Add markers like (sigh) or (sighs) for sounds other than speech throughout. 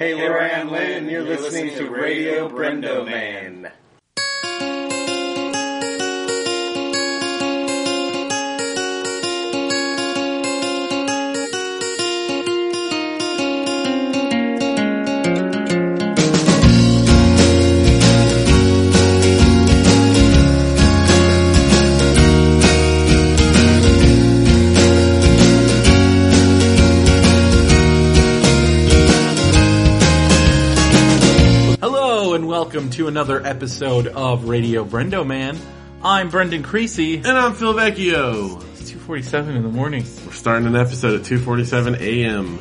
Hey, Laura Ann Lynn, you're listening to Radio Brendo Man. Another episode of Radio Brendo Man. I'm Brendan Creasy. And I'm Phil Vecchio. It's 2:47 in the morning, We're starting an episode at 2:47 a.m.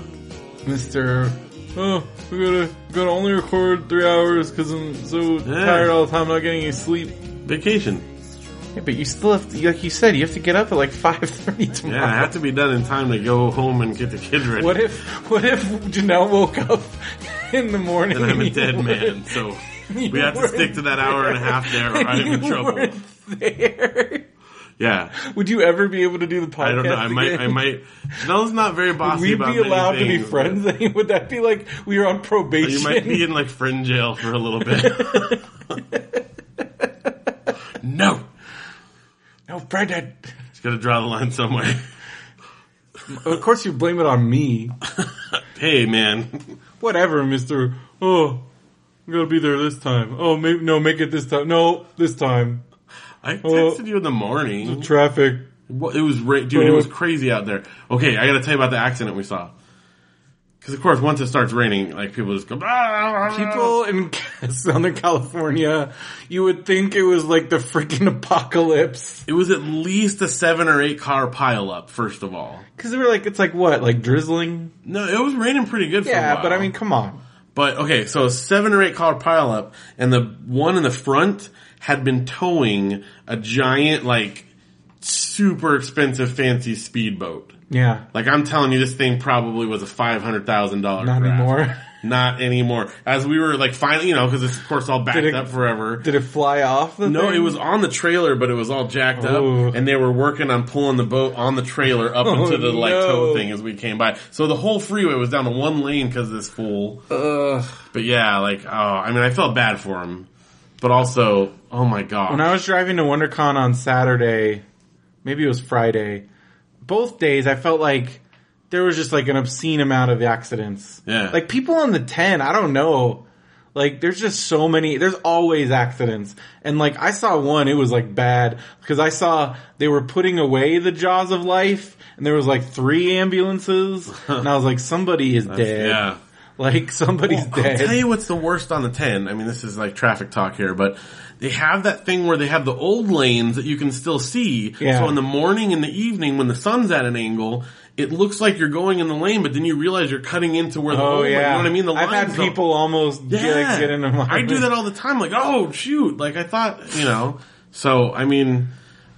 Mister. Oh, we gotta gotta only record three hours because I'm so tired all the time, not getting any sleep. Vacation. Yeah, but you still have to, like you said, you have to get up at like 5:30 (laughs) tomorrow. Yeah, I have to be done in time to go home and get the kids ready. What if what if Janelle woke up (laughs) in the morning? and I'm a dead man, so (laughs) you we have to stick to that hour and a half there, or I'm in (laughs) trouble. there. Yeah, Would you ever be able to do the podcast? I don't know. I might. I might. Janelle's not very bossy Would we about be allowed to be friends? Would that be like we were on probation? You might be in like friend jail for a little bit. (laughs) no, no, Brendan. just gotta draw the line somewhere. Of course, you blame it on me. Hey, man. Whatever, Mister. Oh, I'm gonna be there this time. Oh, maybe no, make it this time. No, this time. I oh. texted you in the morning. Traffic. Well, it was ra- dude. It oh. was crazy out there. Okay, I got to tell you about the accident we saw. Because of course, once it starts raining, like people just go. "Ah." ah, ah, ah. People in (laughs) Southern California, you would think it was like the freaking apocalypse. It was at least a seven or eight car pile up. First of all, Because they were like, it's like what, like drizzling? no, it was raining pretty good. For a Yeah, while. but I mean, come on. But okay, so seven or eight car pile up, and the one in the front had been towing a giant, like super expensive, fancy speedboat. Yeah, Like I'm telling you, this thing probably was a five hundred thousand dollar. not anymore. Not anymore. As we were like finally, you know, because it's of course all backed it- up forever. Did it fly off the No, thing? it was on the trailer, but it was all jacked Oh. up, and they were working on pulling the boat on the trailer up (laughs) Oh, into the like no. tow thing as we came by. So the whole freeway was down to one lane because of this fool. Ugh. But yeah, like oh, I mean, I felt bad for him, but also, oh my god, When I was driving to WonderCon on Saturday, maybe it was Friday, both days I felt like there was just like an obscene amount of accidents. Yeah. Like people on the 10, I don't know. Like there's just so many, there's always accidents. And like I saw one, it was like bad because I saw they were putting away the jaws of life and there was like three ambulances (laughs) and I was like somebody is dead. yeah. Like somebody's dead I'll tell you what's the worst on the 10. I mean, this is like traffic talk here, but they have that thing where they have the old lanes that you can still see. Yeah. So in the morning and the evening when the sun's at an angle, it looks like you're going in the lane, but then you realize you're cutting into where the Oh hole, you yeah, know what I mean? The I've had lines don't- people almost get, yeah. get into my. I do that all the time. Like, oh shoot! Like I thought, you know. So I mean,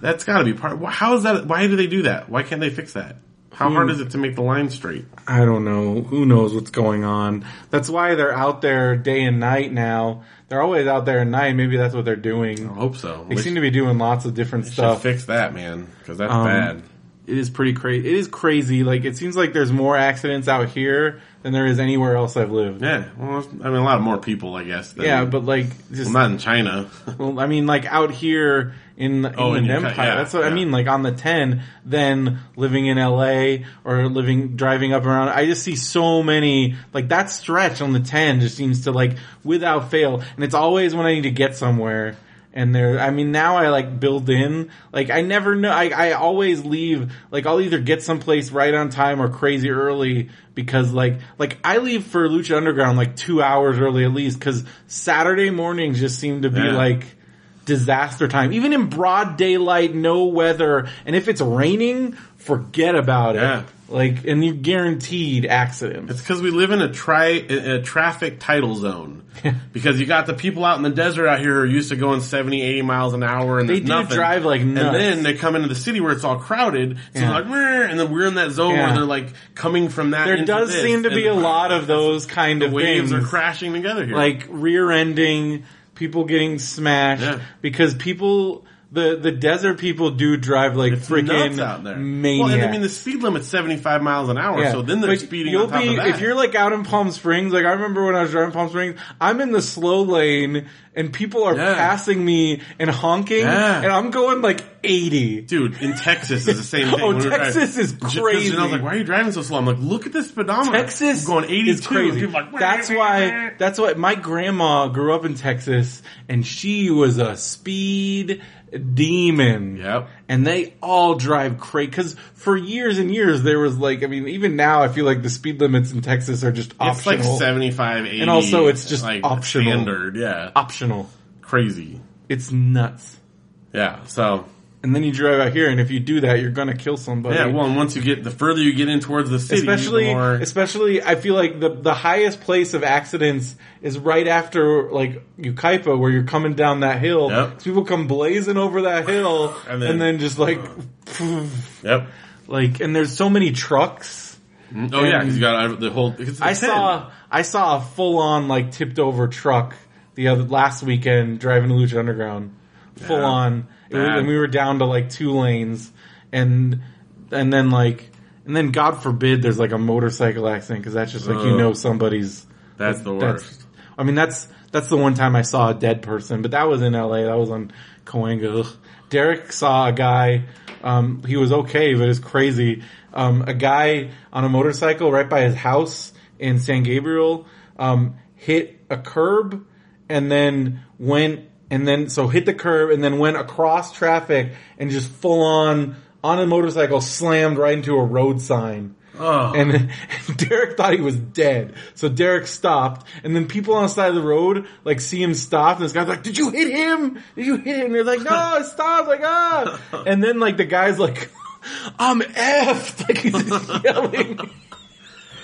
that's got to be part. How is that? Why do they do that? Why can't they fix that? How hard is it to make the line straight? I don't know. Who knows what's going on? That's why they're out there day and night now. They're always out there at night. Maybe that's what they're doing. I hope so. They seem to be doing lots of different should stuff. fix that, man, because that's Um, bad. It is pretty crazy. It is crazy. Like it seems like there's more accidents out here than there is anywhere else I've lived. Yeah, well, I mean, a lot more people, I guess. Than, Yeah, but like just well, not in China. (laughs) Well, I mean, like out here in the Oh, in Inland your Empire. yeah, that's what I mean. Like on the ten, then living in L.A. or living driving up around. I just see so many like that stretch on the ten just seems to like without fail, and it's always when I need to get somewhere. And there, I mean, now I like build in, like I never know, I, I always leave, like I'll either get someplace right on time or crazy early because like, like I leave for Lucha Underground like two hours early at least because Saturday mornings just seem to be Yeah. like, disaster time. Even in broad daylight, no weather, and if it's raining, forget about Yeah. it. Like, and you're guaranteed accidents. It's because we live in a tri a traffic tidal zone. (laughs) because you got the people out in the desert out here who are used to going 70, 80 miles an hour and They do nothing. drive like nuts. And then they come into the city where it's all crowded. So Yeah. like, and then we're in that zone Yeah. where they're like coming from that. There does this, seem to be a lot of those kind of waves things. are crashing together here. like rear ending, people getting smashed Yeah. because people the the desert people do drive like It's freaking out there. maniacs. Well, and I mean, the speed limit's 75 miles an hour, Yeah. so then they're But speeding You'll on top be of that. if you're like out in Palm Springs. Like I remember when I was driving Palm Springs, I'm in the slow lane and people are Yeah. passing me and honking, Yeah. and I'm going like 80. Dude, in Texas is the same (laughs) oh, thing. Oh, When Texas is crazy. I was like, why are you driving so slow? I'm like, look at this speedometer. Texas I'm going eighty is crazy. Like, that's why. That's why my grandma grew up in Texas, and she was a speed demon. Yep. And they all drive crazy because for years and years there was like, I mean, even now I feel like the speed limits in Texas are just optional. It's like optional. 75, 80. And also it's just like optional. Standard, yeah. optional. Crazy. It's nuts. Yeah, so. And then you drive out here, and if you do that, you're gonna kill somebody. Yeah, well, and once you get, the further you get in towards the city, especially the more, especially I feel like the the highest place of accidents is right after like Yucaipa where you're coming down that hill. Yep. People come blazing over that hill And (laughs) and then- then, just like (laughs) yep. like and there's so many trucks. Oh yeah, because you got uh, the whole, I saw I saw a full on like tipped over truck the other last weekend driving to Lucha Underground. Full Yeah. on. Was- and we were down to like two lanes and and then like and then God forbid there's like a motorcycle accident because that's just like you know somebody's That's the worst. I mean that's that's the one time I saw a dead person, but that was in LA. That was on Cahuenga. Ugh. Derek saw a guy. Um, he was okay, but it's crazy. Um, a guy on a motorcycle right by his house in San Gabriel um, hit a curb and then went and then so hit the curb and then went across traffic and just full on on a motorcycle slammed right into a road sign. Oh. And (laughs) Derek thought he was dead. So Derek stopped, and then people on the side of the road, like, see him stop, and this guy's like, did you hit him? Did you hit him? And they're like, no, (laughs) I stopped, like, ah. And then, like, the guy's like, (laughs) I'm effed. Like, he's just yelling.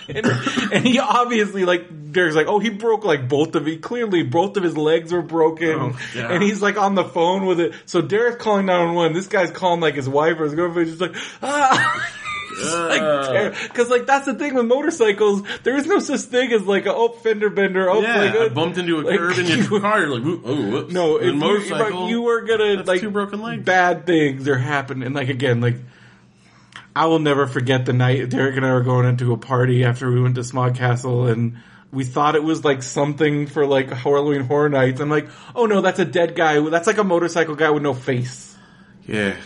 And, and he obviously, like, Derek's like, oh, he broke, like, both of, he clearly, both of his legs were broken. Oh, God. and he's, like, on the phone with it. So Derek's calling 911. This guy's calling, like, his wife or his girlfriend. He's just like, ah. (laughs) Ugh. Because like that's the thing with motorcycles, there is no such thing as like a oh fender bender. Oh, yeah, like, I uh, bumped into a like, curb in your (laughs) car. You're like, "Whoop, oh, whoops. No, And if motorcycle. you, you are gonna like two broken legs. bad things are happening. Like again, like I will never forget the night Derek and I were going into a party after we went to Smog Castle and. We thought it was like something for like Halloween Horror Nights. I'm like, oh no, that's a dead guy. That's like a motorcycle guy with no face. yeah.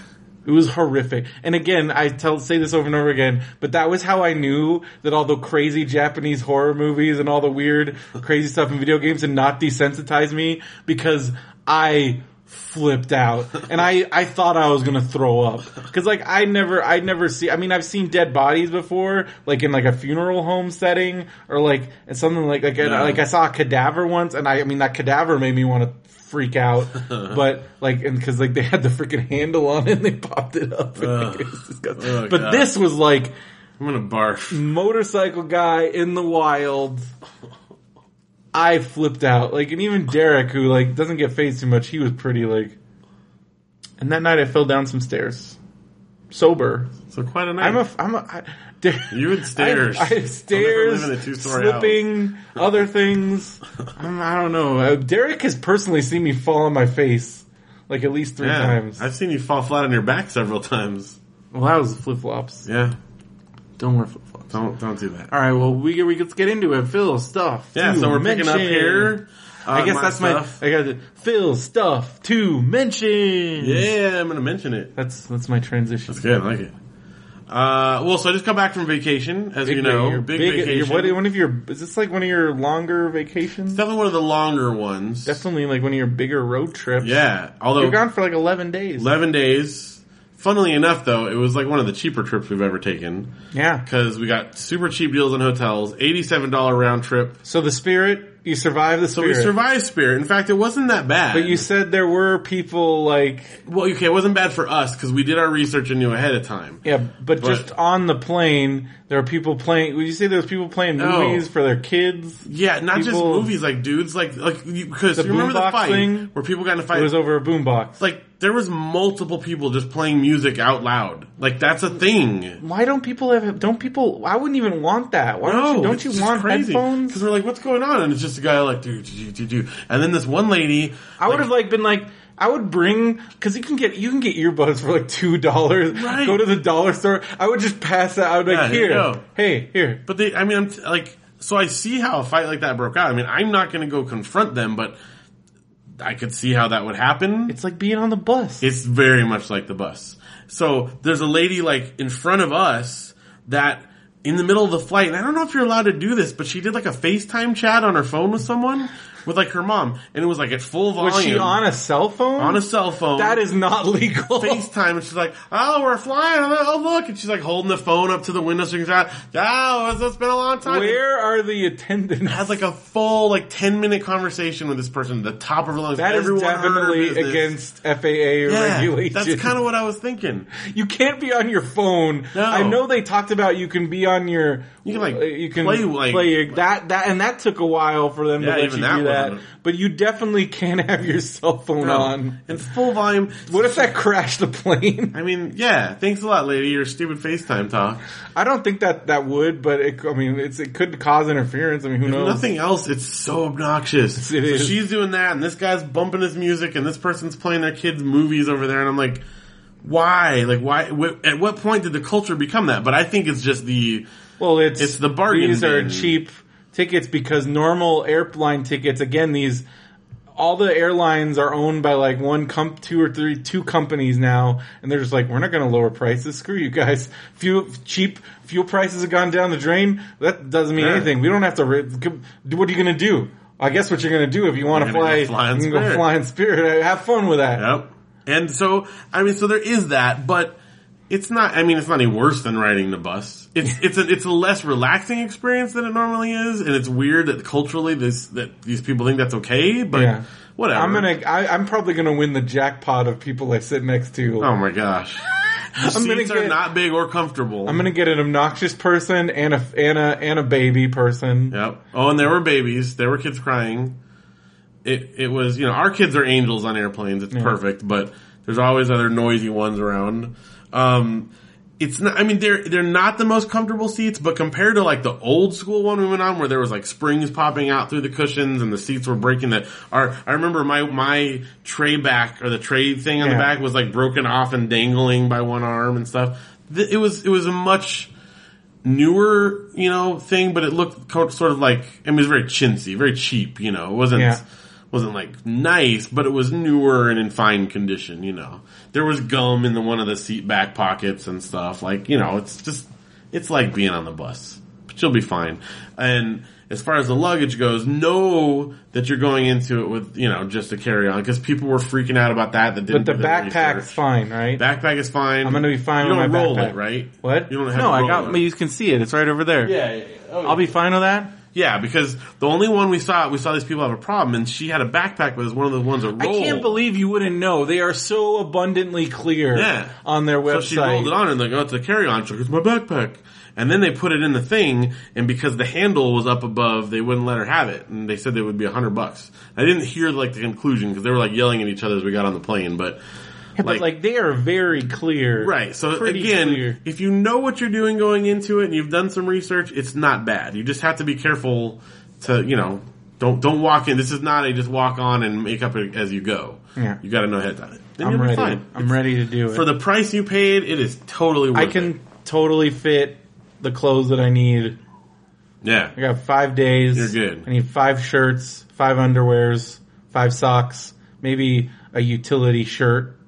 It was horrific. And again, I tell say this over and over again, but that was how I knew that all the crazy Japanese horror movies and all the weird crazy stuff in video games did not desensitize me because I flipped out and I, I thought I was gonna throw up because like I never I never see I mean I've seen dead bodies before like in like a funeral home setting or like in something like like, like I saw a cadaver once and I I mean that cadaver made me want to freak out (laughs) but like and because like they had the freaking handle on it and they popped it up (laughs) and, like, it was disgusting. Oh, but God. this was like I'm gonna barf. motorcycle guy in the wild (laughs) I flipped out. Like, and even Derek, who like doesn't get phased too much, he was pretty like. And that night, I fell down some stairs, sober. So quite a night. I'm a, I'm a. I, Der- You and stairs. I, I stairs, never a two-story house. slipping, other things. I'm, I don't know. Uh, Derek has personally seen me fall on my face, like at least three yeah. times. I've seen you fall flat on your back several times. well, that was flip flops. Yeah. Don't wear flip. Don't don't do that. All right. Well, we we let's get into it. Phil stuff. Yeah. So we're picking up mention. here. I uh, guess that's stuff. my. I got it. Phil stuff to mention. Yeah, I'm gonna mention it. That's that's my transition. That's good. I like it. Uh, well, so I just come back from vacation, as you know, your big, your- vacation. what- one of your is this like one of your longer vacations? Definitely one of the longer ones. Definitely like one of your bigger road trips. Yeah. Although You're gone for like eleven days. 11 days. Funnily enough, though, it was like one of the cheaper trips we've ever taken Yeah. because we got super cheap deals on hotels, eighty-seven dollar round trip. So the spirit, you survived the So spirit. we survived Spirit. In fact, it wasn't that bad. But you said there were people like well, okay, it wasn't bad for us because we did our research and knew ahead of time. yeah, but, just on the plane, there are people playing. Would you say there's people playing No. movies for their kids? Yeah, not just People- movies, like dudes, like like because The you remember the boombox fight thing? where people got in a fight. It was over a boombox. like there was multiple people just playing music out loud. Like that's a thing. Why don't people have? Don't people? I wouldn't even want that. Why don't you? Don't you want headphones? Because we're like, what's going on? And it's just a guy like, do do do do do. And then this one lady, I would have like been like, I would bring because you can get you can get earbuds for like two dollars. Right. Go to the dollar store. I would just pass that out Yeah, like here here. Hey, here. But they, I mean, I'm t- like, so I see how a fight like that broke out. I mean, I'm not going to go confront them, but I could see how that would happen. It's like being on the bus. It's very much like the bus. So there's a lady like in front of us that in the middle of the flight, and I don't know if you're allowed to do this, but she did like a FaceTime chat on her phone with someone with like her mom, and it was like at full volume Was she on a cell phone? on a cell phone. That is not legal. (laughs) FaceTime and she's like, oh, we're flying. Oh, look. And she's like holding the phone up to the window so you can shout, oh, it's, it's been a long time. Where are the attendants? has like a full like 10 minute conversation with this person the top of her lungs. that is Everyone her definitely against FAA yeah, regulations. That's kind of what I was thinking. You can't be on your phone. No. I know they talked about you can be on your. You can, like, uh, you can play, like- your- that that and that took a while for them Yeah, to even that do that. wasn't- But you definitely can't (laughs) have your cell phone No. on. In full volume. What if that crashed the plane? I mean, yeah, thanks a lot, lady. Your stupid FaceTime talk. I don't think that that would, but it, I mean, it's it could cause interference. I mean, who If knows? nothing else, it's so obnoxious. It So is. she's doing that, and this guy's bumping his music, and this person's playing their kids' movies over there, and I'm like, why? Like, why? Wh- at what point did the culture become that? But I think it's just the Well, it's It's the bargain These are bin. cheap tickets because normal airline tickets. Again, these all the airlines are owned by like one comp, two or three, two companies now, and they're just like, we're not going to lower prices. Screw you guys. Fuel cheap fuel prices have gone down the drain. That doesn't mean Yeah. anything. We don't have to. What are you going to do? I guess what you're going to do if you want to fly, in you can go Spirit. fly in Spirit. Have fun with that. Yep. And so, I mean, so there is that, but it's not, I mean, it's not any worse than riding the bus. It's, it's a, it's a less relaxing experience than it normally is, and it's weird that culturally this, that these people think that's okay, but Yeah. whatever. I'm gonna. I, I'm probably gonna win the jackpot of people I sit next to. Oh my gosh. The (laughs) I'm gonna seats are get- not big or comfortable. I'm gonna get an obnoxious person and a and a and a baby person. Yep. Oh, and there were babies. There were kids crying. It it was you know our kids are angels on airplanes. It's perfect, but there's always other noisy ones around. Um, it's not. I mean, they're they're not the most comfortable seats, but compared to like the old school one we went on, where there was like springs popping out through the cushions and the seats were breaking. That our I remember my my tray back or the tray thing on the back was like broken off and dangling by one arm and stuff. It was it was a much newer, you know, thing, but it looked sort of like, I mean, it was very chintzy, very cheap, you know, it wasn't, Yeah. Wasn't like nice, but it was newer and in fine condition, you know. There was gum in the one of the seat back pockets and stuff, like, you know, it's just, it's like being on the bus, but you'll be fine. And as far as the luggage goes, know that you're going into it with, you know, just a carry on, because people were freaking out about that, that didn't But the do their backpack's fine, right? Backpack is fine. I'm gonna be fine You with don't my roll backpack. it, right? what? You don't have no, to I got. it. You can see it. It's right over there. Yeah, oh, I'll be fine with that. Yeah, because the only one we saw, we saw these people have a problem, and she had a backpack, but it was one of the ones that I can't believe you wouldn't know. They are so abundantly clear Yeah. on their website. So she rolled it on and they oh, it's a carry-on. She's like, it's my backpack. And then they put it in the thing, and because the handle was up above, they wouldn't let her have it, and they said it would be a hundred bucks. I didn't hear like the conclusion because they were like yelling at each other as we got on the plane, but Yeah, (laughs) but like they are very clear. Right. So again, clear. if you know what you're doing going into it and you've done some research, it's not bad. You just have to be careful to, you know, don't don't walk in. This is not a just walk on and make up as you go. Yeah. You got to know ahead of time. Then I'm ready. fine. I'm ready to do it. For the price you paid, it is totally worth it. I it. can totally fit the clothes that I need. Yeah. I got five days. You're good. I need five shirts, five underwears, five socks, maybe a utility shirt,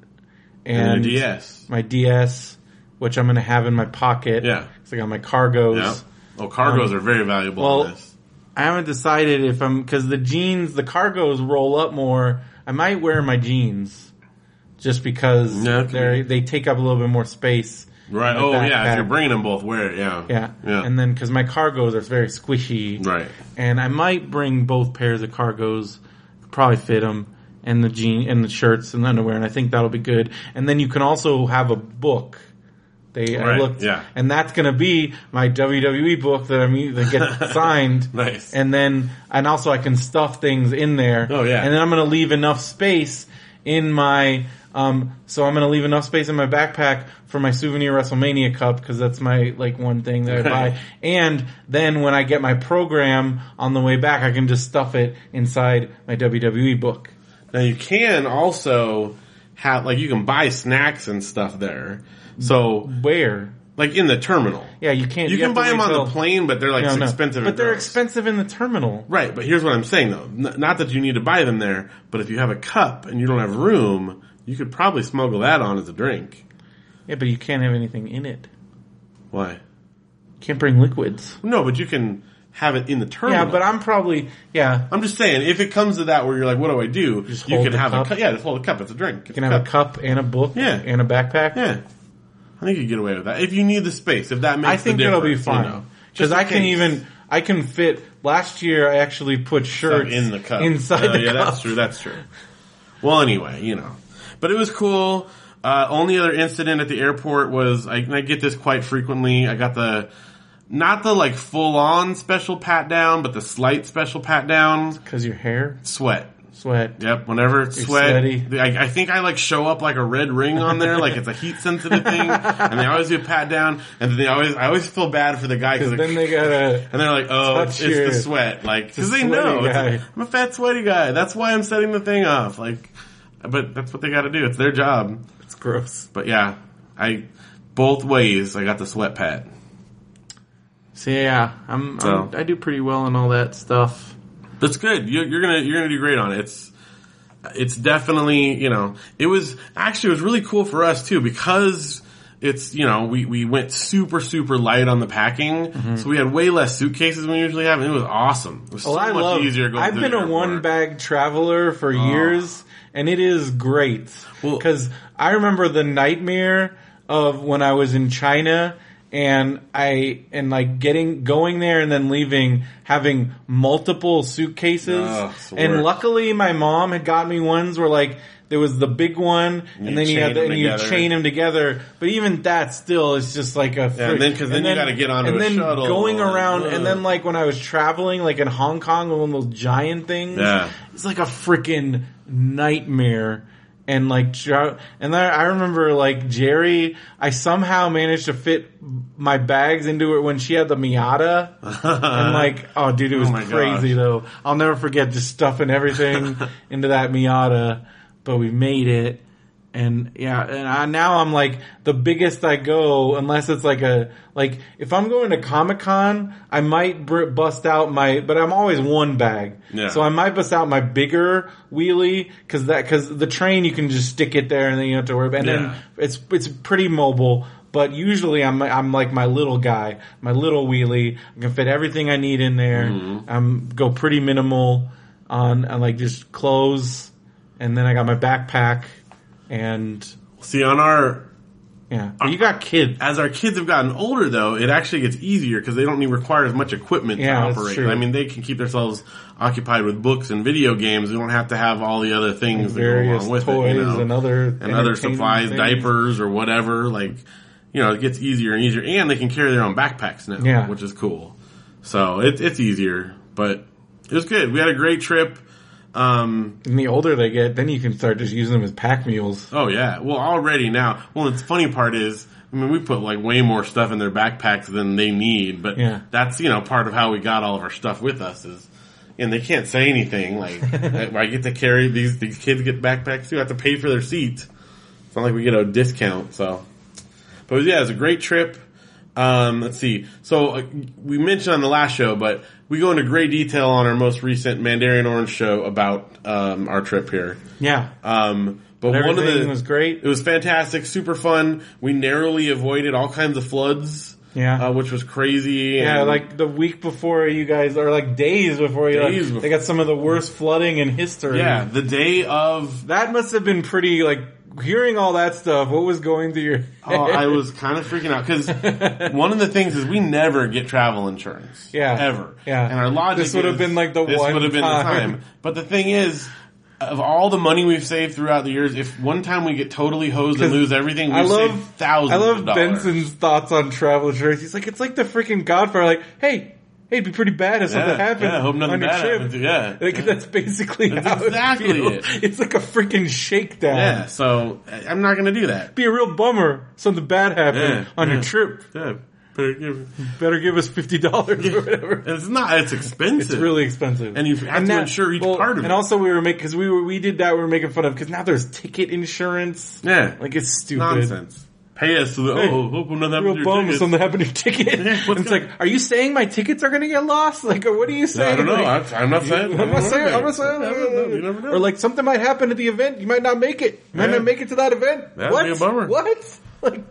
And and DS. my DS, which I'm going to have in my pocket. Yeah. 'cause I got my cargos. Yeah. Oh, cargos Um, are very valuable well. I haven't decided if I'm because the jeans, the cargos roll up more. I might wear my jeans just because Yeah, they they take up a little bit more space. Right. Oh, yeah. If you're bringing them both, wear it. Yeah. Yeah, Yeah. and then because my cargos are very squishy, right. and I might bring both pairs of cargos, probably fit them, and the jean and the shirts and the underwear, and I think that'll be good. And then you can also have a book. They I Right, looked, yeah. and that's gonna be my WWE book that I'm that gets (laughs) signed. Nice. And then and also I can stuff things in there. Oh, yeah. And then I'm gonna leave enough space in my um. So I'm gonna leave enough space in my backpack for my souvenir WrestleMania cup because that's my like one thing that I buy. And then when I get my program on the way back, I can just stuff it inside my WWE book. Now you can also have like you can buy snacks and stuff there. So Where? like in the terminal, Yeah, you can't. you, can buy them on the plane, but they're like no. expensive. But they're gross. expensive in the terminal. Right, but here's what I'm saying though. N- not that you need to buy them there, but if you have a cup and you don't have room, you could probably smuggle that on as a drink. Yeah, but you can't have anything in it. Why? You can't bring liquids. No, but you can have it in the terminal. Yeah, but I'm probably yeah. I'm just saying, if it comes to that where you're like, what do I do? Just you can have cup? a cup. Yeah, just hold a cup. It's a drink. You can have a cup and a book. Yeah. and a backpack. Yeah. I think you get away with that. If you need the space, if that makes I think it'll be difference, you fine know. because I can case. even I can fit. Last year I actually put Stuff shirts in the cup. inside Uh, the yeah, cup. that's true. That's true. Well, anyway, you know, but it was cool. Uh, only other incident at the airport was I, I get this quite frequently. I got the not the like full on special pat down, but the slight special pat down. Because your hair, Sweat. sweat. Yep. Whenever it's You're sweat, sweaty. I, I think I like show up like a red ring on there, like it's a heat sensitive thing, and they always do a pat down, and then they always I always feel bad for the guy Because because then they gotta. and they're like, oh, it's, it's the sweat. Like, cause they know. I'm a fat sweaty guy. That's why I'm setting the thing off. Like, but that's what they gotta do. It's their job. It's gross. But yeah, I, both ways, I got the sweat pat. So yeah, I'm, So. I'm I do pretty well in all that stuff. That's good. You're, you're gonna, you're gonna do great on it. It's, it's definitely, you know, it was, actually it was really cool for us too because it's, you know, we, we went super, super light on the packing. Mm-hmm. So we had way less suitcases than we usually have and it was awesome. It was oh, so Well, I much love. easier going I've been the a one bag traveler for oh. years, and it is great Well- because I remember the nightmare of when I was in China and I and like getting going there and then leaving having multiple suitcases Oh, and luckily my mom had got me ones where like there was the big one and, you then you had the, and you chain them together but even that still is just like a Yeah, and then- 'cause then you gotta get on and then shuttle going around ugh. and then like when I was traveling like in Hong Kong with one of those giant things Yeah. it's like a freaking nightmare. And like, and I I remember like Jerry, I somehow managed to fit my bags into it when she had the Miata. and (laughs) like, oh dude, it was Oh crazy gosh. though. I'll never forget just stuffing everything (laughs) into that Miata, but we made it. And yeah, and I, now I'm like the biggest I go, unless it's like a like if I'm going to Comic Con, I might br- bust out my, but I'm always one bag, Yeah. so I might bust out my bigger wheelie because that because the train you can just stick it there and then you don't have to worry. about And Yeah. then it's it's pretty mobile. But usually I'm I'm like my little guy, my little wheelie. I can fit everything I need in there. Mm-hmm. I'm go pretty minimal on, on like just clothes, and then I got my backpack, and See, on our, yeah. You got kids. as our kids have gotten older though, it actually gets easier because they don't need require as much equipment Yeah, to that's operate. true. I mean, they can keep themselves occupied with books and video games. They don't have to have all the other things that go along with toys it, you know? and other and other supplies, things. diapers or whatever. Like, you know, it gets easier and easier, and they can carry their own backpacks now, Yeah. which is cool. So it, it's easier, but it was good. We had a great trip. Um, And the older they get, then you can start just using them as pack mules. Oh yeah. Well, already now. Well, the funny part is, I mean, we put like way more stuff in their backpacks than they need, but Yeah. that's you know part of how we got all of our stuff with us is, and they can't say anything. Like (laughs) I get to carry these these kids get backpacks too. I have to pay for their seats. It's not like we get a discount. So, but yeah, it was a great trip. Um, let's see. So uh, we mentioned on the last show, but we go into great detail on our most recent Mandarin Orange show about um, our trip here. Yeah. Um, but one of the was great. It was fantastic, super fun. We narrowly avoided all kinds of floods. Yeah. uh, which was crazy. Yeah, like the week before you guys, or like days before you, Days like, before. they got some of the worst flooding in history. yeah, the day of. That must have been pretty, like, hearing all that stuff, what was going through your head? Oh, I was kind of freaking out because one of the things is we never get travel insurance. Yeah. ever. Yeah. and our logic. This would have been, like, the this one would have been time. the time. But the thing is. Of all the money we've saved throughout the years, if one time we get totally hosed and lose everything, love saved thousands I love. Benson's thoughts on travel insurance. He's like, it's like the freaking Godfather. Like, hey, hey, it'd be pretty bad if something Yeah, happened yeah, hope nothing on your bad trip. happens. Yeah. (laughs) like Yeah. that's basically That's how exactly it it. (laughs) It's like a freaking shakedown. Yeah, so I'm not going to do that. Be a real bummer. Something bad happened on your trip. Yeah. Better give- Better give us fifty dollars or whatever. (laughs) It's not. It's expensive. It's really expensive, And you have to insure each part of and it. also, we were making because we were we did that. We were making fun of because now there's ticket insurance. yeah. Like it's stupid. nonsense. Pay us. So that, Hey, oh, hope nothing happens Real to your bum if tickets. something happened to your ticket. (laughs) Yeah, it's gonna- like, are you saying my tickets are going to get lost? Like, or what are you saying? I don't know. Like, I, I'm not saying. I'm not saying. I'm not I. You saying. never know. Or like something might happen at the event. You might not make it. You might Yeah. not make it to that event. That'd what? be a bummer. What? (laughs) Like,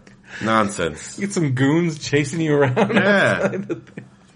nonsense. get some goons chasing you around. Yeah.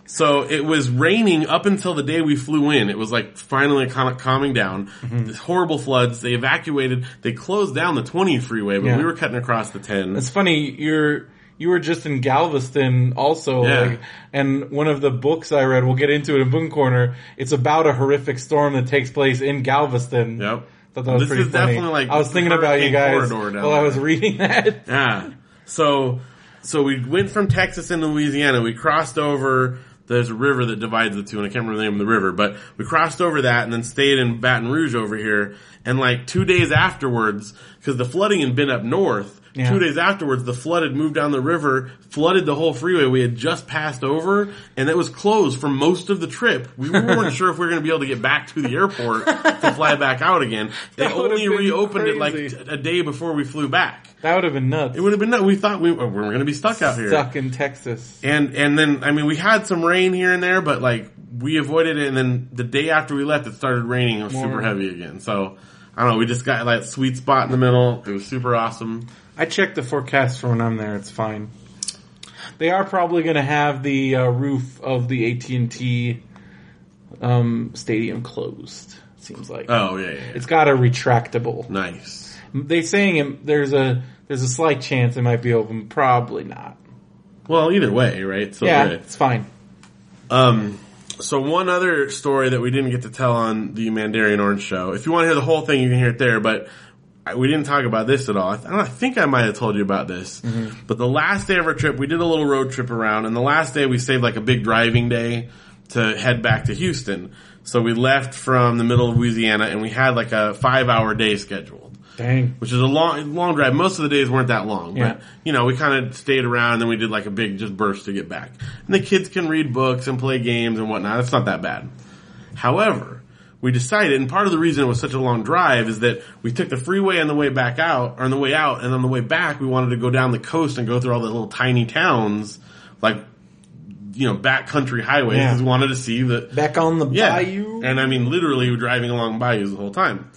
Outside the thing. So it was raining up until the day we flew in. It was like finally kind of calming down. Mm-hmm. Horrible floods. They evacuated. They closed down the 20 freeway, but Yeah. we were cutting across the 10. It's funny. You're you were just in Galveston also, Yeah. like, and one of the books I read, we'll get into it in Boom Corner. It's about a horrific storm that takes place in Galveston. Yep. Thought that was This pretty is funny. definitely like I was thinking about you guys while down I was reading that. (laughs) Yeah. So, so we went from Texas into Louisiana. We crossed over. There's a river that divides the two, and I can't remember the name of the river, but we crossed over that and then stayed in Baton Rouge over here. And like two days afterwards, because the flooding had been up north, Yeah. two days afterwards, the flood had moved down the river, flooded the whole freeway we had just passed over, and it was closed for most of the trip. We (laughs) weren't sure if we were going to be able to get back to the airport (laughs) to fly back out again. They only reopened it like crazy. a day before we flew back. That would have been nuts. It would have been nuts. We thought we, we were going to be stuck out here. Stuck in Texas. And, and then, I mean, we had some rain here and there, but like, we avoided it and then the day after we left, it started raining. It was super More. heavy again. So, I don't know, we just got like sweet spot in the middle. It was super awesome. I checked the forecast for when I'm there. It's fine. They are probably going to have the uh, roof of the AT and T um, stadium closed. Seems like Oh, yeah, yeah, yeah. it's got a retractable. nice. They're saying it, there's a there's a slight chance it might be open. Probably not. Well, either way, right? So yeah, good. it's fine. Um, so one other story that we didn't get to tell on the Mandarin Orange show. If you want to hear the whole thing, you can hear it there. But we didn't talk about this at all. I, th- I think I might have told you about this. Mm-hmm. But the last day of our trip, we did a little road trip around, and the last day we saved like a big driving day to head back to Houston. So we left from the middle of Louisiana, and we had like a five-hour day scheduled Dang. which is a long, long drive. Most of the days weren't that long, Yeah. but you know, we kind of stayed around and then we did like a big just burst to get back. And the kids can read books and play games and whatnot. It's not that bad. However, we decided, and part of the reason it was such a long drive is that we took the freeway on the way back out, or on the way out, and on the way back we wanted to go down the coast and go through all the little tiny towns, like, you know, backcountry highways, Yeah. we wanted to see the, Back on the yeah. bayou. And I mean, literally we're driving along bayous the whole time.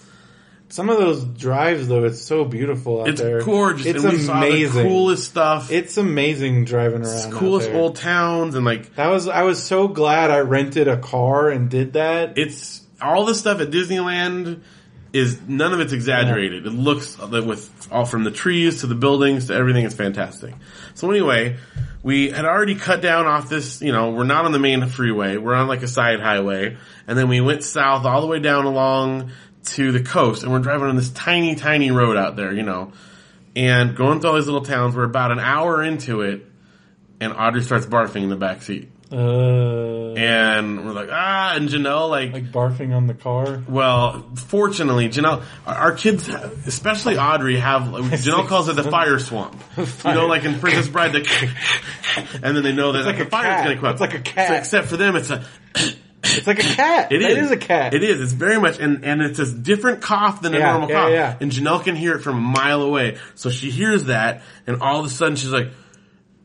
Some of those drives though, it's so beautiful out It's there. It's gorgeous. It's and we saw the amazing. coolest stuff. It's amazing driving around. out coolest old towns and like That was I was so glad I rented a car and did that. it's all the stuff at Disneyland is none of it's exaggerated. It looks uh, with all from the trees to the buildings to everything is fantastic. So anyway, we had already cut down off this, you know, we're not on the main freeway. We're on like a side highway and then we went south all the way down along to the coast and we're driving on this tiny tiny road out there, you know. And going through all these little towns, we're about an hour into it and Audrey starts barfing in the back seat. Uh, And we're like, ah, and Janelle like, like barfing on the car. well, fortunately, Janelle, our, our kids, especially Audrey, have, Janelle (laughs) calls it the fire swamp. You (laughs) know, like in Princess Bride, the, (laughs) and then they know that like the a fire's gonna come up. It's like a cat. So except for them, it's a, (coughs) It's like a cat. it is. It is a cat. It is. It's very much, and, and it's a different cough than a Yeah, normal yeah, cough. yeah. And Janelle can hear it from a mile away. So she hears that, and all of a sudden she's like,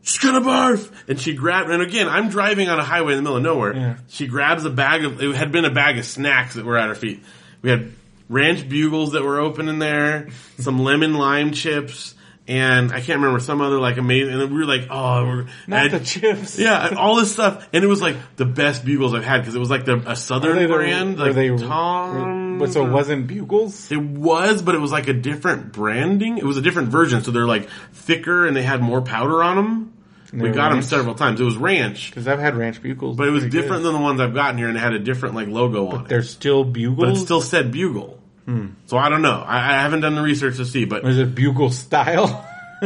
she's gonna barf! And she grabbed, and again, I'm driving on a highway in the middle of nowhere. Yeah. She grabs a bag of, it had been a bag of snacks that were at her feet. We had ranch bugles that were open in there, some (laughs) lemon lime chips, and I can't remember some other like amazing, and we were like, oh, we're, Not the chips. yeah, all this (laughs) stuff, and it was like the best bugles I've had because it was like the a southern they the- brand, were like they- Tom. But so it mm-hmm. wasn't bugles. It was, but it was like a different branding. It was a different version, so they're like thicker and they had more powder on them. We were got them several times. It was ranch, Because I've had ranch bugles, but it was different good. than the ones I've gotten here, and it had a different like logo on it. They're still bugles. But it still said bugle. Hmm. So I don't know. I, I haven't done the research to see, but Or is it bugle style? (laughs)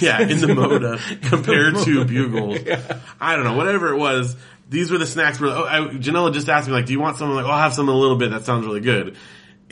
yeah, in the (laughs) Moda compared to bugles. (laughs) I don't know, whatever it was. These were the snacks. Where oh, I, Janella just asked me like, "Do you want something?" Like, oh, "I'll have some in a little bit." That sounds really good.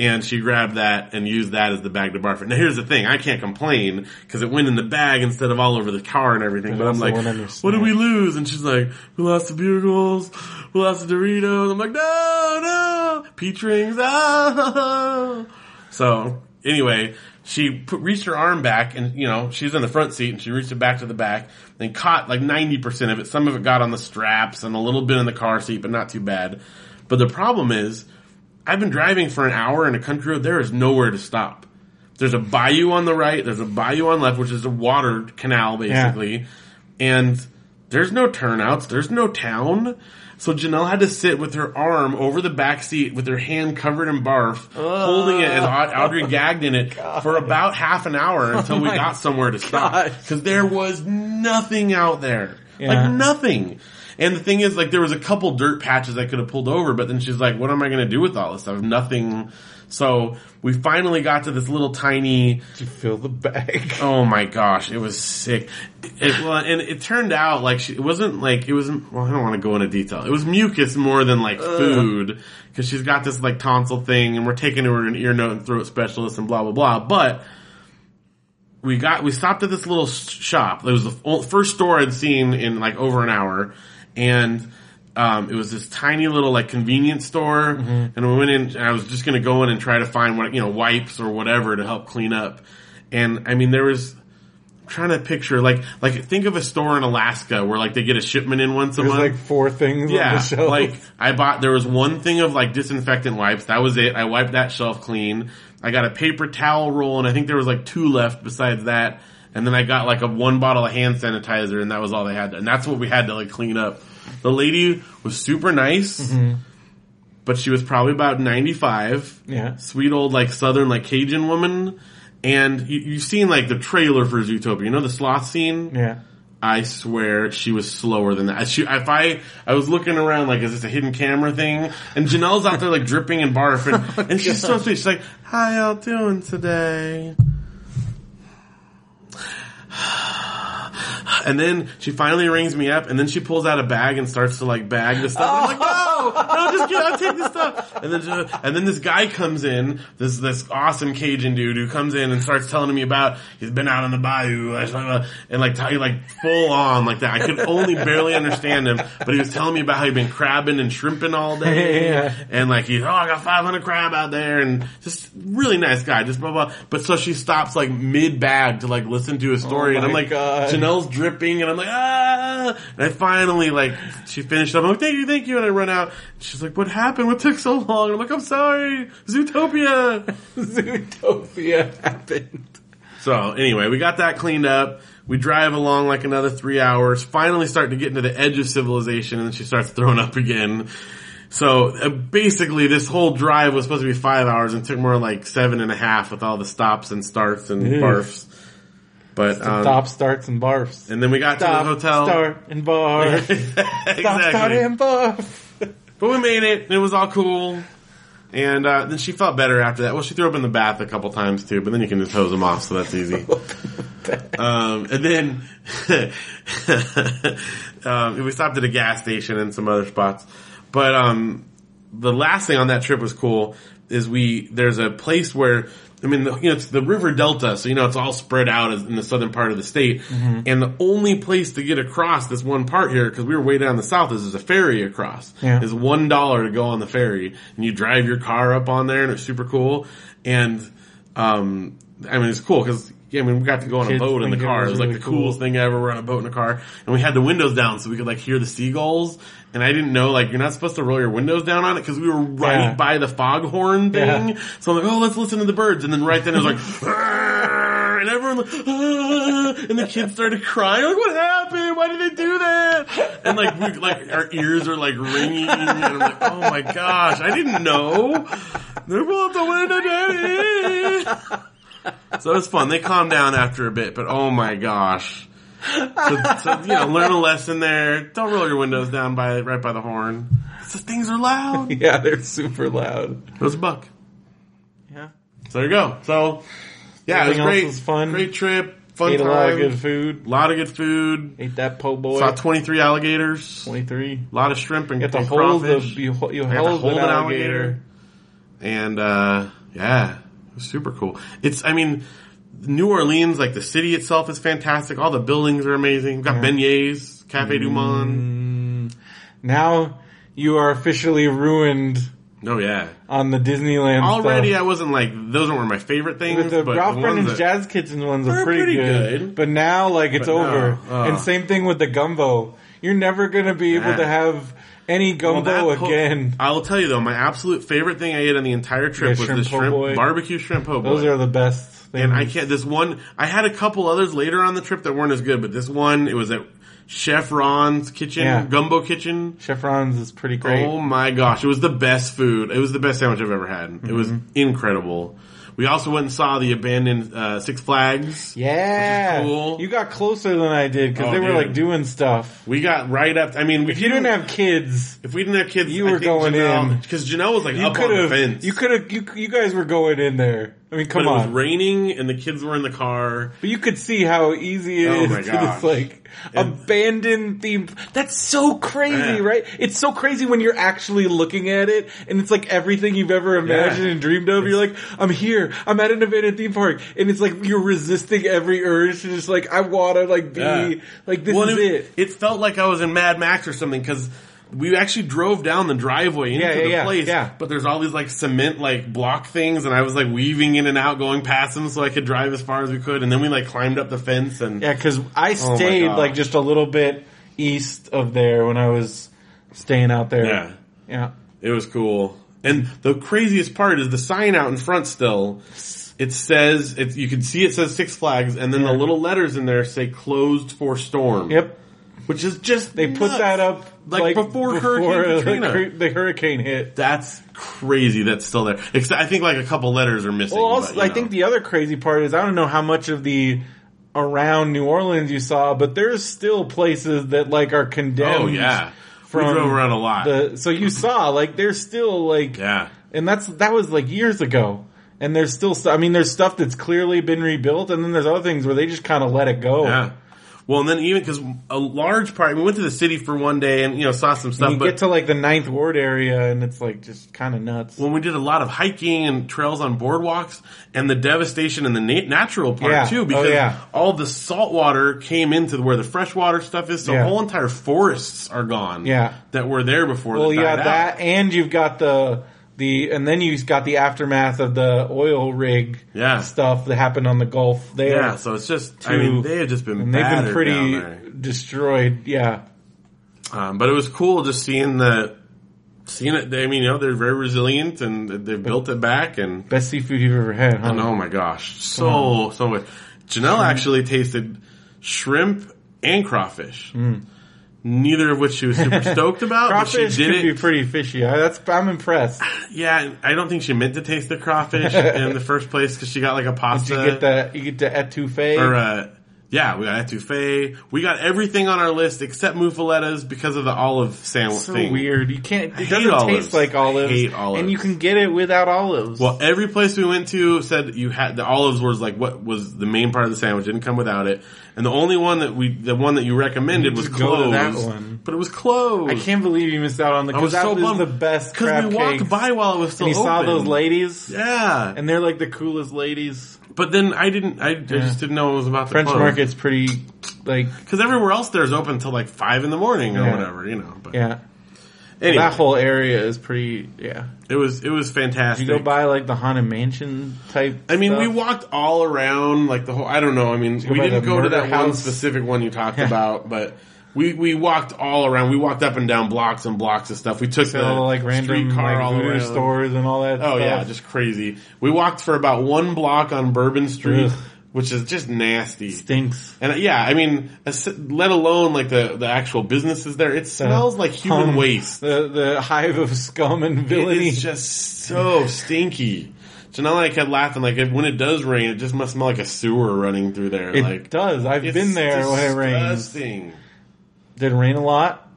and she grabbed that and used that as the bag to barf it. Now here's the thing, I can't complain because it went in the bag instead of all over the car and everything. But I'm like, went on your what did we lose? And she's like, we lost the bugles, we lost the Doritos. I'm like, no, no, peach rings, ah. (laughs) So anyway, she put, reached her arm back and, you know, she's in the front seat and she reached it back to the back and caught like 90% of it. Some of it got on the straps and a little bit in the car seat, but not too bad. But the problem is, I've been driving for an hour in a country road. There is nowhere to stop. There's a bayou on the right. There's a bayou on left, which is a water canal basically. And there's no turnouts. There's no town. So Janelle had to sit with her arm over the back seat with her hand covered in barf, holding it as Aud- Audrey (laughs) gagged in it for about half an hour until we got somewhere to stop. gosh. Cause there was nothing out there. Yeah. Like nothing. And the thing is, like, there was a couple dirt patches I could have pulled over, but then she's like, what am I gonna do with all this stuff? Nothing. So we finally got to this little tiny, Did you fill the bag? (laughs) Oh my gosh, it was sick. It, well, and it turned out like she, it wasn't like it wasn't. Well, I don't want to go into detail. It was mucus more than like food because she's got this like tonsil thing, and we're taking her to an ear, nose, and throat specialist, and blah blah blah. But we got we stopped at this little shop. It was the first store I'd seen in like over an hour, and um, it was this tiny little like convenience store. And we went in. And I was just gonna go in and try to find what you know wipes or whatever to help clean up. And I mean, there was I'm trying to picture like like think of a store in Alaska where like they get a shipment in once a There's month. like four things on the Yeah, (laughs) shelf. like I bought. There was one thing of like disinfectant wipes. That was it. I wiped that shelf clean. I got a paper towel roll, and I think there was like two left besides that. And then I got like a one bottle of hand sanitizer, and that was all they had. And that's what we had to like clean up. The lady was super nice, Mm-hmm. but she was probably about ninety five. yeah. Sweet old like southern like Cajun woman. And you, you've seen like the trailer for Zootopia. You know the sloth scene. Yeah. I swear she was slower than that. She, if I, I was looking around like, is this a hidden camera thing? And Janelle's out there like dripping and barfing. (laughs) and, and she's so sweet. She's like, how y'all doing today? (laughs) And then she finally rings me up and then she pulls out a bag and starts to like bag the stuff. I'm like, no, oh. no, just get, I'll take this stuff. And then, and then this guy comes in, this, this awesome Cajun dude who comes in and starts telling me about, he's been out on the bayou, and like, tell you like full on like that. I could only barely understand him, but he was telling me about how he'd been crabbing and shrimping all day. (laughs) Yeah. And like he's, oh, I got 500 crab out there and just really nice guy, just blah, blah. But so she stops like mid bag to like listen to his story Oh and I'm like, God. Janelle's dripping and I'm like, ah, and I finally like, she finished up. I'm like, thank you, thank you. And I run out. She's like, what happened? What took so long? I'm like, I'm sorry. Zootopia. (laughs) Zootopia happened. So anyway, we got that cleaned up. We drive along like another three hours, finally start to get into the edge of civilization and then she starts throwing up again. So uh, basically this whole drive was supposed to be five hours and took more like seven and a half with all the stops and starts and barfs. But, um, Stop, starts, and barfs. and then we got Stop, to the hotel. start, and barf. (laughs) Stop, start, and barf. But we made it. and It was all cool. And uh, then she felt better after that. Well, she threw up in the bath a couple times too, but then you can just hose them off, so that's easy. (laughs) um, and then (laughs) um, we stopped at a gas station and some other spots. But um, the last thing on that trip was cool is we there's a place where I mean the, you know it's the river delta, so you know it's all spread out in the southern part of the state, and the only place to get across this one part here because we were way down the south is there's a ferry across. Yeah. Is one dollar to go on the ferry, and you drive your car up on there, and it's super cool. And um, I mean it's cool because. Yeah, I mean, we got to go on a boat in the think it car. was It was like really the cool. coolest thing ever. We're on a boat in a car, and we had the windows down so we could like hear the seagulls. And I didn't know like you're not supposed to roll your windows down on it because we were right Yeah. by the foghorn thing. Yeah. So I'm like, oh, let's listen to the birds. And then right then it was like, and everyone like, "Ah!" and the kids started crying. Like, what happened? Why did they do that? And like, we, like our ears are like ringing, and I'm like, oh my gosh, I didn't know. They're both the window, daddy. So it was fun. They calmed down after a bit, but oh my gosh. So, so, you know, learn a lesson there. Don't roll your windows down by right by the horn. These things are loud. (laughs) Yeah, they're super loud. It was a buck. Yeah. So there you go. So yeah, Everything it was else great. was fun. Great trip. Fun Ate time. a lot of good food. A lot of good food. Ate that po' boy. Saw 23 alligators. 23. A lot of shrimp and, You have to and hold the, crawfish. you, ho- you I got to hold, hold an an alligator. alligator. And uh, Yeah, it was super cool. It's, I mean, New Orleans, like the city itself is fantastic. All the buildings are amazing. We've got beignets, Cafe Du Monde. Mm. Now you are officially ruined Oh yeah. on the Disneyland Already, stuff. I wasn't like those weren't my favorite things. But the but Ralph Brennan's Jazz Kitchen ones are pretty, pretty good. good. But now, like, it's But no, over. And uh. same thing with the gumbo. You're never gonna be able Yeah. to have any Well, gumbo that po- again. I will tell you though, my absolute favorite thing I ate on the entire trip Yeah, was the shrimp boy. barbecue shrimp po' boy. Those are the best. Things. and I can't. This one, I had a couple others later on the trip that weren't as good, but this one, it was at Chef Ron's kitchen, Yeah. Gumbo Kitchen. Chef Ron's is pretty great. Oh my gosh, it was the best food. It was the best sandwich I've ever had. It was Mm-hmm. incredible. We also went and saw the abandoned uh, Six Flags. yeah, Which is cool. you got closer than I did because Oh, they were dude. like doing stuff. We got right up. I mean, If you didn't have kids, if we didn't have kids, You were going in. because Janelle was like you up could on the fence. You could have. You, you guys were going in there. I mean, come but it was raining and the kids were in the car. But you could see how easy it Oh is to gosh. (laughs) like And- abandoned theme. That's so crazy, Yeah. right? It's so crazy when you're actually looking at it and it's like everything you've ever imagined Yeah. and dreamed of. You're like, I'm here. I'm at an abandoned theme park. And it's like you're resisting every urge to just like, I wanna like be, Yeah. like this Well, is it, it. felt like I was in Mad Max or something because we actually drove down the driveway into Yeah, yeah, the yeah, place. yeah. But there's all these like cement like block things, and I was like weaving in and out, going past them so I could drive as far as we could. And then we like climbed up the fence and Yeah, cause I Oh stayed gosh. like just a little bit east of there when I was staying out there. yeah, Yeah. it was cool. And the craziest part is the sign out in front still. It says it's you can see it says Six Flags, and then the little letters in there say closed for storm. Yep. Which is just They put nuts. that up Like, before Hurricane the Katrina. the hurricane hit. That's crazy. That's still there. Except I think like a couple letters are missing. Well, also, but, I know. think the other crazy part is I don't know how much of the around New Orleans you saw, but there's still places that like are condemned. Oh yeah, from we drove around a lot. The so you (laughs) saw like there's still like yeah, and that's that was like years ago. And there's still, stu- I mean, there's stuff that's clearly been rebuilt, and then there's other things where they just kind of let it go. yeah. Well, and then even because a large part, we went to the city for one day and you know saw some stuff, And you but get to like the ninth ward area, and it's like just kind of nuts. when we did a lot of hiking and trails on boardwalks and the devastation in the nat- natural part Yeah. too, Oh, because yeah. all the salt water came into where the freshwater stuff is, so Yeah. whole entire forests are gone. Yeah. that were there before. Well, that you died got out. that, and you've got the the, and then you've got the aftermath of the oil rig Yeah. stuff that happened on the Gulf there. Yeah, so it's just. I mean, they have just been. they've been pretty destroyed. Yeah, Um, but it was cool just seeing the, seeing it. I mean, you know, they're very resilient and they've built it back. And best seafood you've ever had, huh? and oh my gosh, so so much. Janelle actually tasted shrimp and crawfish. Neither of which she was super (laughs) stoked about. but. Crawfish she did can it. be pretty fishy. I, that's I'm impressed. yeah, I don't think she meant to taste the crawfish in the (laughs) first place because she got like a pasta. You get the you get the etouffee. or uh, yeah, we got etouffee. We got everything on our list except muffalettas because of the olive sandwich so thing. weird. You can't. I It doesn't olives. taste like olives, Hate olives. and you can get it without olives. Well, every place we went to said you had the olives was like what was the main part of the sandwich. Didn't come without it, and the only one that we, the one that you recommended was Just go to closed. that one. But it was closed. I can't believe you missed out on the. I was that so was bummed the best because we walked cakes. by while it was still and you saw those ladies, Yeah, and they're like the coolest ladies. But then I didn't. I, I just didn't know it was about the French close. market's pretty, like, because everywhere else there's open until like five in the morning or Yeah. whatever. You know. But yeah. anyway, That whole area is pretty. Yeah. it was it was fantastic. Did you go by like the haunted mansion type? I mean, we stuff? walked all around, like the whole. I don't know. I mean, we by didn't the go to murder that one house? specific one you talked about, but we we walked all around. We walked up and down blocks and blocks of stuff. We took the the, like random streetcar like all around. stores and all that. Oh stuff. yeah, just crazy. We walked for about one block on Bourbon Street, Ugh. which is just nasty. stinks. And uh, yeah, I mean, let alone like the the actual businesses there. It smells like human Um, waste. The the hive of scum and villainy. It's just so stinky. Janelle and I kept laughing like if, when it does rain, it just must smell like a sewer running through there. it like does. I've been there when it rains. disgusting. Did it rain a lot?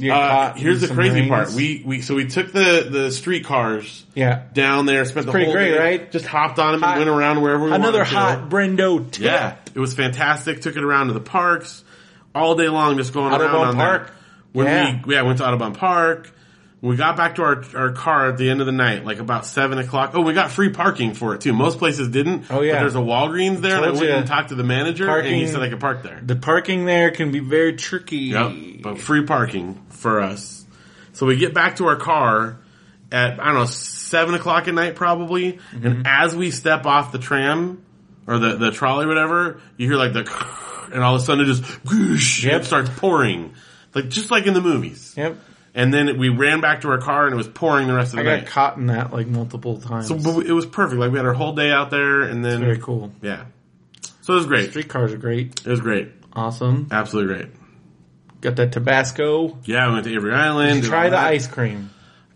Uh, here's the crazy rains? part. We we so we took the the streetcars yeah. down there, spent the pretty whole great, day, right? Just hopped on them Hot- and went around wherever we Another hot Brendo tip. Yeah, it was fantastic. Took it around to the parks all day long, just going around Audubon on Park. That. When Yeah. we yeah went to Audubon Park, We got back to our our car at the end of the night, like about seven o'clock. Oh, we got free parking for it too. Most places didn't. Oh, yeah. But there's a Walgreens there, and I went and talked to the manager, and he Parking- said I could park there. The parking there can be very tricky. Yep, but free parking for us. So we get back to our car at I don't know seven o'clock at night probably, Mm-hmm. and as we step off the tram or the the trolley, or whatever, you hear like the and all of a sudden it just whoosh, Yep. it starts pouring, like just like in the movies. Yep. And then we ran back to our car and it was pouring the rest of the I the got night. caught in that like multiple times. So but it was perfect. Like we had our whole day out there, and then very cool. yeah. So it was great. Streetcars are great. It was great. Awesome. Absolutely great. Got that Tabasco. Yeah, we went to Avery Island. Did you try the that. ice cream?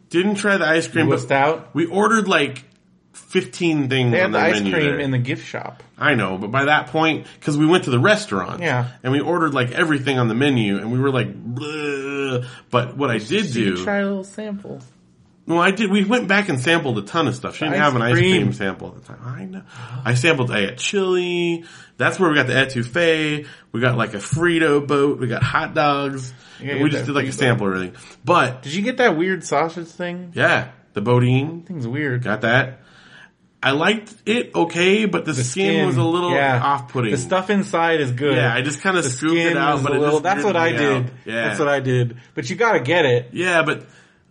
Didn't try the ice cream, Whisked but out. we ordered like fifteen things They on had the their ice menu. cream there. in the gift shop. I know, but by that point, because we went to the restaurant, Yeah. and we ordered like everything on the menu, and we were like, Bleh. but what I did you do, try a little sample. well, I did. We went back and sampled a ton of stuff. She didn't Ice have an ice cream. cream sample at the time. I know. I sampled. I got chili. That's where we got the etouffee. We got like a Frito boat. We got hot dogs. Yeah, and we just did like a Frito. sample of everything. But Did you get that weird sausage thing? yeah, the boudin. Thing's weird. Got that. I liked it okay, but the, skin, was a little yeah. off-putting. The stuff inside is good. Yeah, I just kind of scooped it out, but it little, that's what I did. out. Yeah, That's what I did. But you gotta get it. Yeah, but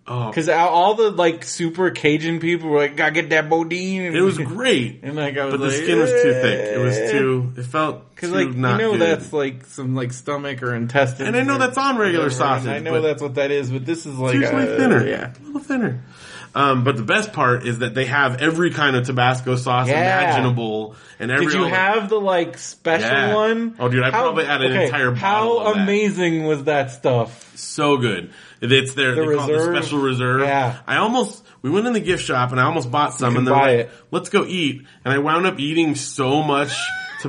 oh, Cause all the like super Cajun people were like, gotta get that boudin. it was great. (laughs) And like I was But the skin was too thick. It was too. It felt Cause too like, you know good. that's like some like stomach or intestine. And I know that's on regular sausage, I know that's what that is, but this is like, usually uh, thinner. Yeah. a little thinner. Um, but the best part is that they have every kind of Tabasco sauce Yeah. imaginable, and every Did you the- have the like special Yeah. one? Oh, dude, I probably had an entire bottle How of that. amazing was that stuff? so good. It's their The they call it the special reserve. Yeah. I almost we went in the gift shop and I almost bought some and buy like, let's go eat. And I wound up eating so much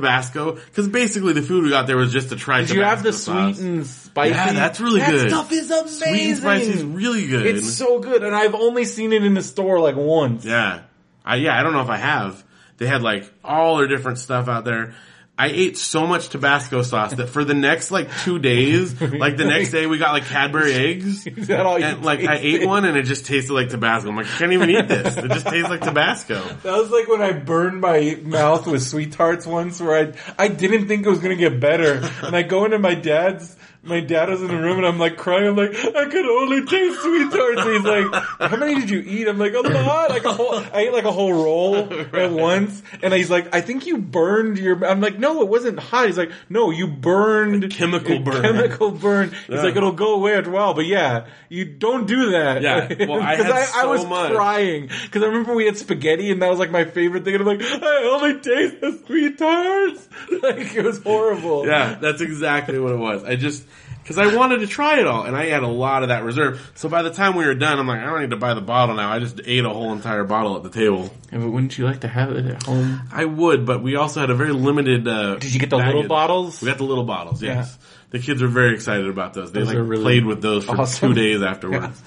Tabasco because basically the food we got there was just to try. Did you have the Tabasco sweet and spicy? Yeah, that's really that good. stuff is amazing. Sweet and spicy is really good. It's so good, and I've only seen it in the store like once. Yeah. I, yeah, I don't know if I have. They had like all their different stuff out there. I ate so much Tabasco sauce that for the next like two days, like the next day we got like Cadbury eggs. (laughs) Is that all you And like I ate one and it just tasted like Tabasco. I'm like, I can't even eat this. It just tastes like Tabasco. That was like when I burned my mouth with sweet tarts once, where I I didn't think it was gonna get better, and I go into my dad's. My dad was in the room and I'm like crying. I'm like, I could only taste sweet tarts. And he's like, how many did you eat? I'm like, a lot. Like a whole, I ate like a whole roll (laughs) at once. And he's like, I think you burned your, I'm like, no, it wasn't hot. He's like, no, you burned. chemical burn. Chemical burn. He's Yeah. like, it'll go away after a while. But yeah, you don't do that. Yeah. (laughs) Well, I 'Cause had I, so was much. crying. Cause I remember we had spaghetti and that was like my favorite thing. And I'm like, I only taste the sweet tarts. (laughs) Like it was horrible. Yeah, that's exactly what it was. I just, cause I wanted to try it all and I had a lot of that reserve. So by the time we were done, I'm like, I don't need to buy the bottle now. I just ate a whole entire bottle at the table. Yeah, but wouldn't you like to have it at home? I would, but we also had a very limited, uh, Did you get the bag little bottles? We got the little bottles, yes. The kids were very excited about those. They Those like really played with those for awesome. two (laughs) days afterwards.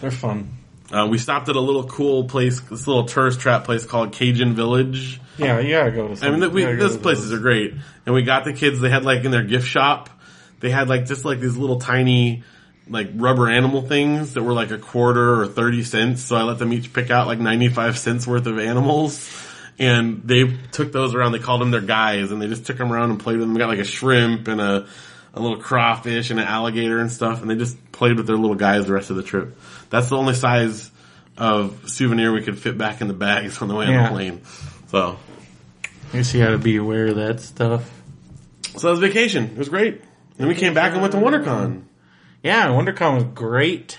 They're fun. Uh, we stopped at a little cool place, this little tourist trap place called Cajun Village. Yeah, you gotta go to I mean, we, you gotta those places are great. And we got the kids, they had like in their gift shop, they had like just like these little tiny, like rubber animal things that were like a quarter or 30 cents. So I let them each pick out like 95 cents worth of animals. And they took those around, they called them their guys, and they just took them around and played with them. We got like a shrimp and a, a little crawfish and an alligator and stuff, and they just played with their little guys the rest of the trip. That's the only size of souvenir we could fit back in the bags on the way on the plane. So, I guess you gotta be aware of that stuff. So that was vacation. It was great. Then we came back and went to WonderCon. Yeah, WonderCon was great.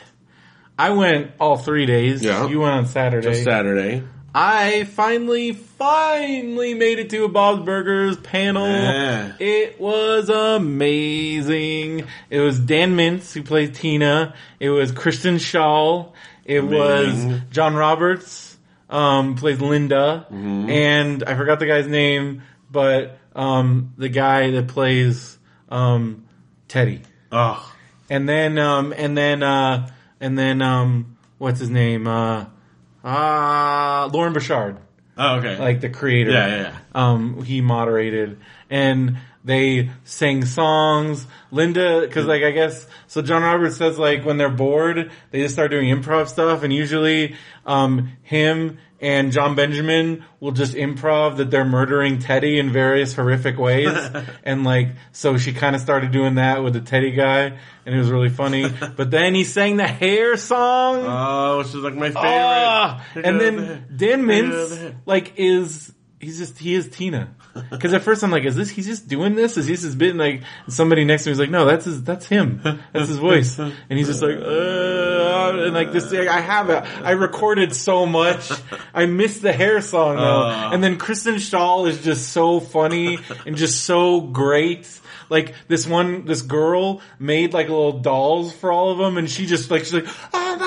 I went all three days. Yeah. You went on Saturday. Just Saturday. I finally, finally made it to a Bob's Burgers panel. Yeah. It was amazing. It was Dan Mintz who plays Tina. It was Kristen Schaal. It Amazing. was John Roberts, um, plays Linda. Mm-hmm. And I forgot the guy's name, but, um, the guy that plays, um, Teddy. Oh, And then, um, and then, uh, and then, um, what's his name? Uh, uh, Loren Bouchard, oh okay. like the creator. Yeah, yeah, um, he moderated, and they sang songs. Linda, cause like I guess, so John Roberts says like when they're bored, they just start doing improv stuff and usually, um, him and Jon Benjamin will just improv that they're murdering Teddy in various horrific ways. (laughs) and like, so she kind of started doing that with the Teddy guy and it was really funny. (laughs) but then he sang the hair song. Oh, which is like my favorite. Here and then the. Dan Mintz like is he's just he is Tina. Because at first I'm like, is this he's just doing this? Is his bit? And like somebody next to me is like, no, that's his that's him. That's his voice. And he's just like, uh, and like this. I have it. I recorded so much. I missed the hair song though. Uh. and then Kristen Schaal is just so funny and just so great. Like this one, this girl made like little dolls for all of them, and she just like she's like, oh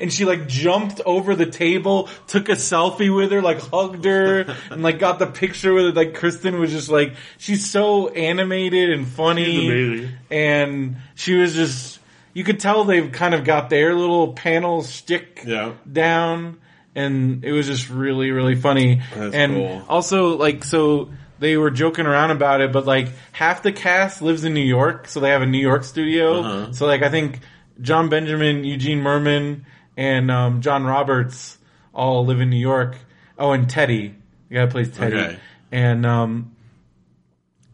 and she like jumped over the table, took a selfie with her, like hugged her, (laughs) and like got the picture with it. Like Kristen was just like, she's so animated and funny, and she was just, you could tell they've kind of got their little panel stick Yeah. down and it was just really really funny That's and cool. also like so they were joking around about it but like half the cast lives in new york so they have a new york studio Uh-huh. so like i think jon benjamin eugene mirman and um, john roberts all live in new york oh and teddy the guy plays teddy Okay. and um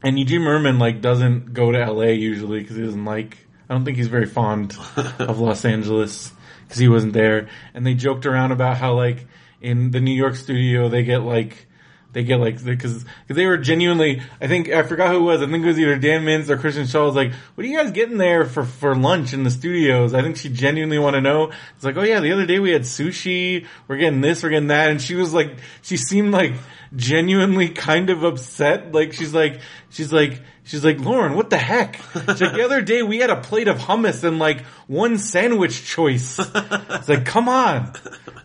and eugene mirman like doesn't go to la usually because he doesn't like i don't think he's very fond (laughs) of los angeles because he wasn't there. And they joked around about how like in the New York studio they get like they get like because they were genuinely. I think I forgot who it was. I think it was either Dan Mintz or Kristen Schaal. Was like, "What are you guys getting there for for lunch in the studios?" I think she genuinely want to know. It's like, "Oh yeah, the other day we had sushi. We're getting this. We're getting that." And she was like, she seemed like genuinely kind of upset. Like she's like, she's like, she's like, Loren, what the heck? She's like, the other day we had a plate of hummus and like one sandwich choice. It's like, come on.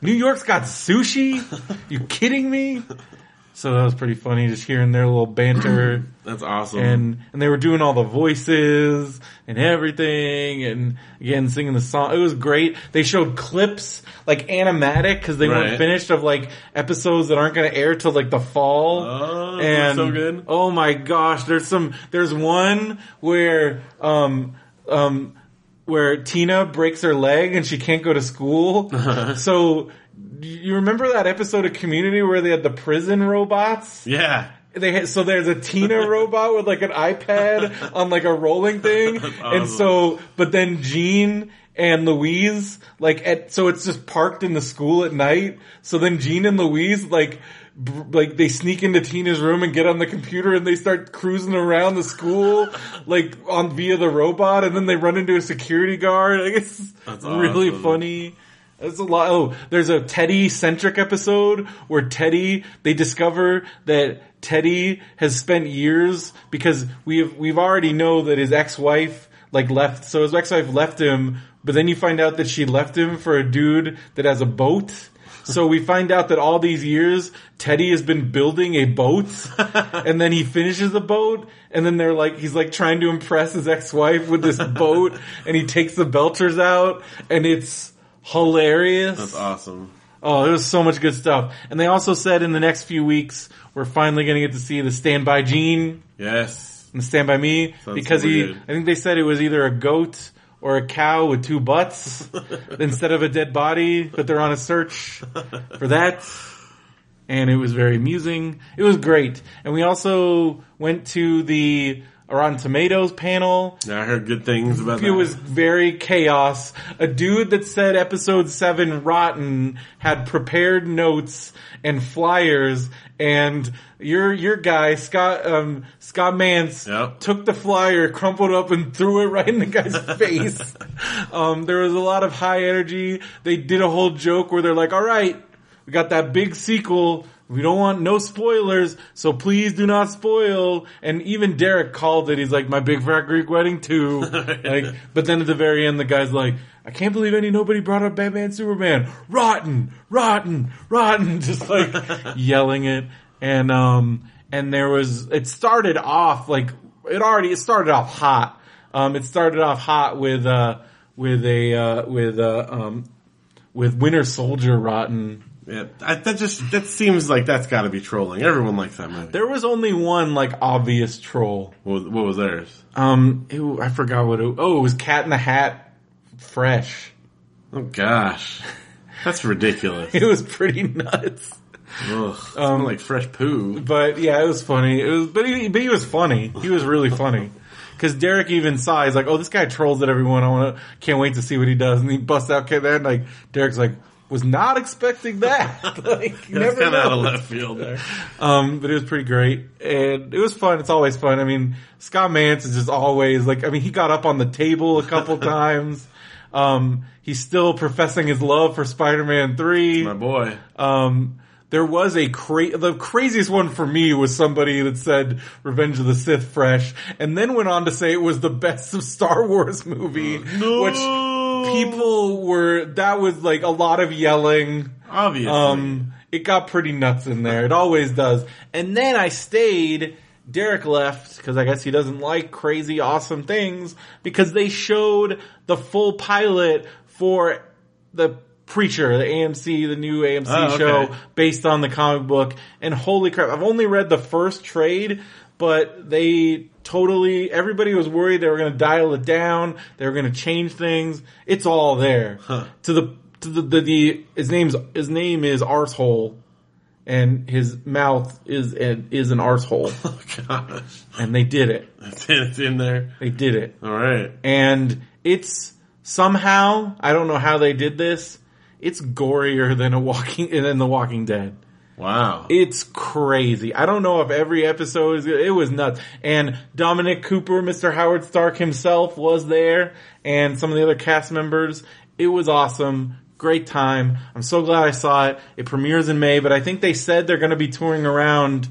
New York's got sushi? You kidding me? So that was pretty funny just hearing their little banter. (clears throat) That's awesome. and and they were doing all the voices and everything and again singing the song. It was great. They showed clips like animatic because they weren't finished of like episodes that aren't going to air till like the fall. Oh, and so good. oh my gosh there's some there's one where um um where Tina breaks her leg and she can't go to school. (laughs) So you remember that episode of community where they had the prison robots yeah. they had, so there's a Tina (laughs) robot with like an iPad on like a rolling thing, (laughs) and so but then Gene and Louise like at so it's just parked in the school at night. So then Gene and Louise like. br- Like they sneak into Tina's room and get on the computer and they start cruising around the school (laughs) like on via the robot and then they run into a security guard. I guess That's really awesome. funny. There's a lot. Oh, there's a Teddy centric episode where Teddy they discover that Teddy has spent years because we've we've already know that his ex wife like left. So his ex wife left him, but then you find out that she left him for a dude that has a boat. So we find out that all these years Teddy has been building a boat, (laughs) and then he finishes the boat, and then they're like he's like trying to impress his ex wife with this boat, and he takes the Belchers out, and it's hilarious. That's awesome. Oh, there was so much good stuff. And they also said in the next few weeks, we're finally going to get to see the Stand By Gene Yes. and Stand By Me Sounds because super he. I think they said it was either a goat or a cow with two butts (laughs) instead of a dead body, but they're on a search for that. And it was very amusing. It was great. And we also went to the Rotten Tomatoes panel Yeah, I heard good things about that. it was very chaos. A dude that said episode seven rotten had prepared notes and flyers, and your your guy Scott um, Scott Mantz Yep. took the flyer, crumpled up, and threw it right in the guy's (laughs) face. Um, there was a lot of high energy. They did a whole joke where they're like, "All right, we got that big sequel." We don't want no spoilers, so please do not spoil. And even Derek called it. He's like, "My Big Fat Greek Wedding too." (laughs) like, but then at the very end, the guy's like, "I can't believe any nobody brought up Batman Superman. Rotten, rotten, rotten!" (laughs) Just like (laughs) yelling it. And um, and there was. It started off like it already. It started off hot. Um, it started off hot with uh with a uh with uh um with Winter Soldier rotten Yeah, I, that just that seems like that's got to be trolling. Everyone likes that movie. There was only one like obvious troll. What, was- what was theirs? Um, I forgot what it. Oh, it was Cat in the Hat, fresh. Oh gosh, that's ridiculous. (laughs) It was pretty nuts. Ugh, um, like fresh poo. But yeah, it was funny. It was, but he, but he was funny. He was really funny. (laughs) Cause Derek even saw, he's like, oh, this guy trolls at everyone. I want to, can't wait to see what he does. And he busts out that. Like, Derek's like, was not expecting that. (laughs) like, you That's never kind of out of left field there. Um, but it was pretty great. And it was fun. It's always fun. I mean, Scott Mantz is just always like, I mean, he got up on the table a couple (laughs) times. Um, he's still professing his love for Spider-Man 3. My boy. Um, there was a cra- the craziest one for me was somebody that said Revenge of the Sith fresh and then went on to say it was the best of Star Wars movie, No. which people were, that was like a lot of yelling. Obviously. Um, it got pretty nuts in there. It always does. And then I stayed. Derek left because I guess he doesn't like crazy awesome things because they showed the full pilot for the Preacher, the AMC, the new AMC Oh, okay. show based on the comic book. And holy crap, I've only read the first trade, but they totally, everybody was worried they were going to dial it down. They were going to change things. It's all there. To the, to the, the, the, his name's, his name is Arsehole. And his mouth is an, is an arsehole. (laughs) oh gosh, And they did it. it's it's in there. They did it. All right. And it's somehow, I don't know how they did this, it's gorier than a walking, (laughs) than the Walking Dead. Wow. It's crazy. I don't know if every episode is, it was nuts. And Dominic Cooper, Mr. Howard Stark himself was there and some of the other cast members. It was awesome. Great time. I'm so glad I saw it. It premieres in May, but I think they said they're going to be touring around,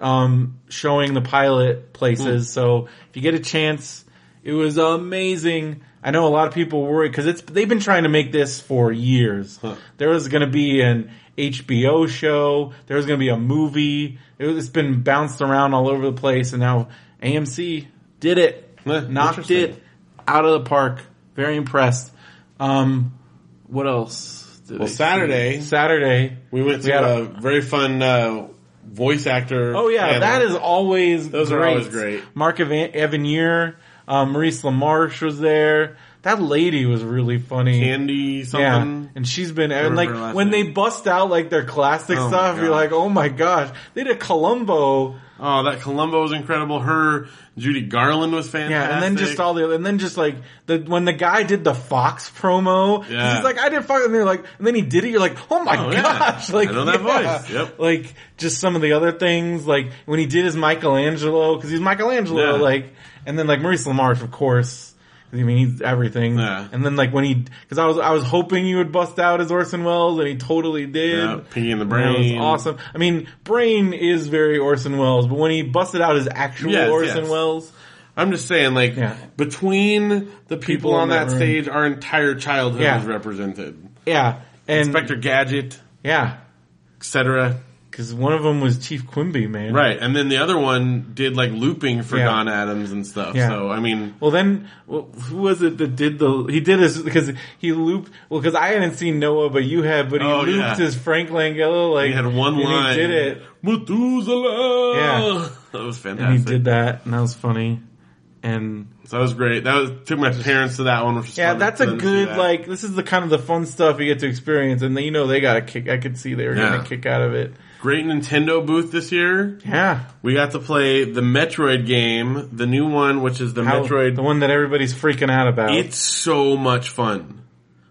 um, showing the pilot places. So if you get a chance, it was amazing. I know a lot of people worry because it's they've been trying to make this for years. There was going to be an HBO show. There was going to be a movie. It was, it's been bounced around all over the place, and now AMC did it, knocked it out of the park. Very impressed. Um, what else? did Well? Saturday- Saturday. We went to We had a, a- very fun uh, voice actor. Oh yeah, panel. that is always Those are great. always great. Mark Evan- Evanier, um, Maurice LaMarche was there. That lady was really funny. Candy yeah, and she's been and like when name. they bust out like their classic Oh stuff, you're like, oh my gosh, they did Columbo, Oh, that Columbo was incredible. Her Judy Garland was fantastic. yeah, and then just all the other and then just like the when the guy did the Fox promo, Yeah. he's like, I did Fox, and they're like, and then he did it, you're like, oh my Oh, yeah. gosh, (laughs) like I know that yeah. voice. Yep. like just some of the other things, like when he did his Michelangelo, because he's Michelangelo, Yeah. like, and then like Maurice LaMarche, of course. I mean, he's everything. Yeah. And then like when he, cause I was, I was hoping you would bust out as Orson Welles and he totally did. Yeah, Pinky in the Brain. Awesome. I mean, Brain is very Orson Welles, but when he busted out his actual Yes, Orson yes. Welles, I'm just saying, like Yeah. between the people, in on that that, stage, our entire childhood Yeah. was represented. yeah. And, Inspector Gadget, yeah. etc. Cause one of them was Chief Quimby, man. Right, and then the other one did like looping for Yeah. Don Adams and stuff. Yeah. So I mean, Well, then well, who was it that did the? He did his because he looped. Well, because I hadn't seen Noah, but you had. But he Oh, looped yeah. his Frank Langella. Like he had one and line. He did it, Methuselah. Yeah. (laughs) that was and fantastic. he did that, and that was funny. And So that was great. That was took my parents to that one, which was yeah, fun that's for a them to see good that. like. This is the kind of the fun stuff you get to experience, and then, you know they got a kick. I could see they were getting Yeah. a kick out of it. Great Nintendo booth this year. Yeah, We got to play the Metroid game, the new one, which is the How- Metroid the one that everybody's freaking out about. It's so much fun.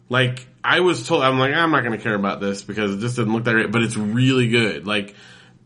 Like I was told, I'm like, I'm not going to care about this because it just didn't look that great, but it's really good. Like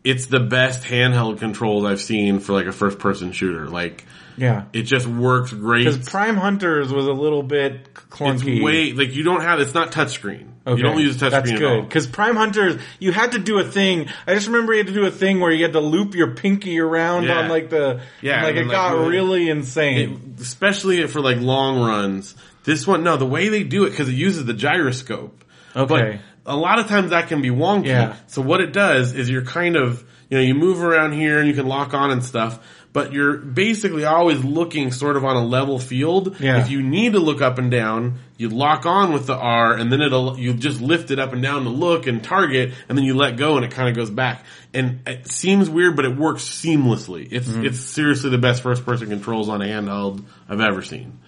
it's the best handheld controls I've seen for like a first person shooter. Like yeah, it just works great. because Prime Hunters was a little bit clunky. It's way like you don't have it's not touchscreen. You don't use a touchscreen That's good because Prime Hunters, you had to do a thing. I just remember you had to do a thing where you had to loop your pinky around Yeah. on like the Yeah, like it then, got really- really insane. It- especially for like long runs. This one, no, the way they do it because it uses the gyroscope. Okay. But a lot of times that can be wonky. Yeah. So what it does is you're kind of, you know, you move around here and you can lock on and stuff, but you're basically always looking sort of on a level field. Yeah. If you need to look up and down, you lock on with the R and then it'll, you just lift it up and down to look and target and then you let go and it kind of goes back. And it seems weird, but it works seamlessly. It's, mm-hmm. it's seriously the best first person controls on a handheld I've ever seen.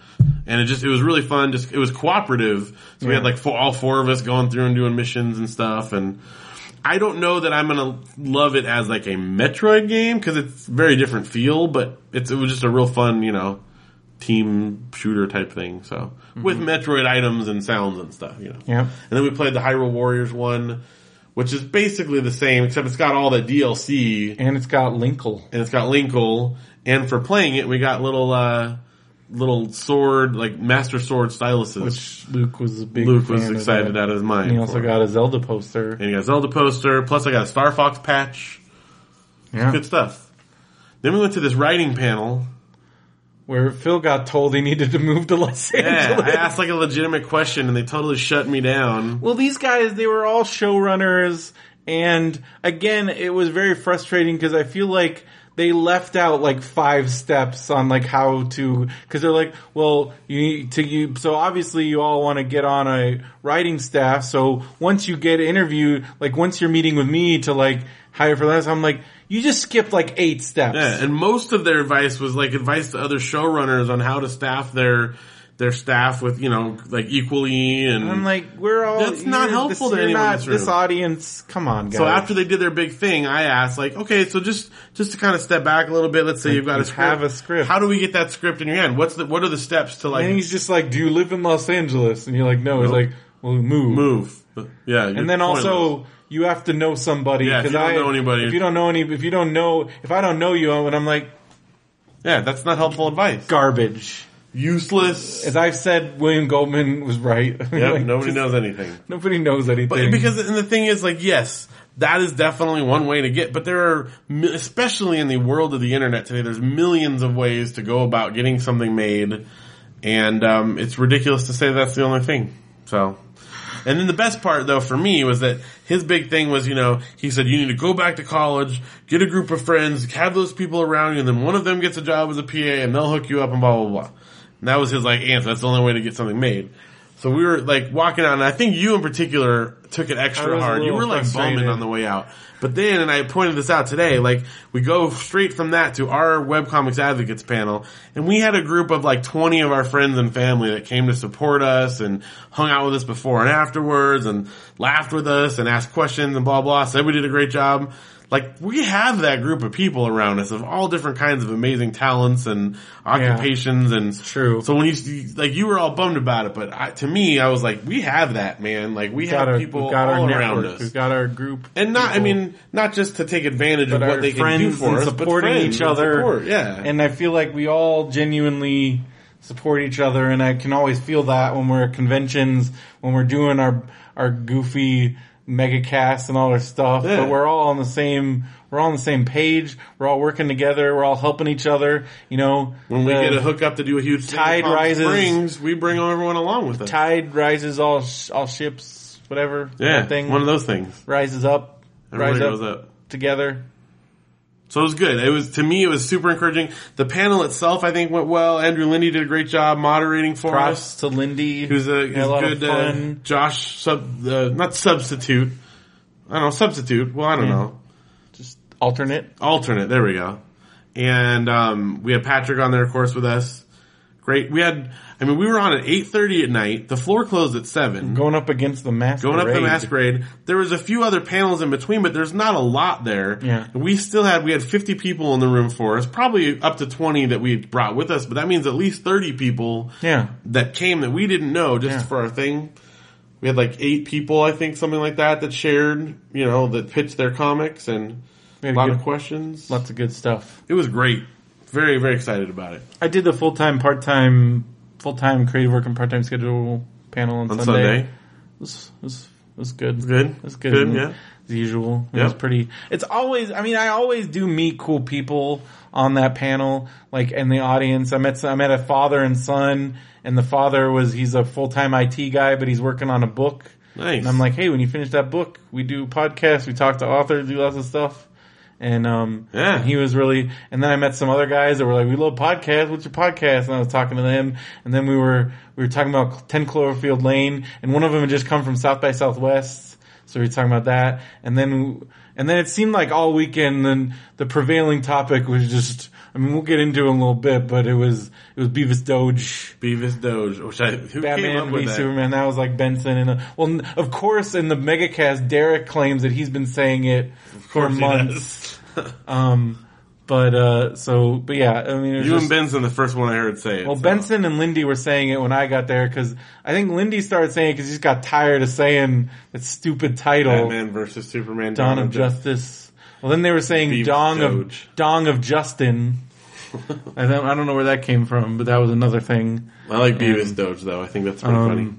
And it just, it was really fun. Just, it was cooperative. So we had like four, all four of us going through and doing missions and stuff. And I don't know that I'm gonna love it as like a Metroid game because it's very different feel, but it's, it was just a real fun, you know, team shooter type thing. So with Metroid items and sounds and stuff, you know. Yep. And then we played the Hyrule Warriors one, which is basically the same except it's got all the DLC And it's got Linkle. and it's got Linkle. And for playing it, we got little, uh, little sword, like Master Sword styluses. Which Luke was a big Luke was excited out of his mind. And he also for. got a Zelda poster. And he got a Zelda poster, plus I got a Star Fox patch. Yeah. Good stuff. Then we went to this writing panel. Where Phil got told he needed to move to Los Yeah, Angeles. I asked like a legitimate question and they totally shut me down. Well, these guys, they were all showrunners, and again, it was very frustrating because I feel like they left out like five steps on like how to, because they're like, well, you need to you. So obviously, you all want to get on a writing staff. So once you get interviewed, like once you're meeting with me to like hire for this, I'm like, you just skipped like eight steps. Yeah, and most of their advice was like advice to other showrunners on how to staff their their staff with, you know, like equally and I'm like, we're all. That's not helpful to you're anyone not- this. This audience, come on, guys. So after they did their big thing, I asked like, okay, so just just to kind of step back a little bit, let's say you've got you a script. have a script. How do we get that script in your hand? What's the what are the steps to like And he's just like, "Do you live in Los Angeles?" And you're like, "No." He's like, "Well, move." move? Yeah, And then also, you have to know somebody. Yeah, if you don't I, know anybody- if you don't know any, if you don't know, if I don't know you, and I'm like yeah, that's not helpful advice. garbage. Useless. As I've said, William Goldman was right. (laughs) Yep, Like, nobody just- knows anything. Nobody knows anything. But because and the thing is, like, yes, that is definitely one way to get. But there are, especially in the world of the internet today, there's millions of ways to go about getting something made, and um, it's ridiculous to say that's the only thing. So. And then the best part though for me was that his big thing was, you know, he said you need to go back to college, get a group of friends, have those people around you, and then one of them gets a job as a PA and they'll hook you up and blah blah blah. And that was his like answer. That's the only way to get something made. So we were like walking out, and I think you in particular took it extra hard. You were like frustrated. bumming on the way out. But then, and I pointed this out today, like we go straight from that to our webcomics advocates panel, and we had a group of like 20 of our friends and family that came to support us and hung out with us before and afterwards and laughed with us and asked questions and blah blah. Said we did a great job. Like we have that group of people around us of all different kinds of amazing talents and occupations and true. So when you like you were all bummed about it, but I, to me I was like, we have that man. Like we We've have our, people all our around network. us. We've got our group. And not, I mean, not just to take advantage of what they can do for and us, but supporting each other. support, yeah. And I feel like we all genuinely support each other, and I can always feel that when we're at conventions, when we're doing our our goofy mega cast and all our stuff. Yeah. But we're all on the same. We're all on the same page. We're all working together. We're all helping each other. You know, when we get a hookup to do a huge Tide rises- Springs, we bring everyone along with us. tide rises, all sh- all ships, whatever. yeah, thing one of those things. rises up, Everybody rise goes up, up. together. So it was good. It was to me, it was super encouraging. The panel itself, I think, went well. Andrew Lindy did a great job moderating for us. Props to Lindy, Who's a, a good, uh. Josh sub, uh, not substitute. I don't know, substitute. Well, I don't Yeah. know. just alternate. alternate. There we go. And um, we had Patrick on there, of course, with us. Great. We had. I mean, we were on at eight thirty at night. The floor closed at seven. Going up against the masquerade. Going up the masquerade. There was a few other panels in between, but there's not a lot there. Yeah. We still had we had 50 people in the room for us, probably up to 20 that we brought with us, but that means at least 30 people Yeah. that came that we didn't know just Yeah. for our thing. We had like eight people, I think, something like that, that shared, you know, that pitched their comics and a lot good- of questions. Lots of good stuff. It was great. Very, very excited about it. I did the full time, part time, full time creative work and part time schedule panel on, On Sunday. Sunday. It was, it was, it was good. Good. It was good. Good, yeah. As usual. It Yep. was pretty, it's always, I mean, I always do meet cool people on that panel, like in the audience. I met, I met a father and son and the father was, he's a full time IT guy, but he's working on a book. Nice. And I'm like, hey, when you finish that book, we do podcasts, we talk to authors, do lots of stuff. And um, Yeah. and he was really. And then I met some other guys that were like, "We love podcasts. What's your podcast?" And I was talking to them. And then we were we were talking about Ten Cloverfield Lane, and one of them had just come from South by Southwest, so we were talking about that. And then and then it seemed like all weekend, then the prevailing topic was just. I mean, we'll get into it in a little bit, but it was it was Beavis Doge. Beavis Doge. Which I, who came Batman up with v that? Superman. That was like Benson and uh, well, n- of course, in the megacast, Derek claims that he's been saying it for course he months. (laughs) Um, but uh, so, but yeah, I mean, it was You just, and Benson, the first one I heard say it. well, so. Benson and Lindy were saying it when I got there because I think Lindy started saying it because he just got tired of saying that stupid title, Batman versus Superman. Dawn of Justice. Well, then they were saying Beavis Dong Doge. of Dong of Justin. (laughs) I don't, I don't know where that came from, but that was another thing. I like Beavis And- Doge though. I think that's pretty Um, funny.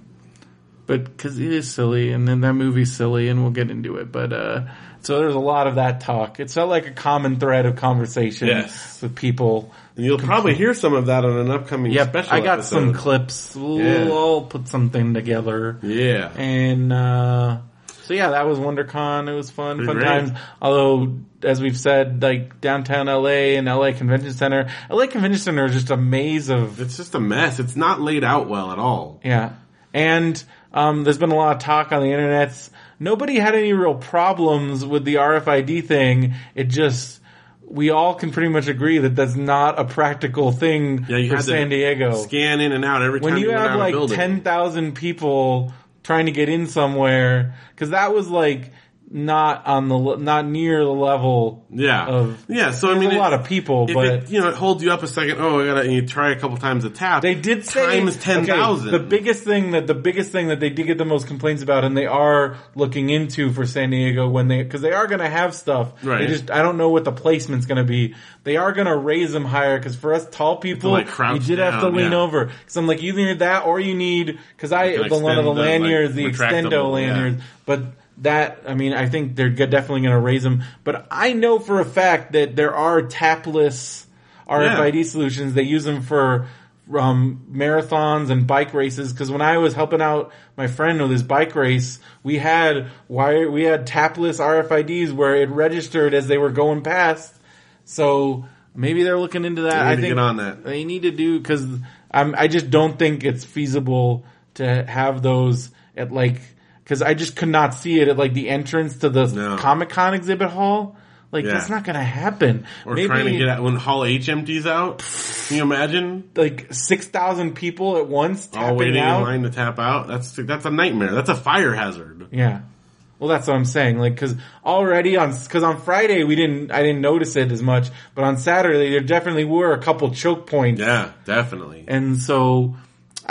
but because it is silly, and then that movie's silly, and we'll get into it. But uh, so there's a lot of that talk. It felt like a common thread of conversation Yes. with people. And you'll probably hear some of that on an upcoming Yep, special. I got episode. some clips. We'll Yeah. all put something together. Yeah. And uh, so yeah, that was WonderCon. It was fun, Pretty fun great. times. Although, as we've said, like downtown LA and LA Convention Center, LA Convention Center is just a maze of It's just a mess. It's not laid out well at all. Yeah. And um, there's been a lot of talk on the internet. Nobody had any real problems with the RFID thing. It just, we all can pretty much agree that that's not a practical thing Yeah, you for San Diego. Scan in and out every time When you went have like building. 10,000 people trying to get in somewhere, cause that was like not on the, not near the level Yeah. of, yeah. So I mean, a it- lot of people, but. it, you know, it holds you up a second. Oh, I gotta. And you try a couple times to tap. They did say times ten thousand. Okay, the biggest thing that the biggest thing that they did get the most complaints about, and they are looking into for San Diego when they because they are going to have stuff. Right. They just I don't know what the placement's going to be. They are going to raise them higher because for us tall people, like, you did have to lean yeah. over. Because I'm like, you need that or you need because I the one of the the, like, lanyards, the extendo yeah. but. That I mean, I think they're definitely going to raise them, but I know for a fact that there are tapless RFID solutions. They use them for um, marathons and bike races. Because when I was helping out my friend with his bike race, we had wire, we had tapless RFIDs where it registered as they were going past. So maybe they're looking into that. They need I to think get on that. they need to do because I just don't think it's feasible to have those at like because I just could not see it at like the entrance to the No. Comic Con exhibit hall. Like Yeah. that's not going to happen. or Maybe trying to get out when Hall H empties out. Can you imagine? like six thousand people at once All waiting out. in line to tap out. That's that's a nightmare. That's a fire hazard. Yeah. Well, that's what I'm saying. Like, cause already on, cause on Friday we didn't, I didn't notice it as much, but on Saturday there definitely were a couple choke points. Yeah, definitely. And so,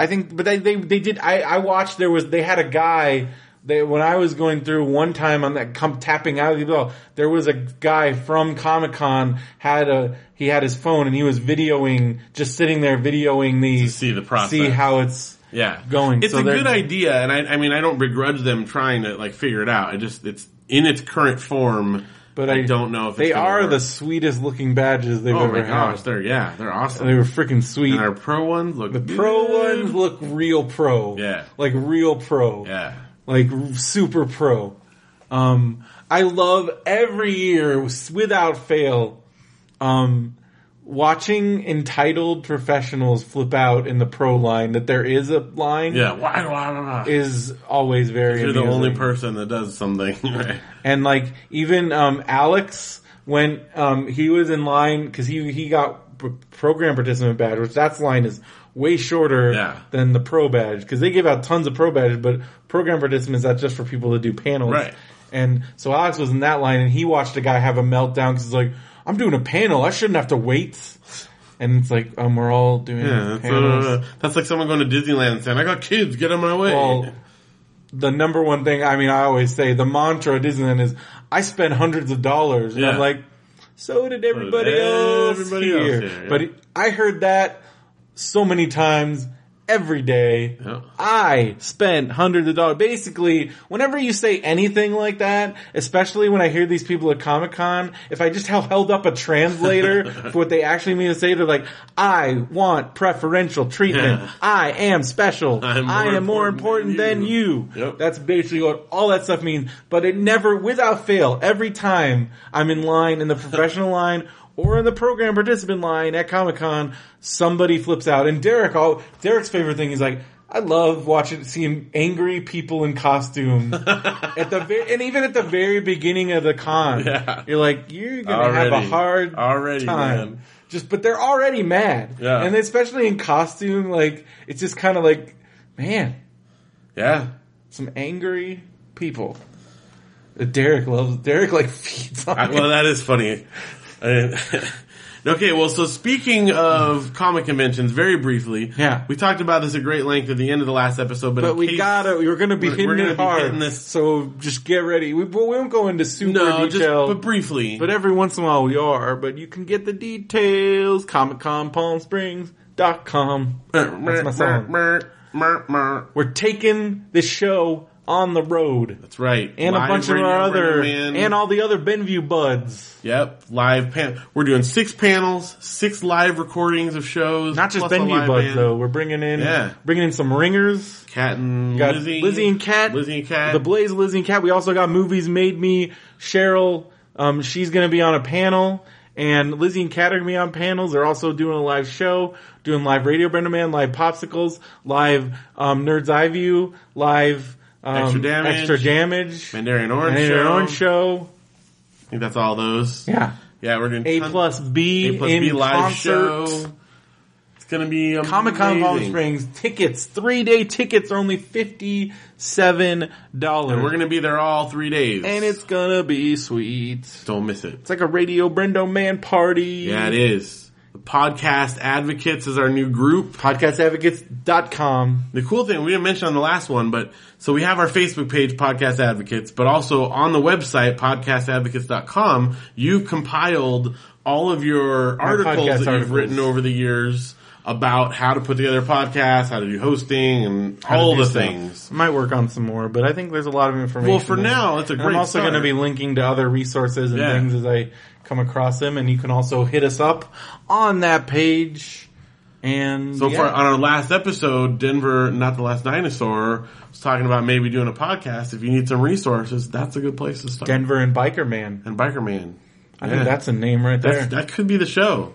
I think, but they, they, they did, I, I watched there was, they had a guy, they, when I was going through one time on that come tapping out of the bell, there was a guy from Comic Con had a, he had his phone and he was videoing, just sitting there videoing the, see the process. see how it's, Yeah, going. It's So a good idea, and I, I mean, I don't begrudge them trying to like figure it out. I just it's in its current form. But I, I, don't know if they are work. the sweetest looking badges they've Oh ever my gosh, had. they're yeah, they're awesome. They were freaking sweet. and our pro ones look The pro ones look real pro. Yeah. Like real pro. Yeah, Like super pro. Um, I love every year without fail, um, watching entitled professionals flip out in the pro line that there is a line yeah. Why? Why? Why? is always very You're the only person that does something. (laughs) right. And like even um, Alex, when um, he was in line because he he got p- program participant badge, which that's line is way shorter Yeah. than the pro badge because they give out tons of pro badges, but program participants that's just for people to do panels. Right. And so Alex was in that line, and he watched a guy have a meltdown because he's like, "I'm doing a panel. I shouldn't have to wait." And it's like, um, we're all doing Yeah, that's, panels. uh, that's like someone going to Disneyland and saying, "I got kids, get on my way." Well, the number one thing, I mean, I always say the mantra at Disneyland is, I spend hundreds of dollars. And Yeah. I'm like, so did everybody else everybody else here. here, yeah. But I heard that so many times every day. Yeah. I spent hundreds of dollars. Basically, whenever you say anything like that, especially when I hear these people at Comic Con, if I just held held up a translator (laughs) for what they actually mean to say, they're like, I want preferential treatment. Yeah. I am special. I'm more I am more important important than than you." you. Yep. That's basically what all that stuff means. But it never, without fail, every time I'm in line, in the professional (laughs) line, or in the program participant line at Comic Con, somebody flips out. And Derek, all, Derek's favorite thing is like, I love watching, seeing angry people in costume (laughs) at the and even at the very beginning of the con. Yeah. You're like, you're gonna have a hard Already, time. man. Just, but they're already mad. Yeah. And especially in costume, like, it's just kind of like, man, Yeah. some angry people. Derek loves. Derek like (laughs) feeds on. I, well, that is funny. (laughs) Okay, well, so speaking of comic conventions, very briefly, Yeah. we talked about this at great length at the end of the last episode, but, but in we case- gotta. We were gonna be we're- hitting we're gonna it be hard. hitting this- So just get ready. We, we won't go into super no, just detail. but briefly. But every once in a while we are. But you can get the details. Comic Con Palm Springs dot com. That's my song. We're taking this show on the road. That's right, And a Live bunch of our other, and all the other Benview buds. Yep, live pan. We're doing six panels, six live recordings of shows. Not just a Benview buds band. though. We're bringing in, Yeah. bringing in some ringers. Cat and Lizzie, Lizzie, and Cat. Lizzie and Cat. The Blaze, Lizzie and Cat. We also got Movies Made Me. Cheryl, um, she's gonna be on a panel. And Lizzie and Cat are gonna be on panels. They're also doing a live show, doing live Radio Brenda Man, live Popsicles, live, um, Nerd's Eye View, live, um, Extra Damage. Extra Damage, Mandarin Orange and Show. Orange Show. I think that's all those. Yeah. Yeah, we're doing A ton- plus B A plus in B live concert. show. It's gonna be amazing. Comic Con Palm Springs tickets, three day tickets are only fifty seven dollars. And we're gonna be there all three days. and it's gonna be sweet. don't miss it. It's like a Radio Brendo Man party. Yeah, it is. Podcast Advocates is our new group. Podcastadvocates.com. The cool thing, we didn't mention on the last one, but so we have our Facebook page, Podcast Advocates, but also on the website, podcastadvocates.com, you've compiled all of your articles that you've articles. written over the years about how to put together a podcast, how to do hosting, and all the stuff. things. Might work on some more, but I think there's a lot of information. Well, for there. now, it's a And great I'm also going to be linking to other resources and Yeah. things as I come across them, and you can also hit us up on that page. And So yeah. for on our last episode, Denver, not the last dinosaur, was talking about maybe doing a podcast. If you need some resources, that's a good place to start. Denver and Biker Man. and Biker Man. I think that's a name right there. That's, that could be the show.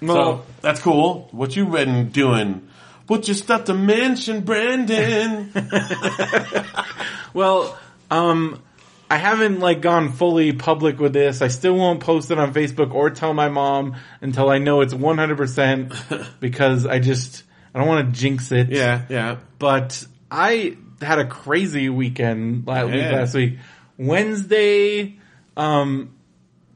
well, so that's cool. What you been doing? What you stuff to mention, Brandon? (laughs) Well, um, I haven't like gone fully public with this. I still won't post it on Facebook or tell my mom until I know it's 100% (laughs) because I just, I don't want to jinx it. yeah, yeah. But I had a crazy weekend last week, Yeah. last week. Wednesday, um,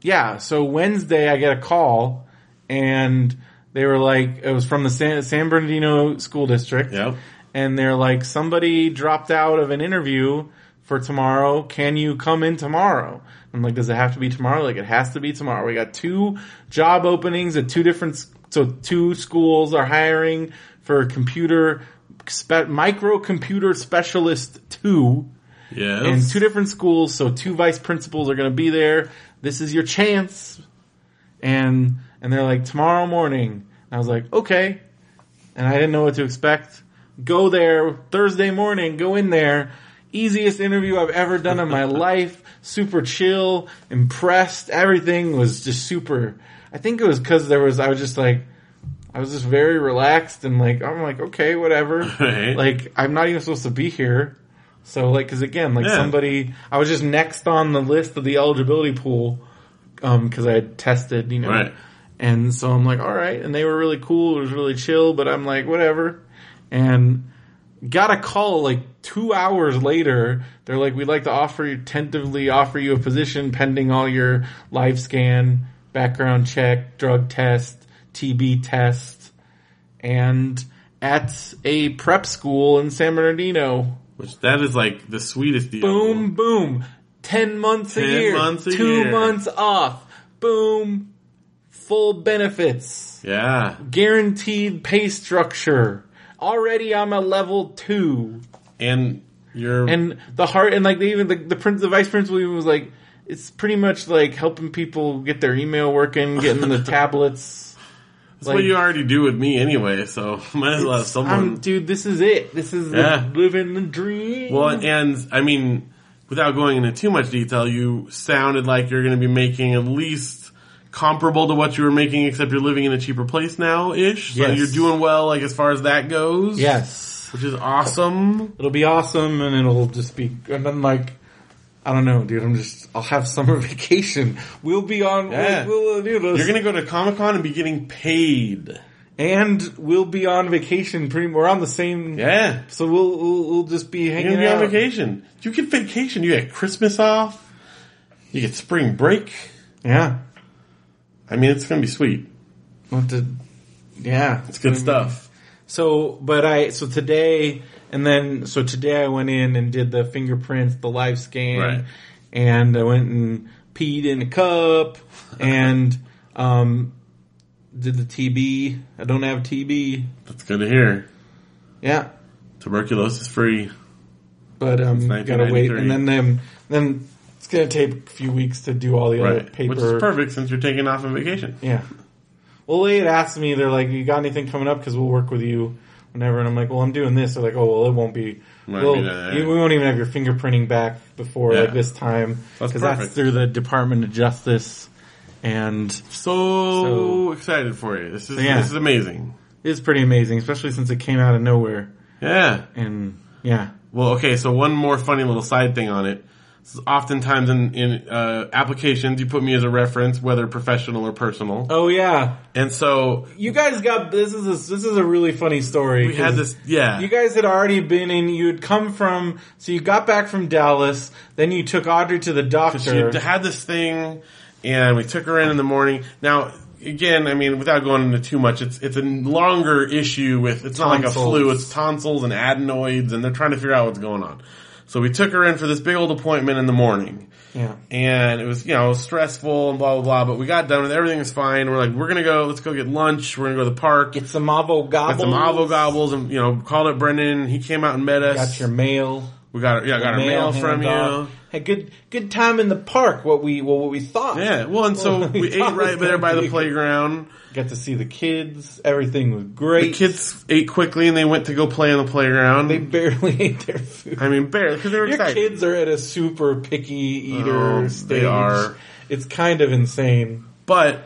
yeah, so Wednesday I get a call and they were like, it was from the San, San Bernardino School District Yep. and they're like, somebody dropped out of an interview for tomorrow. Can you come in tomorrow? I'm like, does it have to be tomorrow? Like, it has to be tomorrow. We got two job openings at two different, so two schools are hiring for computer, spe- microcomputer specialist two Yes. in two different schools. So two vice principals are going to be there. This is your chance. And, and they're like, tomorrow morning. And I was like, okay. And I didn't know what to expect. Go there Thursday morning, go in there. Easiest interview I've ever done in my (laughs) life. Super chill, impressed. Everything was just super. I think it was cause there was, I was just like, I was just very relaxed and like, I'm like, okay, whatever. (laughs) Right. Like, I'm not even supposed to be here. So like, cause again, like Yeah. somebody, I was just next on the list of the eligibility pool, um, cause I had tested, you know. Right. And so I'm like, all right. And they were really cool. It was really chill, but I'm like, whatever. And got a call like two hours later. They're like, we'd like to offer you, tentatively offer you a position pending all your live scan, background check, drug test, TB test, and at a prep school in San Bernardino. Which that is like the sweetest deal. Boom, boom. Ten months a year. months a two year. months off. Boom. Full benefits Yeah. guaranteed pay structure. Already I'm a level two. And you're And the heart, and like they even, the, the, prin- the vice principal even was like, it's pretty much like helping people get their email working, getting the (laughs) tablets. that's what you already do with me anyway. So (laughs) might as well have someone. I'm, dude, this is it. This is Yeah. the, living the dream. Well, and I mean, without going into too much detail, you sounded like you're going to be making at least comparable to what you were making, except you're living in a cheaper place now, ish. So Yes. you're doing well, like as far as that goes. yes. which is awesome. It'll be awesome and it'll just be, and then like, I don't know, dude, I'm just, I'll have summer (laughs) vacation. We'll be on, Yeah. we'll, we'll. You're to go to Comic Con and be getting paid. and we'll be on vacation pretty, we're on the same, Yeah. so we'll, we'll, we'll just be You're hanging to be on out. vacation. You get vacation. You get Christmas off. You get spring break. Yeah. I mean, it's to be sweet. What to, yeah. It's good stuff. So, but I, so today, and then, so today I went in and did the fingerprints, the live scan, Right. and I went and peed in a cup, (laughs) and, um, did the TB. I don't have TB. That's good to hear. Yeah. Tuberculosis free. But, um, gotta wait, and then, then, then it's gonna take a few weeks to do all the other paper. Which is perfect since you're taking off on vacation. Yeah. Well, they had asked me, they're like, you got anything coming up? Cause we'll work with you whenever. And I'm like, well, I'm doing this. They're like, oh, well, it won't be, Might well, be that, you- yeah. we won't even have your fingerprinting back before Yeah. like this time. That's Cause that's perfect. through the Department of Justice. And So, So- excited for you. This is Yeah. this is amazing. it's pretty amazing, especially since it came out of nowhere. Yeah. And yeah. Well, okay. So one more funny little side thing on it. Oftentimes in in uh, applications, you put me as a reference, whether professional or personal. Oh yeah. And so You guys got, this is a, this is a really funny story. we had this. Yeah. You guys had already been in, you had come from, so you got back from Dallas, then you took Audrey to the doctor. she had this thing, and we took her in in the morning. Now, again, I mean, without going into too much, it's it's a longer issue with. It's not like a flu; it's tonsils and adenoids, and they're trying to figure out what's going on. So we took her in for this big old appointment in the morning. Yeah. and it was you know stressful and blah blah blah. But we got done with it. everything was fine. We're like, we're gonna go. Let's go get lunch. We're gonna go to the park. Get some avo Got gobbles. some avo gobbles and you know called up Brendan. He came out and met us. Got your mail. we got yeah got our mail from you. off. Had good good time in the park. What we well, what we thought. Yeah, well, and so we we ate right there by the playground. Got to see the kids. Everything was great. The kids ate quickly and they went to go play on the playground. they barely (laughs) ate their food. I mean, barely because they were Your excited. kids are at a super picky oh, eater Oh, they are. It's kind of insane. But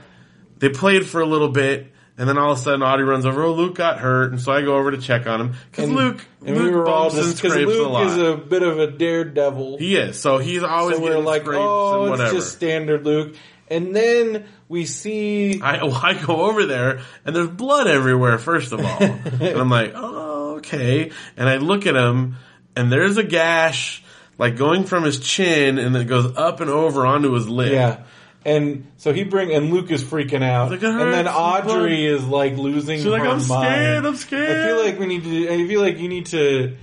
they played for a little bit, and then all of a sudden Audie runs over. Oh, Luke got hurt, and so I go over to check on him because Luke, and Luke we were all just because scrapes a Luke lot. is a bit of a daredevil. he is, so he's always so we're like, scrapes oh, it's just standard Luke. And then we see I, (laughs) well, I go over there and there's blood everywhere, first of all. (laughs) and I'm like, oh, okay. And I look at him and there's a gash, like going from his chin and then it goes up and over onto his lip. Yeah. And so he bring and Luke is freaking out, Like, and then hurts, Audrey is like losing She's like, her I'm mind. scared, I'm scared. I feel like we need to. I feel like you need to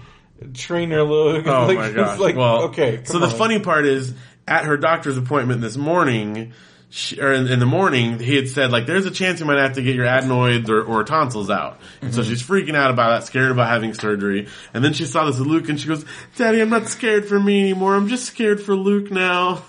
train her a little. (laughs) Oh like, my it's gosh. Like, well, okay. so come the funny part is at her doctor's appointment this morning, she, or in, in the morning, he had said like, there's a chance you might have to get your adenoids or, or tonsils out. And Mm-hmm. so she's freaking out about that, scared about having surgery. And then she saw this Luke and she goes, Daddy, I'm not scared for me anymore. I'm just scared for Luke now.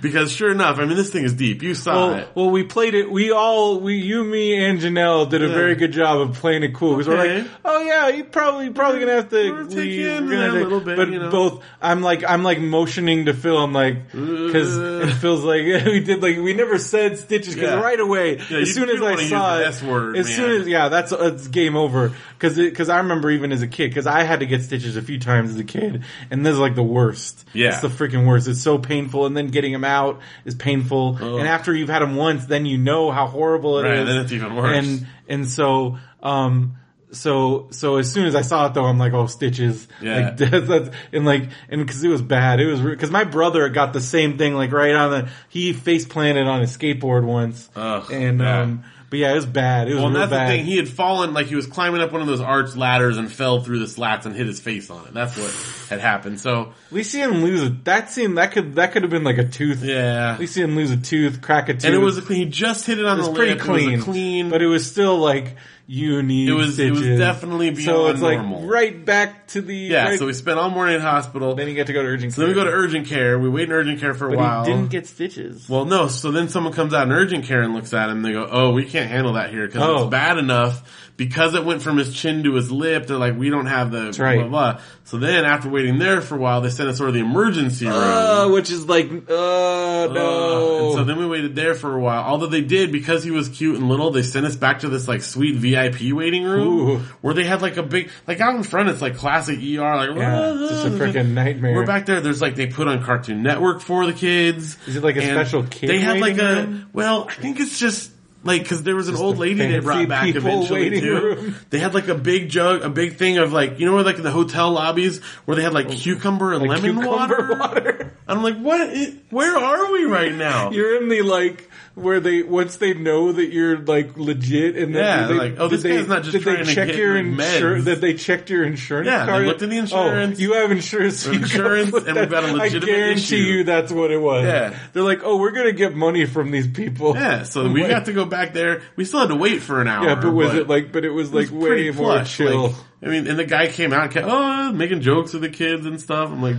Because sure enough, I mean, this thing is deep. You saw Well, it. well, we played it. We all, we, you, me, and Janelle did a Yeah. very good job of playing it cool because we're like, oh yeah, you probably probably gonna have to We're gonna take leave. you in We're gonna a little bit, but you know. both, I'm like, I'm like motioning to Phil. I'm like, because Uh. it (laughs) feels like (laughs) we did like we never said stitches because Yeah. right away Yeah, as soon as I saw it, word, as man. soon as yeah, that's it's game over because because I remember even as a kid because I had to get stitches a few times as a kid and this is like the worst. Yeah. it's the freaking worst. It's so painful and then getting them out is painful and after you've had them once, then you know how horrible it is. Right, then it's even worse. And and so um so so as soon as I saw it though, I'm like, oh, stitches. Yeah. Like (laughs) that's, that's and like and because it was bad, it was because my brother got the same thing like right on the he face planted on his skateboard once, Ugh, and um but yeah, it was bad. It was Well, that's bad. the thing. He had fallen, like he was climbing up one of those arch ladders and fell through the slats and hit his face on it. That's what had happened. So, we see him lose a that scene that could that could have been like a tooth. yeah. We see him lose a tooth, crack a tooth. And it was, a clean he just hit it on It was the pretty lip. clean, It was a clean. but it was still like you need It was- it was stitches. definitely so beyond it's like normal. right back to the Yeah, right- so we spent all morning in hospital. then you get to go to urgent So then we go to urgent care. We wait in urgent care for a but while. didn't get stitches. well, no. So then someone comes out in urgent care and looks at him. and They go, "Oh, we can't handle that here because Oh. it's bad enough because it went from his chin to his lip. They're like, we don't have the blah, right. blah blah." So then after waiting there for a while, they sent us over to the emergency room. uh, which is like, uh, Uh, no. and so then we waited there for a while. Although they did, because he was cute and little, they sent us back to this like sweet VIP waiting room Ooh. where they had like a big, like out in front, it's like classic ER, like Yeah, just a freaking nightmare. We're back there. There's like they put on Cartoon Network for the kids. Is it like a special kid They had like waiting a room? well, I think it's just. Like, cause there was an Just old lady they brought back eventually too. room. They had like a big jug, a big thing of like, you know where like the hotel lobbies where they had like oh, cucumber and lemon Cucumber water? (laughs) water. I'm like, what? Where are we right now? You're in the like where they once they know that you're like legit and Yeah, they, like, oh, this they, guy's not just did trying they to check get, your insurance that they checked your insurance Yeah, they card looked at the oh, insurance. oh, you have insurance you Insurance, and we've got a legitimate I guarantee issue. you that's what it was Yeah. they're like oh we're gonna get money from these people Yeah, so we (laughs) got to go back there. We still had to wait for an hour. yeah but was it like but it was it like was pretty way more plush, chill like, I mean, and the guy came out and kept, oh, making jokes with the kids and stuff. I'm like,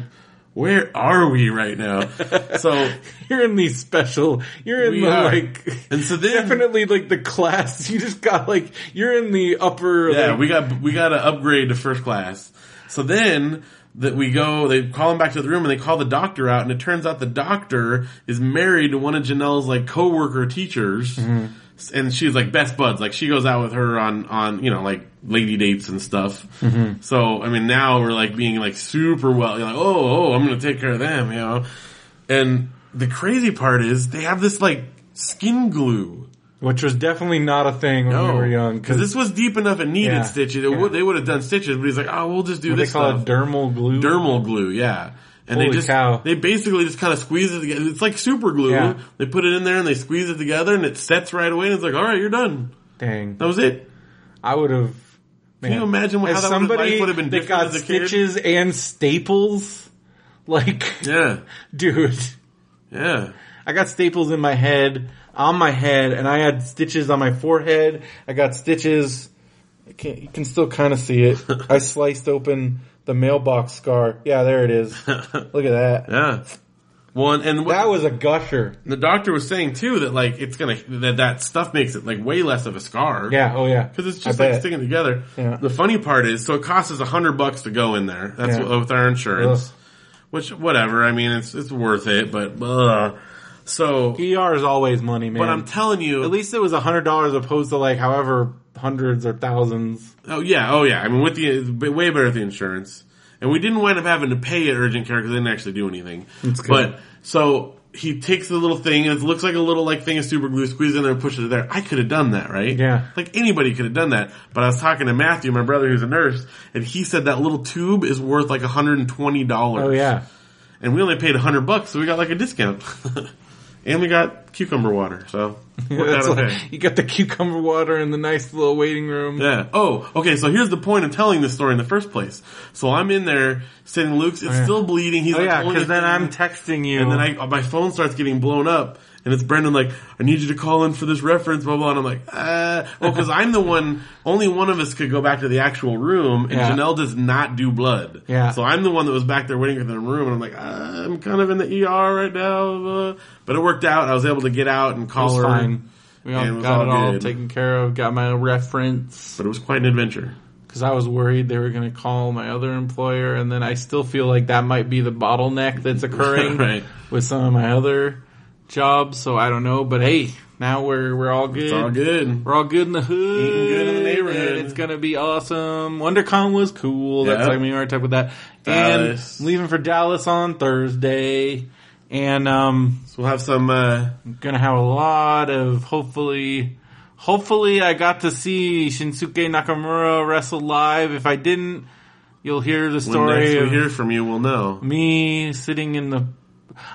where are we right now? (laughs) So, you're in the special you're in the are. like and so then, definitely like the class (laughs) you just got like you're in the upper yeah, like, we got, we got to upgrade to first class. So then, that we go, they call him back to the room and they call the doctor out and it turns out the doctor is married to one of Janelle's like coworker teachers. Mm-hmm. And she's like best buds. Like she goes out with her on, on, you know, like lady dates and stuff. Mm-hmm. So, I mean, now we're like being like super well, you're like, oh, oh, I'm going to take care of them, you know? And the crazy part is they have this like skin glue. which was definitely not a thing when we were young Because this was deep enough and needed Yeah. stitches. It Yeah. would, they would have done stitches, but he's like, oh, we'll just do what they this call stuff. it dermal glue dermal glue, yeah. And they just cow. they basically just kind of squeeze it together. It's like super glue. Yeah. They put it in there and they squeeze it together and it sets right away and it's like, all right, you're done. dang That was it. I would have Can you imagine how that somebody would have been different got as a kid? stitches and staples like Yeah, (laughs) dude yeah. I got staples in my head, on my head, and I had stitches on my forehead. I got stitches. I you can still kind of see it. (laughs) I sliced open the mailbox scar. Yeah, there it is. (laughs) Look at that. Yeah. Well, and, and That was a gusher. the doctor was saying too that like it's gonna that that stuff makes it like way less of a scar. Yeah. Oh yeah. Because it's I just like bet. sticking together. Yeah. The funny part is, so it costs us a hundred bucks to go in there. That's Yeah. what, with our insurance. Ugh. Which, whatever. I mean, it's it's worth it, but ugh. so. ER is always money, man. But I'm telling you, At least it was a hundred dollars opposed to like however hundreds or thousands. oh yeah, oh yeah. I mean, with the way better with the insurance, and we didn't wind up having to pay at urgent care because they didn't actually do anything. But so he takes the little thing and it looks like a little like thing of super glue, squeezes in there and pushes it there. I could have done that, right? Yeah. Like anybody could have done that. But I was talking to Matthew, my brother who's a nurse, and he said that little tube is worth like $120. Oh yeah. And we only paid 100 bucks, so we got like a discount. (laughs) and we got cucumber water, so (laughs) like- you got the cucumber water in the nice little waiting room. Yeah. Oh, okay. So here's the point of telling this story in the first place. So I'm in there sitting. Luke's it's oh, yeah. still bleeding. He's Oh like yeah, because then I'm texting you. and then I my phone starts getting blown up, and it's Brendan like, I need you to call in for this reference, blah blah. And I'm like, uh, well, because I'm the one. Only one of us could go back to the actual room, and Yeah. Janelle does not do blood. Yeah. So I'm the one that was back there waiting for the room, and I'm like, uh, I'm kind of in the ER right now, uh, but it worked out. I was able to get out and call her. fine. We all and it got it all good. taken care of. Got my reference But it was quite an adventure. because I was worried they were going to call my other employer, and then I still feel like that might be the bottleneck that's (laughs) occurring Right. with some of my other jobs. So I don't know, but hey, now we're we're all good. It's all good. We're all good in the hood. Eating good in the neighborhood. It's gonna be awesome. WonderCon was cool. That's like we already talked about that. Dallas. And leaving for Dallas on Thursday. And um So we'll have some. uh gonna have a lot of hopefully hopefully I got to see Shinsuke Nakamura wrestle live. If I didn't, you'll hear the When story next we hear from you, we'll know. me sitting in the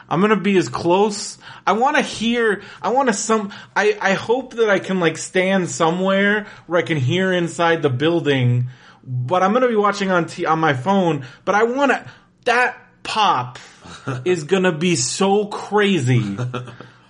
I'm gonna be as close. I want to hear. I want to some. I I hope that I can like stand somewhere where I can hear inside the building. But I'm gonna be watching on t- on my phone. But I want to. That pop (laughs) is gonna be so crazy. (laughs)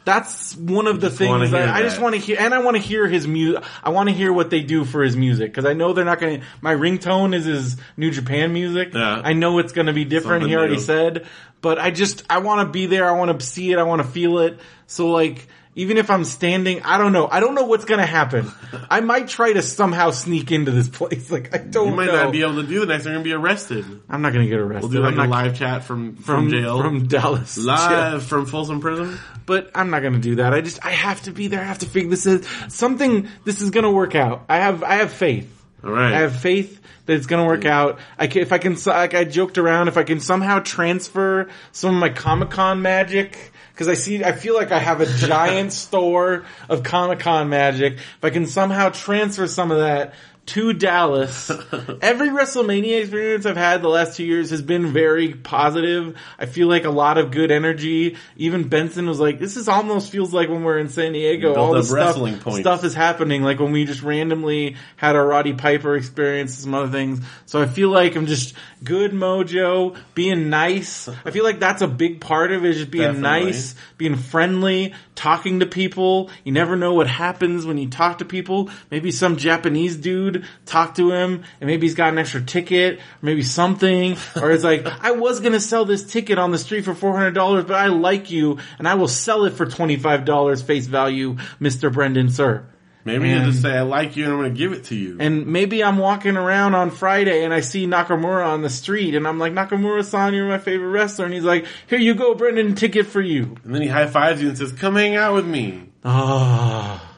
That's one of the things that I just want to hear, and I want to hear his music. I want to hear what they do for his music because I know they're not going to. My ringtone is his New Japan music. Yeah. I know it's going to be different. Something he already new. said, but I just I want to be there. I want to see it. I want to feel it. So like. Even if I'm standing, I don't know. I don't know what's gonna happen. I might try to somehow sneak into this place. (laughs) Like I don't know. You might know. not be able to do the next. They're gonna be arrested. I'm not gonna get arrested. We'll do like I'm a live chat from from from, jail, from Dallas. live from Folsom Prison. but I'm not going to do that. I just I have to be there. I have to figure this is something. This is going to work out. I have I have faith. All right. I have faith that it's going to work out. I can, if I can like I joked around if I can somehow transfer some of my Comic Con magic because I see I feel like I have a giant store of Comic Con magic. If I can somehow transfer some of that to Dallas. (laughs) Every WrestleMania experience I've had the last two years has been very positive. I feel like a lot of good energy. Even Benson was like, "This is almost feels like when we're in San Diego. All the stuff, points. stuff is happening. Like when we just randomly had our Roddy Piper experience, and some other things. So I feel like I'm just good mojo, being nice. I feel like that's a big part of it. Is just being Definitely. nice, being friendly, talking to people. You never know what happens when you talk to people. Maybe some Japanese dude talk to him and maybe he's got an extra ticket or maybe something. Or it's like, (laughs) I was going to sell this ticket on the street for $400, but I like you and I will sell it for $25 face value, Mr. Brendan, sir. Maybe And- you just say, "I like you," and I'm gonna give it to you. And maybe I'm walking around on Friday and I see Nakamura on the street and I'm like, Nakamura-san, you're my favorite wrestler. And he's like, here you go, Brendan, ticket for you. And then he high fives you and says, "Come hang out with me." Ah.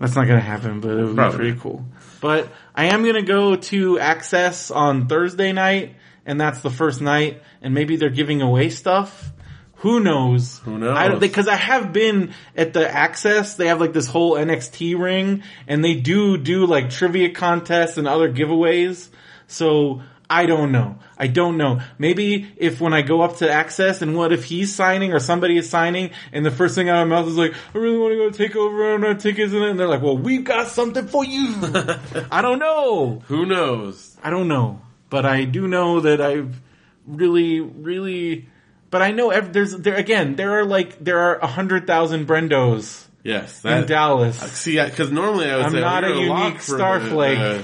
That's not gonna happen, but it would Probably. be pretty cool. But I am gonna go to Access on Thursday night, and that's the first night, and maybe they're giving away stuff. Who knows? Who knows? I because I have been at the Access. They have like this whole NXT ring, and they do do like trivia contests and other giveaways. So I don't know. I don't know. Maybe if when I go up to Access and what if he's signing or somebody is signing and the first thing out of my mouth is like, I really want to go take over on our tickets and, they're like, well, we've got something for you. (laughs) I don't know. Who knows? I don't know. But I do know that I've really, really, but I know ev- there's, there, again, there are like, there are a hundred thousand Brendos Yes, in Dallas. Uh, see, because normally I would I'm say not oh, a unique for the- Starflake. Uh,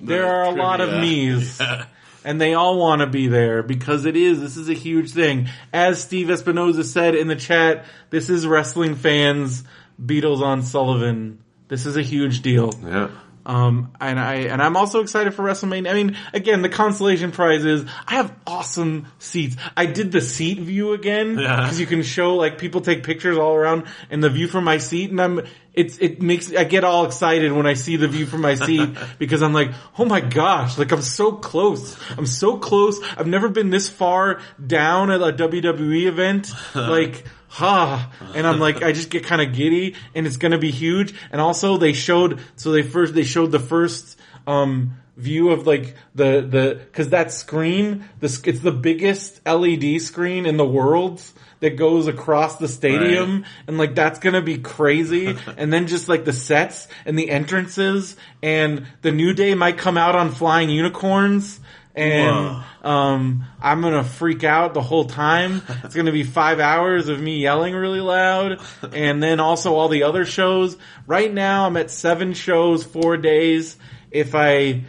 the- there are a lot of me's. (laughs) Yeah. And they all want to be there because it is, this is a huge thing. As Steve Espinoza said in the chat, this is wrestling fans, Beatles on Sullivan. This is a huge deal. Yeah. Um, and I, and I'm also excited for WrestleMania. I mean, again, the consolation prize is I have awesome seats. I did the seat view again Yeah. because you can show like people take pictures all around and the view from my seat and I'm, it's, it makes, I get all excited when I see the view from my seat (laughs) because I'm like, oh my gosh, like I'm so close. I'm so close. I've never been this far down at a WWE event. (laughs) like, ha, and I'm like, I just get kind of giddy and it's gonna be huge. And also they showed, so they first, they showed the first, um, view of like the, the, cause that screen, this, it's the biggest LED screen in the world that goes across the stadium. And like that's gonna be crazy. (laughs) and then just like the sets and the entrances. And the New Day might come out on flying unicorns and um, I'm gonna freak out the whole time. (laughs) It's gonna be five hours of me yelling really loud, and then also all the other shows. Right now, I'm at seven shows, four days. If I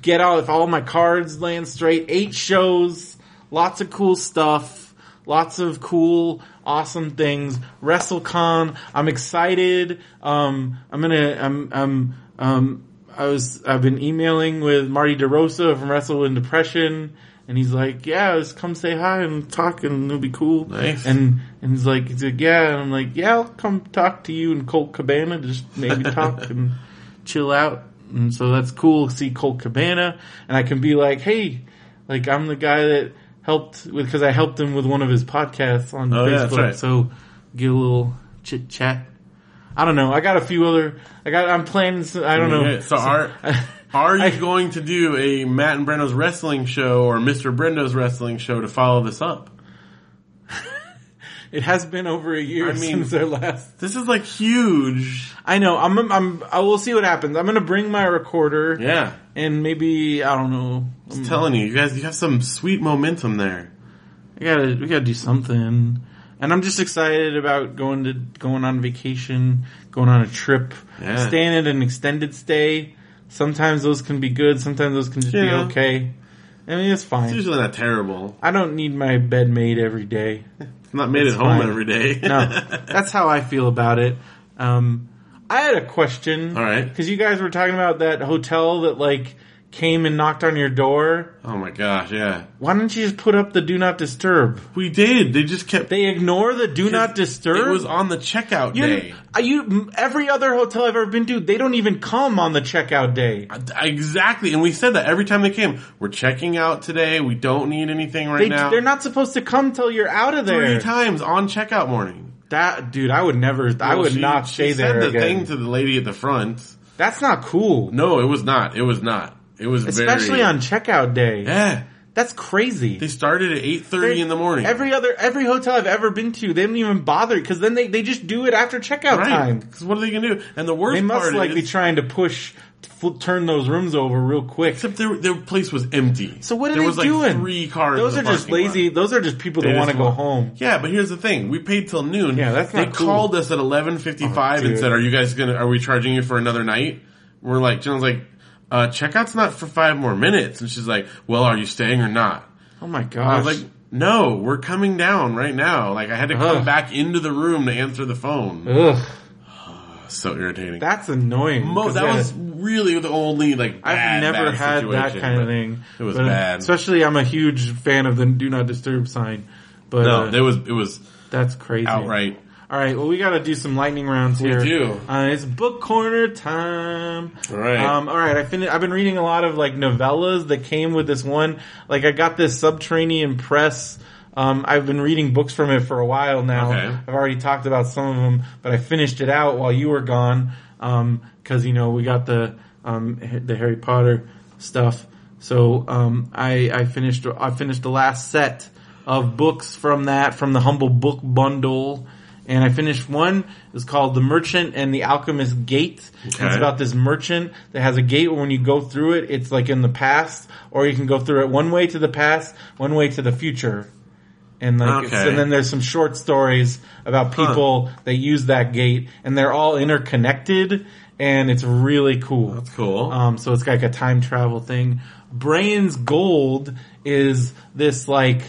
get out, if all my cards land straight, eight shows, lots of cool stuff, lots of cool, awesome things. WrestleCon, I'm excited. Um, I'm gonna, I'm, I'm, um, I was, I've been emailing with Marty DeRosa from Wrestle in Depression, and he's like, yeah, just come say hi and talk and it'll be cool. Nice. And, and he's like, he's like, yeah, and I'm like, yeah, I'll come talk to you and Colt Cabana, just maybe (laughs) talk and chill out. And so that's cool to see Colt Cabana, and I can be like, hey, like I'm the guy that helped with, cause I helped him with one of his podcasts on Oh, yeah, Facebook. that's right. So get a little chit chat. I don't know. I got a few other. I got. I'm planning. some- I don't know. So are are you (laughs) going to do a Matt and Brendo's wrestling show or Mr. Brendo's wrestling show to follow this up? (laughs) It has been over a year I mean- since our last. This is like huge. I know. I'm. I'm. I will see what happens. I'm gonna bring my recorder. Yeah. And maybe I don't know. I'm telling you, you guys, you have some sweet momentum there. I gotta. We gotta do something. And I'm just excited about going to going on vacation, going on a trip, Yeah. staying at an extended stay. Sometimes those can be good. Sometimes those can just Yeah. be okay. I mean, it's fine. It's usually not terrible. I don't need my bed made every day. It's (laughs) not made It's at home fine. every day. No, (laughs) that's how I feel about it. Um, I had a question. All right. Because you guys were talking about that hotel that like came and knocked on your door. oh my gosh, yeah. Why don't you just put up the do not disturb? We did. They just kept. They ignore the do not disturb. It was on the checkout you, day. you, every other hotel I've ever been to, they don't even come on the checkout day. Exactly, and we said that every time they came. We're checking out today. We don't need anything right They, now. they're not supposed to come till you're out of there. three times on checkout morning. That dude, I would never. I would she- not she stay said the again. thing to the lady at the front. That's not cool, No, it was not. It was not. It was especially very, on checkout day. Yeah, That's crazy. they started at eight thirty in the morning. Every other every hotel I've ever been to, they don't even bother because then they, they just do it after checkout right? time. Because what are they gonna do? And the worst They must like is, be trying to push fl- turn those rooms over real quick. except their their place was empty. So what are there they was like doing? Three cars. Those are just parking lot. lazy. Those are just people that want to go home. Yeah, but here's the thing: we paid till noon. Yeah, that's They cool. called us at eleven fifty five Oh, and said, "Are you guys gonna? Are we charging you for another night?" We're like, Jenna's like, uh, "Checkout's not for five more minutes," and she's like, "Well, are you staying or not?" Oh my I was like, "No, we're coming down right now." Like, I had to come Ugh. back into the room to answer the phone. Ugh, (sighs) So irritating. that's annoying. Mo- 'cause that yeah, was really the only like. I've bad, never bad had that situation, kind of but thing. It was But, uh, bad. Especially, I'm a huge fan of the do not disturb sign. But no, uh, it was it was that's crazy. outright. All right, well, we got to do some lightning rounds here. We do. Uh, it's book corner time. All right. Um, all right. I fin- I've been reading a lot of like novellas that came with this one. Like I got this Subterranean Press. Um, I've been reading books from it for a while now. Okay. I've already talked about some of them, but I finished it out while you were gone. Um, cause you know, we got the, um, the Harry Potter stuff. So, um, I, I finished, I finished the last set of books from that, from the Humble Book Bundle. And I finished one. It's called The Merchant and the Alchemist Gate. And It's about this merchant that has a gate where when you go through it, it's like in the past, or you can go through it one way to the past, one way to the future. And like, it's- Okay. and then there's some short stories about people that use that gate, and they're all interconnected, and it's really cool. That's cool. Um, so it's like a time travel thing. Brayan's Gold is this like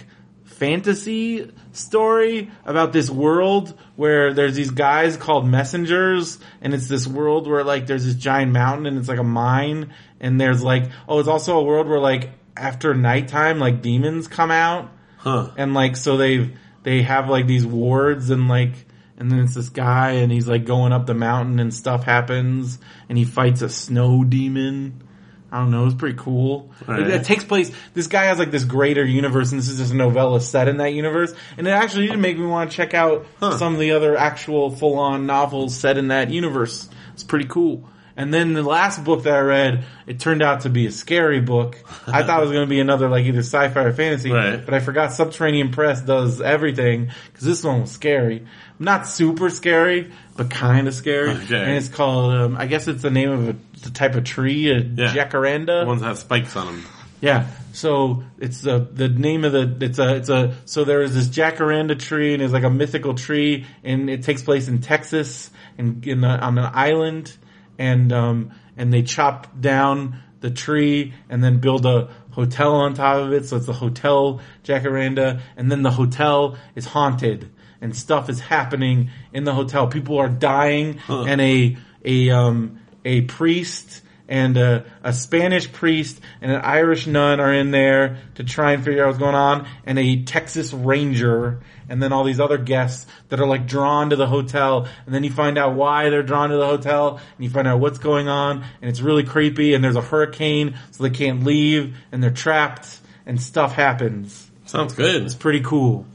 fantasy story about this world where there's these guys called messengers and it's this world where like there's this giant mountain and it's like a mine and there's like, oh, it's also a world where like after nighttime, like demons come out huh. and like so they they have like these wards and like and then it's this guy and he's like going up the mountain and stuff happens and he fights a snow demon. I don't know, it's pretty cool. It, it takes place, this guy has like this greater universe and this is just a novella set in that universe and it actually did make me want to check out Huh. some of the other actual full on novels set in that universe. It's pretty cool. And then the last book that I read, it turned out to be a scary book. (laughs) I thought it was going to be another like either sci-fi or fantasy, Right. but I forgot Subterranean Press does everything because this one was scary. Not super scary, but kind of scary. Okay. And it's called, um, I guess it's the name of a the type of tree, a Yeah. jacaranda. The ones that have spikes on them. Yeah. So it's the the name of the it's a it's a so there is this jacaranda tree and it's like a mythical tree and it takes place in Texas and in the, on an island and um and they chop down the tree and then build a hotel on top of it so it's a hotel jacaranda and then the hotel is haunted and stuff is happening in the hotel people are dying and a a um a priest and a, a Spanish priest and an Irish nun are in there to try and figure out what's going on, and a Texas Ranger, and then all these other guests that are like drawn to the hotel, and then you find out why they're drawn to the hotel, and you find out what's going on, and it's really creepy, and there's a hurricane, so they can't leave, and they're trapped, and stuff happens Sounds good. It's pretty cool.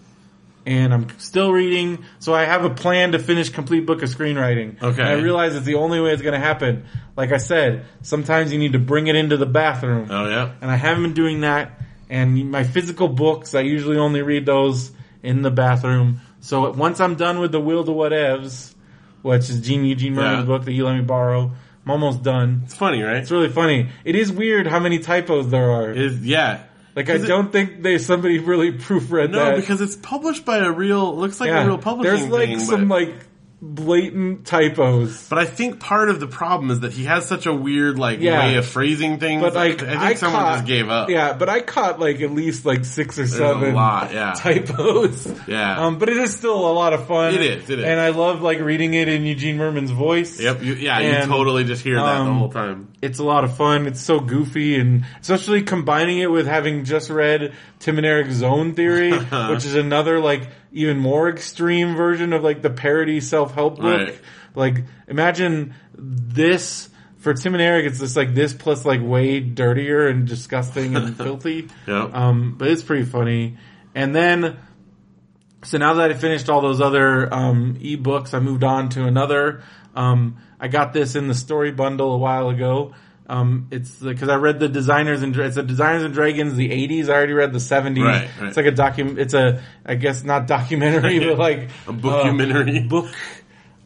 And I'm still reading, so I have a plan to finish complete book of screenwriting. Okay. And I realize it's the only way it's going to happen. Like I said, sometimes you need to bring it into the bathroom, Oh yeah. and I haven't been doing that. And my physical books, I usually only read those in the bathroom. So once I'm done with the Will to Whatevs, which is Gene Eugene Mirman's Yeah. book that you let me borrow, I'm almost done. It's funny, right? It's really funny. It is weird how many typos there are. Is yeah. Like I it- don't think they somebody really (laughs) proofread No, that. No, because it's published by a real. Looks like yeah, a real publishing there's like thing, some but, like blatant typos. but I think part of the problem is that he has such a weird like Yeah. way of phrasing things. But like I think I someone caught, just gave up. Yeah, but I caught like at least like six or There's seven lot. Yeah. (laughs) typos. Yeah. Um, but it is still a lot of fun. It is, it is. And I love like reading it in Eugene Mirman's voice. Yep. You, yeah. And, you totally just hear that the um, whole time. It's a lot of fun. It's so goofy and especially combining it with having just read Tim and Eric's Zone Theory, (laughs) which is another like even more extreme version of like the parody self-help book. Right. Like imagine this for Tim and Eric, it's just like this plus like way dirtier and disgusting and (laughs) filthy. Yep. Um, but it's pretty funny. And then, so now that I finished all those other um, ebooks, I moved on to another. Um, I got this in the story bundle a while ago. Um, it's because I read the designers and it's a designers and dragons the 80s. I already read the 70s. Right, right. It's like a document. It's a I guess not documentary, (laughs) but like A bookumentary. uh, book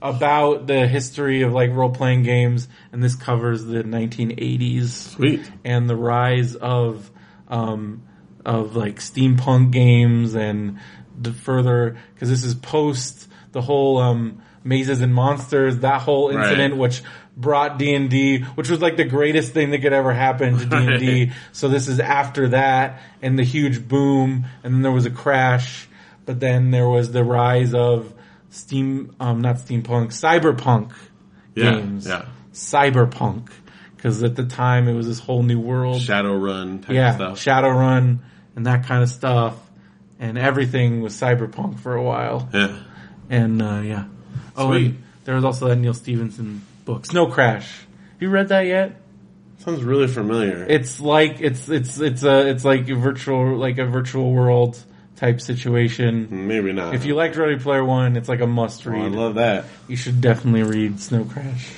about the history of like role playing games, and this covers the 1980s Sweet. and the rise of um, of like steampunk games and the further because this is post the whole um, mazes and monsters that whole Right. incident which brought D and D which was like the greatest thing that could ever happen to D and D. (laughs) So this is after that and the huge boom and then there was a crash, but then there was the rise of steam um not steampunk cyberpunk Yeah. games Yeah. cyberpunk because at the time it was this whole new world. Shadowrun type yeah, stuff. Shadowrun and that kind of stuff, and everything was cyberpunk for a while. yeah. And uh, yeah, oh, Sweet. and there was also that Neal Stephenson book, Snow Crash. Have you read that yet? Sounds really familiar. It's like it's it's it's a it's like a virtual like a virtual world type situation. Maybe not. If you liked Ready Player One, it's like a must Oh, I love that. you should definitely read Snow Crash.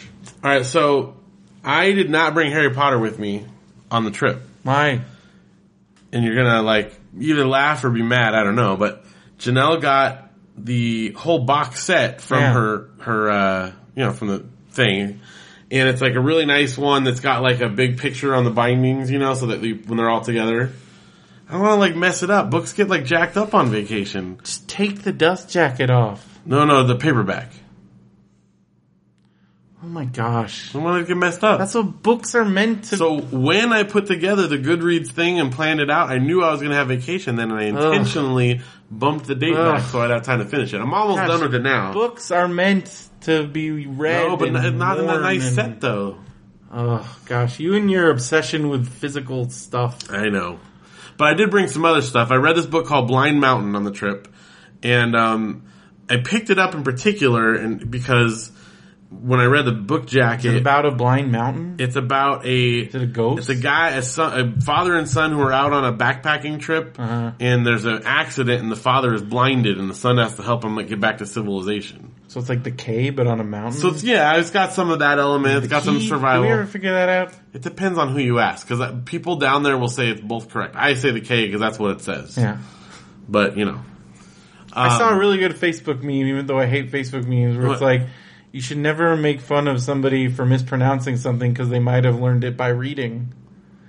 All right, so I did not bring Harry Potter with me on the trip, Why? and you're gonna like either laugh or be mad. I don't know, but Janelle got the whole box set from Yeah. her her uh, you know from the thing, and it's like a really nice one that's got like a big picture on the bindings, you know, so that we, when they're all together. I don't want to like mess it up. Books get like jacked up on vacation. Just take the dust jacket off. No, no, the paperback. Oh my gosh. I don't want to get messed up. That's what books are meant to So when I put together the Goodreads thing and planned it out, I knew I was going to have vacation. Then I intentionally bumped the date Ugh. back so I'd have time to finish it. I'm almost Gosh, done with it now. Books are meant to be read. no, but and not, not in a nice and- set though. Oh gosh, you and your obsession with physical stuff. I know. But I did bring some other stuff. I read this book called Blind Mountain on the trip, and um, I picked it up in particular, and because when I read the book jacket, Is it about a blind mountain? it's about a Is it a ghost? It's a guy, a, son, a father and son who are out on a backpacking trip, Uh-huh. and there's an accident, and the father is blinded, and the son has to help him like, get back to civilization. so it's like the Cay, but on a mountain. So it's, yeah, it's got some of that element. It's got some survival. Did we ever figure that out? It depends on who you ask, because people down there will say it's both correct. I say the Cay because that's what it says. Yeah. But you know, I saw Um, a really good Facebook meme, even though I hate Facebook memes, where it's What? like, you should never make fun of somebody for mispronouncing something because they might have learned it by reading.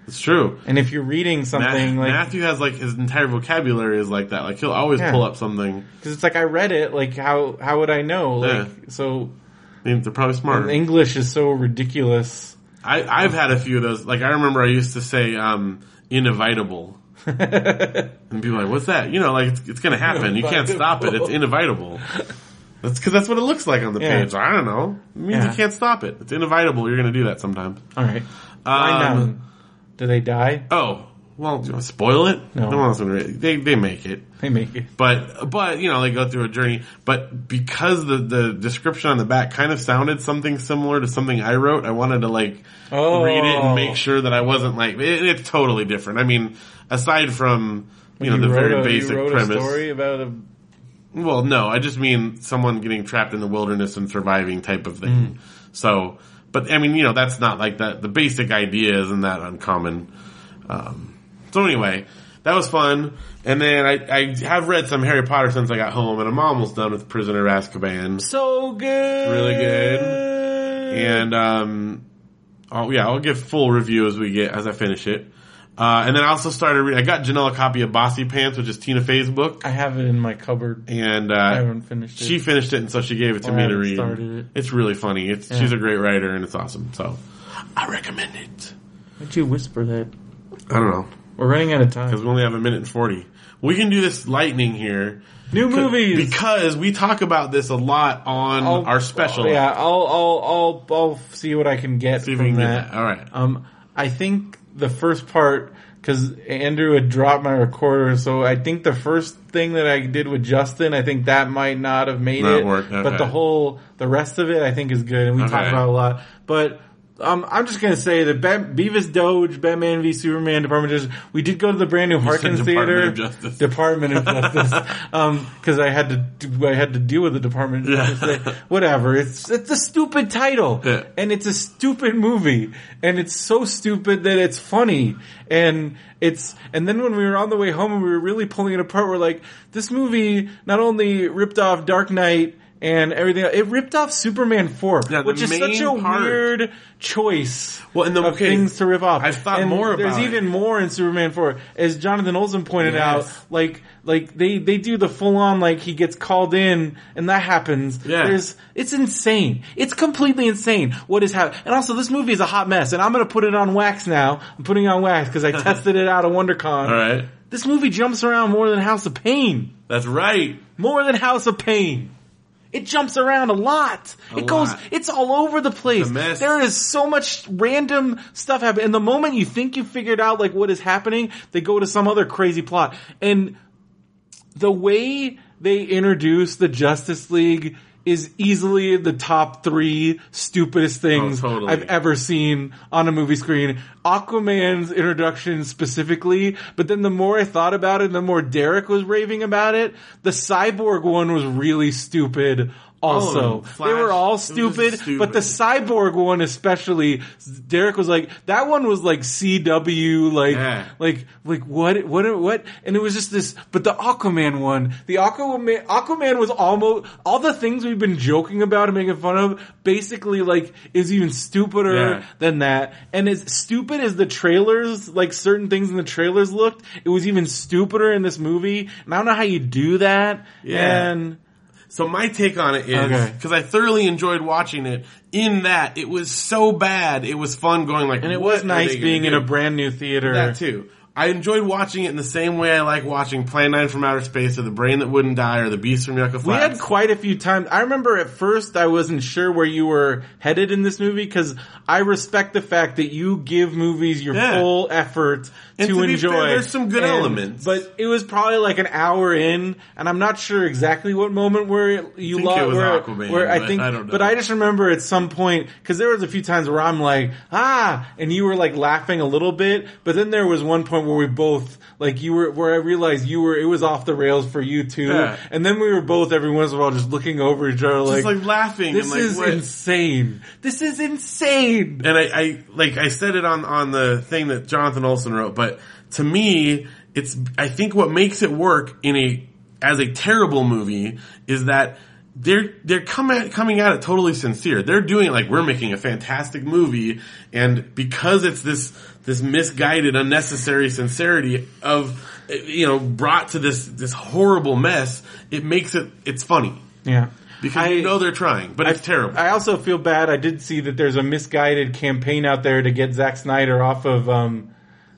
it's true. And if you're reading something like, Matthew has like his entire vocabulary is like that. Like he'll always Yeah. pull up something. because it's like I read it, like how how would I know? Like Yeah. so, I mean, they're probably smart. English is so ridiculous. I, I've had a few of those. Like I remember I used to say um, inevitable, (laughs) and people are like, "What's that?" You know, like it's, it's going to happen. You can't stop it. It's inevitable. (laughs) That's because that's what it looks like on the Yeah. page. I don't know. It means Yeah. you can't stop it. It's inevitable. You're going to do that sometimes. All right, Blind Um, Mountain. Do they die? Oh, well, do you want to spoil it? No. one wants to read. They they make it. They make it. But but you know they go through a journey. But because the the description on the back kind of sounded something similar to something I wrote, I wanted to like Oh. read it and make sure that I wasn't like it, it's totally different. I mean, aside from you know the wrote very a, basic you wrote premise. a story about a. Well, no, I just mean someone getting trapped in the wilderness and surviving type of Mm. thing. So, but I mean, you know, that's not like that. The basic idea isn't that uncommon. Um, so anyway, that was fun. And then I, I have read some Harry Potter since I got home, and I'm almost done with Prisoner of Azkaban. So good. Really good. And um, oh yeah, I'll give full review as we get as I finish it. Uh, and then I also started reading, I got Janelle a copy of Bossypants, which is Tina Fey's book. I have it in my cupboard. And, uh, I haven't finished it. she finished it and so she gave it to I me to haven't read. started it. It's really funny. It's, she's a great writer and it's awesome. So I recommend it. Why'd you whisper that? I don't know. We're running out of time. Because time. we only have a minute and 40. We can do this lightning here. New movies. Because we talk about this a lot on I'll- our special. Yeah, I'll I'll I'll I'll see what I can get See if we from can get that. that. All right. Um, I think the first part because Andrew had dropped my recorder, so I think the first thing that I did with Justin, I think that might not have made Not it. work, But the whole the rest of it, I think, is good, and we Okay. about a lot. But um, I'm just gonna say that Bat- Beavis Doge, Batman v Superman, Department of Justice. We did go to the brand new Harkins Department Theater, of Justice. Department of (laughs) Justice, because I had to I had to deal with the Department of Yeah. Justice. Whatever. It's it's a stupid title, Yeah. and it's a stupid movie, and it's so stupid that it's funny, and it's and then when we were on the way home and we were really pulling it apart, we're like, this movie not only ripped off Dark Knight. And everything, it ripped off Superman 4, Yeah, which is such a part- weird choice Well, and the- okay, things to rip off. I've thought And more There's about it. even more in Superman 4. As Jonathan Olsen pointed Yes. out, like, like they, they do the full on, like, he gets called in and that happens. Yeah. There's, it's insane. It's completely insane what is happening. And also this movie is a hot mess and I'm gonna put it on wax now. I'm putting it on wax because I (laughs) tested it out at WonderCon. All right. This movie jumps around more than House of Pain. That's right. More than House of Pain. It jumps around a lot. A it goes, lot. it's all over the place. There is so much random stuff happening. And the moment you think you figured out like what is happening, they go to some other crazy plot. And the way they introduce the Justice League is easily the top three stupidest oh, things Oh, totally. I've ever seen on a movie screen. Aquaman's introduction specifically, but then the more I thought about it, the more Derek was raving about it. The cyborg one was really stupid. Also, Oh, Flash, they were all it was just stupid, stupid. but the cyborg one especially, Derek was like, that one was like CW, like, Yeah. like, like what, what, what? And it was just this, but the Aquaman one, the Aquaman, Aquaman was almost, all the things we've been joking about and making fun of, basically like, is even stupider Yeah. than that. And as stupid as the trailers, like certain things in the trailers looked, it was even stupider in this movie. And I don't know how you do that. Yeah. And, So my take on it is Okay. because I thoroughly enjoyed watching it. In that it was so bad, it was fun going like. and it was nice being in a brand new theater. that too. I enjoyed watching it in the same way I like watching Plan 9 from Outer Space or The Brain That Wouldn't Die or The Beast from Yucca Flats. We had quite a few times. I remember at first I wasn't sure where you were headed in this movie because I respect the fact that you give movies your Yeah. full effort And to, to enjoy. fair, there's some good And- elements. but it was probably like an hour in, and I'm not sure exactly what moment where you lost. Where, where I think, I don't know. but I just remember at some point because there was a few times where I'm like ah, and you were like laughing a little bit, but then there was one point where we both like you were where I realized you were it was off the rails for you too, Yeah. and then we were both every once in a while just looking over each other like, like laughing this and like is what- insane. This is insane. and I, I like I said it on on the thing that Jonathan Olson wrote, but to me, it's I think what makes it work in a as a terrible movie is that they're they're coming at, coming at it totally sincere. They're doing it like we're making a fantastic movie, and because it's this this misguided, unnecessary sincerity of you know brought to this this horrible mess, it makes it it's funny Yeah. because you know they're trying, but it's terrible. I also feel bad. I did see that there's a misguided campaign out there to get Zack Snyder off of um,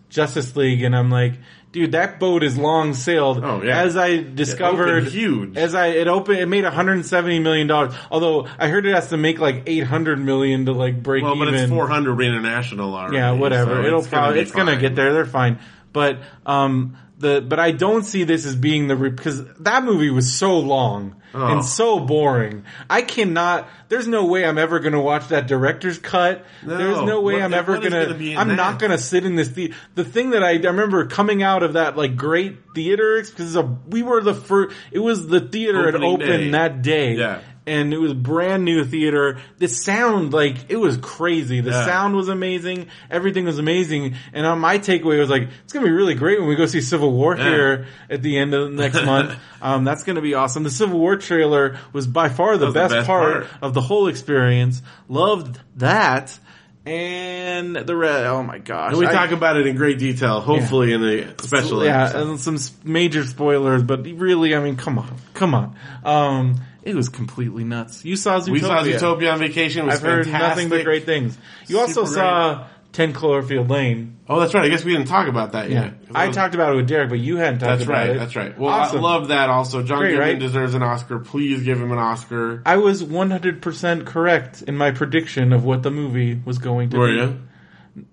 Justice League, and I'm like, dude, that boat is long sailed. Oh, yeah. As I discovered, huge. As I it opened, it made 170 million dollars. Although I heard it has to make like 800 million to like break well, even. but it's 400 international already. Yeah, whatever. so It'll it's gonna probably be it's gonna get there. They're fine. But um the but I don't see this as being the because that movie was so long Oh. and so boring. I cannot. There's no way I'm ever gonna watch that director's cut. No. There's no way What- I'm ever gonna. gonna I'm that? not gonna sit in this. The the thing that I, I remember coming out of that like great theater because we were the first. It was the theater had opened day. that day. Yeah. And it was brand new theater. The sound, like, it was crazy. The Yeah. sound was amazing. Everything was amazing. And uh, my takeaway was like, it's gonna be really great when we go see Civil War Yeah. here at the end of next (laughs) month. Um, that's gonna be awesome. The Civil War trailer was by far the, was the best, best part, part. of the whole experience. Loved that. And the red. Oh my gosh! And we I- talk about it in great detail, hopefully in the special yeah, episode. and some major spoilers, but really, I mean, come on, come on. Um, it was completely nuts. You saw Zootopia. We saw Zootopia on vacation. I've heard nothing but great things. You also Super saw Ten Cloverfield Lane. Oh, that's right. I guess we didn't talk about that Yeah, yet. I talked about it with Derek, but you hadn't talked about that. That's about right. it. That's right. Well, Awesome. I love that also. John Great, Goodman right? deserves an Oscar. Please give him an Oscar. I was 100% correct in my prediction of what the movie was going to Were be. you?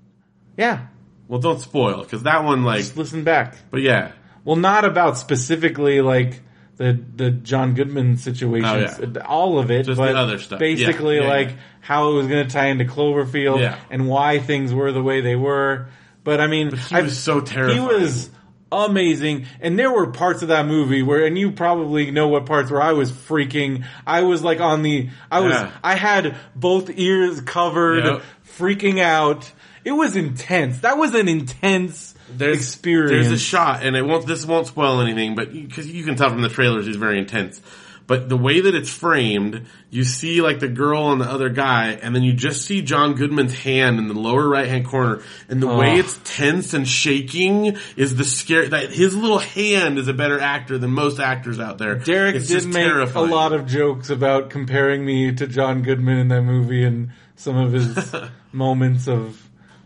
Yeah. Well, don't spoil because that one, like, Just listen back. but yeah, Well, not about specifically like the the John Goodman situations, Oh, yeah. all of it, Just but the other stuff. Basically, Yeah, yeah, like how it was going to tie into Cloverfield and why things were the way they were. But I mean, he I- was so terrible. He was amazing, and there were parts of that movie where, and you probably know what parts where I was freaking. I was like on the, I was, I had both ears covered, Yep. freaking out. It was intense. That was an intense experience. There's a shot, and it won't. This won't spoil anything, but because you can tell from the trailers, he's very intense. But the way that it's framed, you see like the girl and the other guy, and then you just see John Goodman's hand in the lower right hand corner, and the way Oh. it's tense and shaking is the scare. That his little hand is a better actor than most actors out there. Derek It's did just make terrifying. a lot of jokes about comparing me to John Goodman in that movie and some of his (laughs) moments of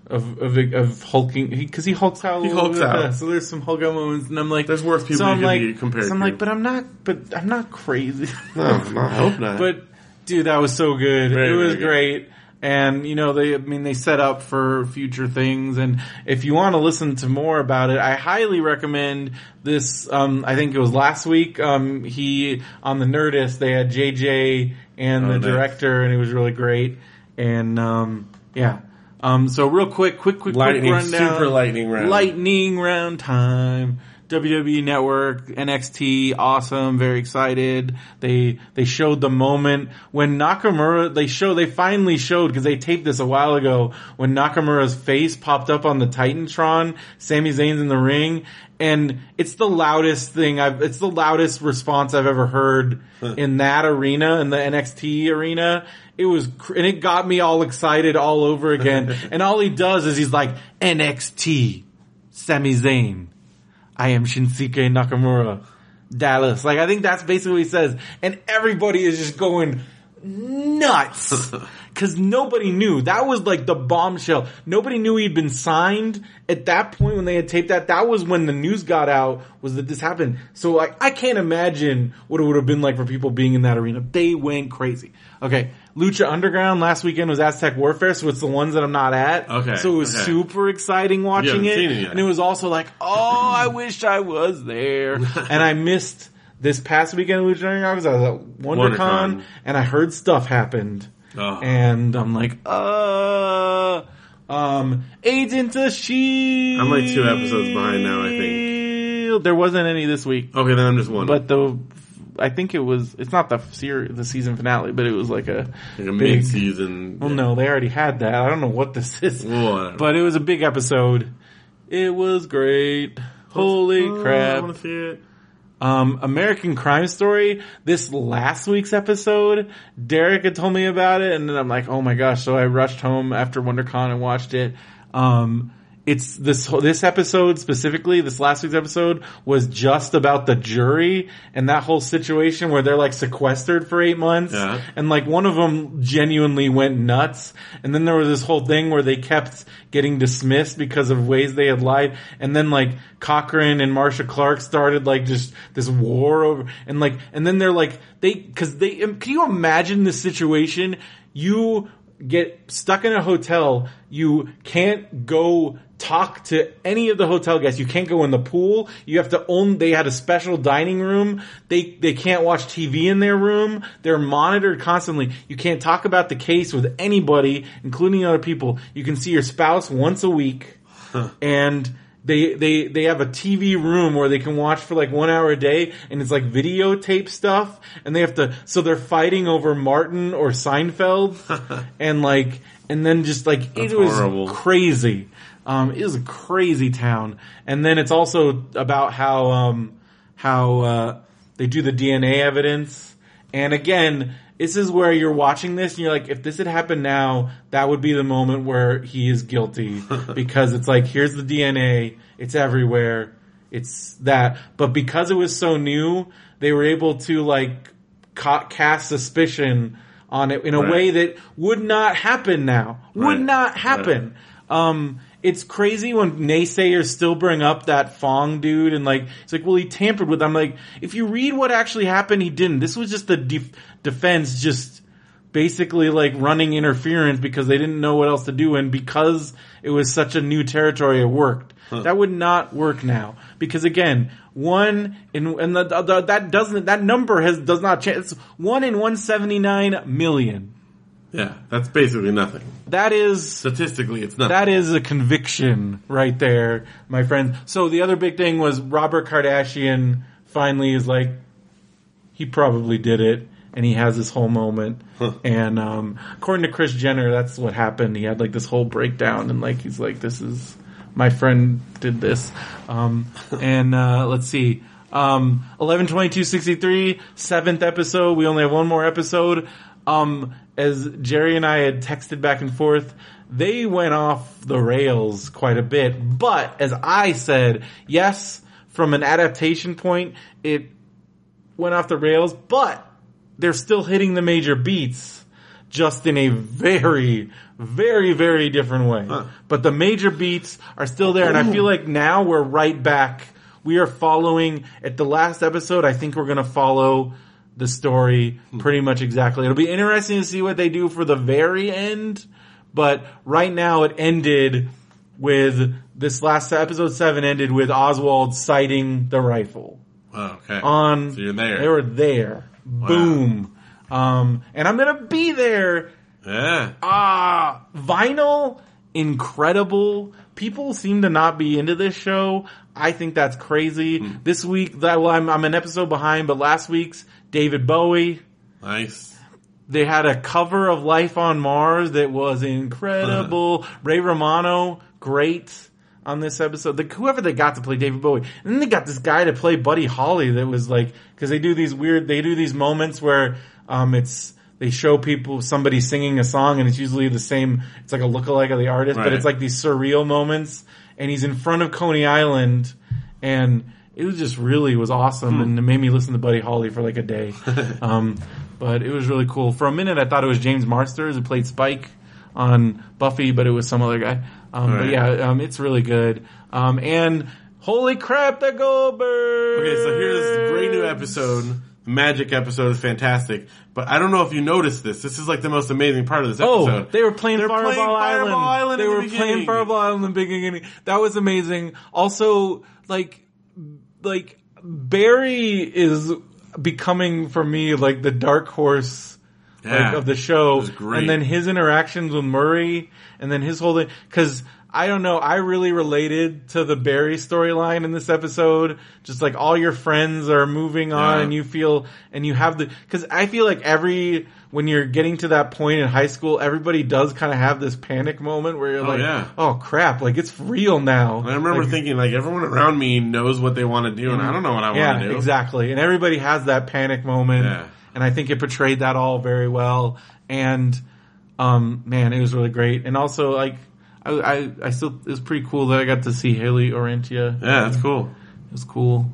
of of, of hulking because he, hulks out. a He little hulks bit. out. So there's some Hulk out moments, and I'm like, There's worse people So I'm you could like, be compared so I'm to. like, but I'm not, but I'm not crazy. (laughs) No, no, I hope not. But dude, that was so good. Very, it was very good. great. And you know, they, I mean, they set up for future things. And if you want to listen to more about it, I highly recommend this. Um, I think it was last week. Um, he on the Nerdist, they had JJ and Oh, the nice. director, and it was really great. And um, yeah. Um, so real quick, quick, quick, Lightning- quick rundown. super lightning round. Lightning round time. WWE Network, NXT, awesome, very excited. They they showed the moment when Nakamura. They show they finally showed because they taped this a while ago when Nakamura's face popped up on the Titantron. Sami Zayn's in the ring, and it's the loudest thing I've. It's the loudest response I've ever heard in that arena in the NXT arena. It was, cr- and it got me all excited all over again. (laughs) and all he does is he's like NXT, Sami Zayn. I am Shinsuke Nakamura. Dallas. Like, I think that's basically what he says. And everybody is just going nuts. (laughs) Cause nobody knew. That was like the bombshell. Nobody knew he'd been signed. At that point when they had taped that, that was when the news got out, was that this happened. So like, I can't imagine what it would have been like for people being in that arena. They went crazy. Okay. Lucha Underground last weekend was Aztec Warfare, so it's the ones that I'm not at. Okay, So it was okay. super exciting watching it. it. And it was also like, oh, I wish I was there. (laughs) and I missed this past weekend Lucha Underground because I was at WonderCon, WonderCon. and I heard stuff happened. Oh. And I'm like, uh, um, Agent of Shield. I'm like two episodes behind now, I think. There wasn't any this week, okay, then I'm just one. but the, I think it was, it's not the series, the season finale, but it was like a, like a big- mid season. well, no, they already had that. I don't know what this is. Whatever. But it was a big episode. It was great. Holy Oh, I crap. want to see it. Um, American Crime Story, this last week's episode, Derek had told me about it and then I'm like, oh my gosh. So I rushed home after WonderCon and watched it. Um, it's this, this episode specifically, this last week's episode was just about the jury and that whole situation where they're like sequestered for eight months. Yeah. And like one of them genuinely went nuts. And then there was this whole thing where they kept getting dismissed because of ways they had lied. And then like Cochran and Marcia Clark started like just this war over and like, and then they're like, they, cause they, um, can you imagine this situation? You get stuck in a hotel. You can't go talk to any of the hotel guests. You can't go in the pool. You have to own, they had a special dining room. They, they can't watch TV in their room. They're monitored constantly. You can't talk about the case with anybody, including other people. You can see your spouse once a week and they, they, they have a TV room where they can watch for like one hour a day and it's like videotape stuff and they have to, so they're fighting over Martin or Seinfeld (laughs) and like, and then just like, That's it was horrible. crazy. Um, it was a crazy town. And then it's also about how, um, how, uh, they do the DNA evidence And again, this is where you're watching this and you're like, if this had happened now, that would be the moment where he is guilty (laughs) because it's like, here's the DNA. It's everywhere. It's that. But because it was so new, they were able to like ca- cast suspicion on it in a Right. way that would not happen now. Would Right. not happen. Um, it's crazy when naysayers still bring up that Fung dude and like, it's like, well, he tampered with, I'm like, if you read what actually happened, he didn't. This was just the def- defense just basically like running interference because they didn't know what else to do and because it was such a new territory, it worked. That would not work now because again, one in, and the, the, that doesn't, that number has, does not change. It's one in 179 million. Yeah, that's basically nothing. That is, Statistically, it's nothing. that is a conviction right there, my friend. So the other big thing was Robert Kardashian finally is like, he probably did it, and he has this whole moment. And um, according to Kris Jenner, that's what happened. He had like this whole breakdown, and like he's like, "This is my friend did this." Um, (laughs) and uh, let's see. Um, 11 22 63, seventh episode. We only have one more episode. Um, as Jerry and I had texted back and forth, they went off the rails quite a bit. But as I said, yes, from an adaptation point, it went off the rails, but they're still hitting the major beats just in a very, very, very different way. But the major beats are still there, and I feel like now we're right back. We are following at the last episode. I think we're going to follow the story pretty much exactly. It'll be interesting to see what they do for the very end, but right now it ended with this last episode seven ended with Oswald sighting the rifle Oh, okay. on. So you're there. They were there. Boom. Um, and I'm gonna be there. yeah. Ah, vinyl, incredible. People seem to not be into this show. I think that's crazy. Hmm. This week, that well, I'm, I'm an episode behind, but last week's David Bowie. Nice. They had a cover of Life on Mars that was incredible. Ray Romano, great on this episode. The, whoever they got to play David Bowie. And then they got this guy to play Buddy Holly that was like, cause they do these weird, they do these moments where, um, it's, they show people somebody singing a song and it's usually the same, it's like a lookalike of the artist, but it's like these surreal moments and he's in front of Coney Island and it was just really was awesome and it made me listen to Buddy Holly for like a day. (laughs) um, but it was really cool. For a minute I thought it was James Marsters who played Spike on Buffy, but it was some other guy. Um, but yeah, um, it's really good. Um, and holy crap, the Goldberg! Okay, so here's this great new episode. The Magic episode is fantastic, but I don't know if you noticed this. This is like the most amazing part of this episode. Oh, they were playing They're Fireball playing Island. Fireball Island They the were beginning. playing Fireball Island in the beginning. That was amazing. Also, like, like Barry is becoming for me like the dark horse like, of the show, It was great. and then his interactions with Murray, and then his whole thing. Because I don't know, I really related to the Barry storyline in this episode. Just like all your friends are moving on, Yeah. and you feel, and you have the. Because I feel like every when you're getting to that point in high school, everybody does kind of have this panic moment where you're Oh, like, yeah. "Oh crap! Like it's real now." And I remember Like, thinking like everyone around me knows what they want to do, and I don't know what I yeah, want to do. exactly. And everybody has that panic moment. Yeah. And I think it portrayed that all very well. And, um, man, it was really great. And also, like, I, I, I still, it was pretty cool that I got to see Hayley Orrantia. Yeah, that's cool. It was cool.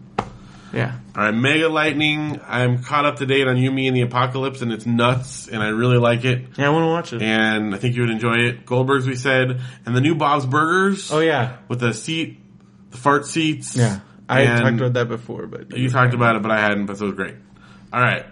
Yeah. All right, Mega Lightning. I'm caught up to date on You, Me and the Apocalypse, and it's nuts, and I really like it. Yeah, I want to watch it. And I think you would enjoy it. Goldberg's, we said, and the new Bob's Burgers. Oh, yeah. with the seat, the fart seats. Yeah. I had talked about that before, but. You talked about it, but I hadn't. But it was great. All right,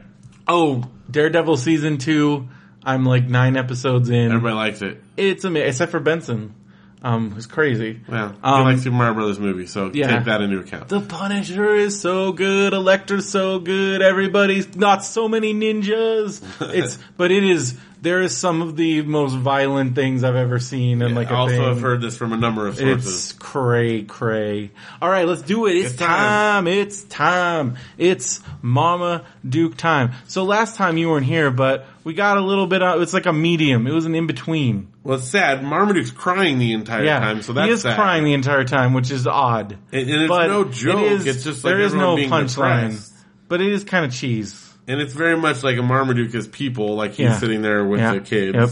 Oh, Daredevil season two. I'm like nine episodes in. everybody likes it. It's amazing, except for Benson. Um, who's crazy. Well, Um, you like Super Mario Brothers movie, so yeah. take that into account. The Punisher is so good. Elektra's so good. Everybody's not so many ninjas. (laughs) It's, but it is, there is some of the most violent things I've ever seen in like a also, thing. have heard this from a number of sources. It's cray cray. All right, let's do it. It's, It's time. time. It's time. It's Mama Duke time. So last time you weren't here, but we got a little bit. Of, it's like a medium. It was an in between. well, it's sad. Marmaduke's crying the entire Yeah, time, so that's he is sad. crying the entire time, which is odd. And, and it's but no joke. It is, it's just like there is no punchline, but it is kind of cheese. And it's very much like a Marmaduke as people, like he's Yeah. sitting there with Yeah. the kids. Yep.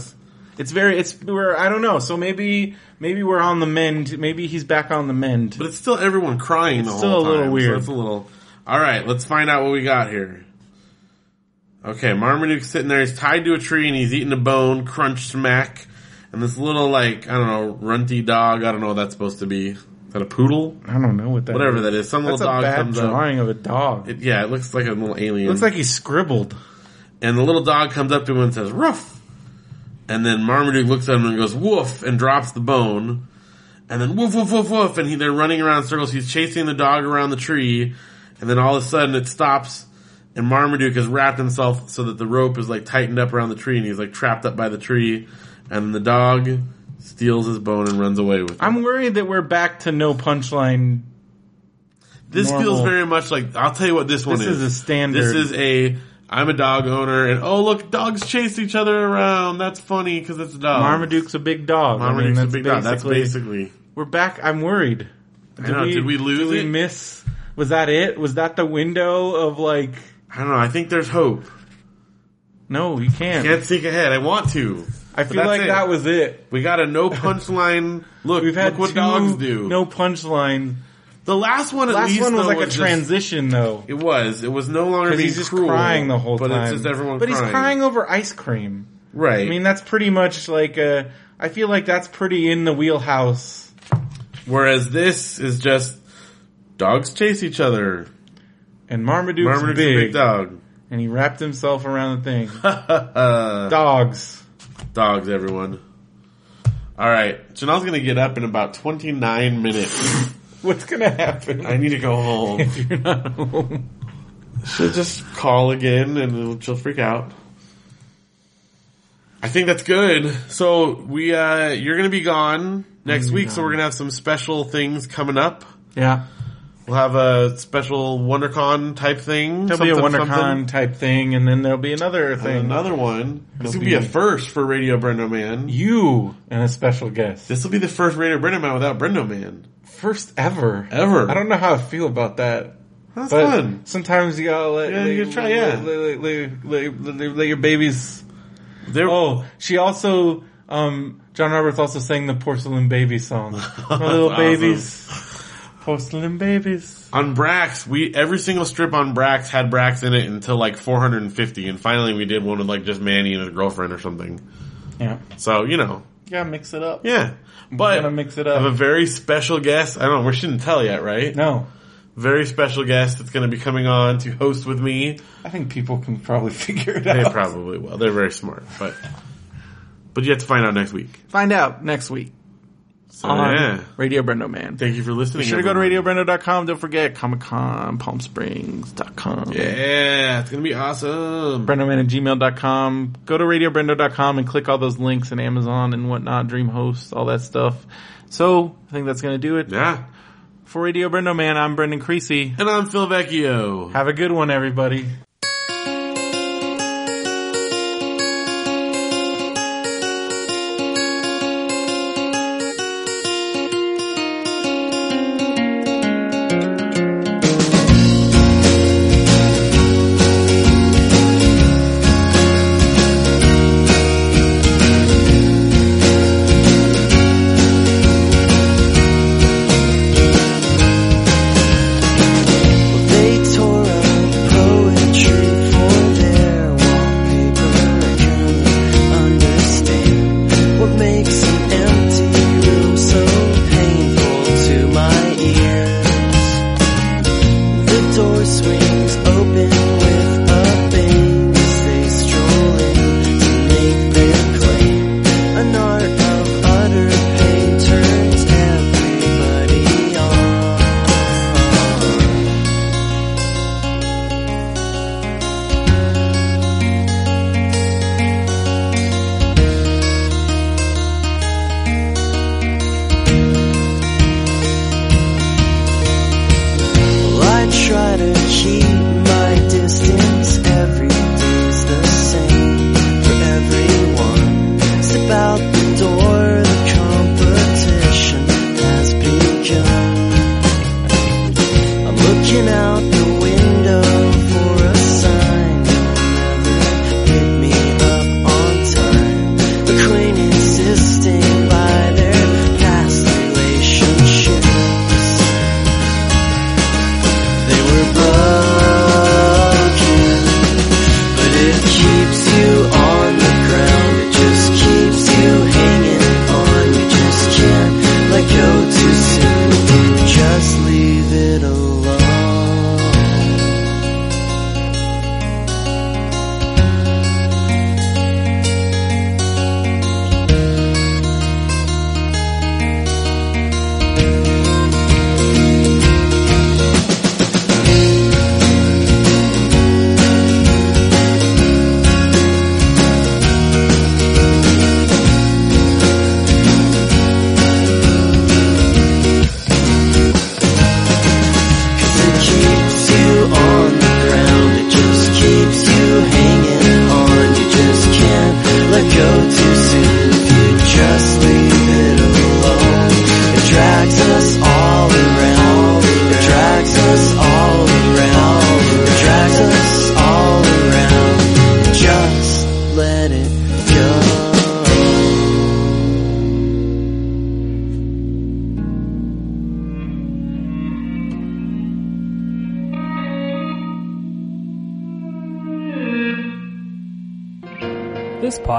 It's very, it's, we're, I don't know. So maybe, maybe we're on the mend. Maybe he's back on the mend. But it's still everyone crying the still whole a time. little so weird. it's a little. All right, let's find out what we got here. Okay, Marmaduke's sitting there. He's tied to a tree and he's eating a bone, crunch smack. And this little like I don't know runty dog. I don't know what that's supposed to be. Is that a poodle? I don't know what that Whatever is. that is. Some That's little a dog bad comes up. drawing of a dog. It, yeah, it looks like a little alien. looks like he scribbled. and the little dog comes up to him and says, "Ruff." And then Marmaduke looks at him and goes, "Woof," and drops the bone. And then woof, woof, woof, woof, and he, they're running around in circles. He's chasing the dog around the tree, and then all of a sudden it stops, and Marmaduke has wrapped himself so that the rope is like tightened up around the tree, and he's like trapped up by the tree, and the dog steals his bone and runs away with it. I'm worried that we're back to no punchline. This normal- feels very much like I'll tell you what this one This is. This is a standard. This is a I'm a dog owner, and oh look, dogs chase each other around. That's funny because it's a dog. Marmaduke's a big dog. I mean, Marmaduke's a big dog. That's basically-. We're back. I'm worried. I know. Did we lose Did we it? miss? Was that it? Was that the window of like? I don't know. I think there's hope. No, you can't. You Can't think ahead. I want to. I feel like it. that was it. We got a no punchline. (laughs) Look, We've had look what two dogs do. no punchline. the last one at Last least one was though, like a just- transition though. It was. It was no longer being he's just cruel, crying the whole but time. it's just everyone. but crying. he's crying over ice cream. right. I mean, that's pretty much like a. I feel like that's pretty in the wheelhouse. Whereas this is just dogs chase each other. And Marmaduke's, Marmaduke's big, a big dog. and he wrapped himself around the thing. (laughs) Dogs. Dogs, everyone. All right, Janelle's gonna get up in about 29 minutes. (laughs) What's gonna happen I need to go home. if (laughs) you're not home? She'll just call again and she'll freak out. I think that's good. So we, uh, you're gonna be gone next week, so we're gonna have some special things coming up. Yeah, We'll have a special WonderCon type thing. there'll be a WonderCon something. type thing, and then there'll be another And thing. Another one. This will be a first for Radio Brendo Man. You and a special guest. This will be the first Radio Brendo Man without Brendo Man. First ever. Ever. I don't know how I feel about that. That's But fun. sometimes you gotta let, Yeah, let, you try, yeah. let, let, let, your babies. There, Oh, she also, um, John Roberts also sang the Porcelain Baby song. (laughs) My little Awesome. babies. Porcelain babies. On Brax, we every single strip on Brax had Brax in it until like 450, and finally we did one with like just Manny and his girlfriend or something. Yeah. So you know, You gotta mix it up. yeah. But gotta mix it up. I have a very special guest. I don't know. We shouldn't tell yet, right? No. Very special guest that's going to be coming on to host with me. I think people can probably (laughs) figure it They out. They probably will. They're very smart, but but you have to find out next week. Find out next week So on yeah. Radio Brendo Man. Thank you for listening. Be sure to go to radiobrendo.com. Don't forget Comic Con, PalmSprings.com. Yeah, it's gonna be awesome. BrendoMan at gmail.com. Go to radiobrendo.com and click all those links and Amazon and whatnot, DreamHost, all that stuff. So, I think that's going to do it. Yeah. For Radio Brendo Man, I'm Brendan Creasy. And I'm Phil Vecchio. Have a good one, everybody.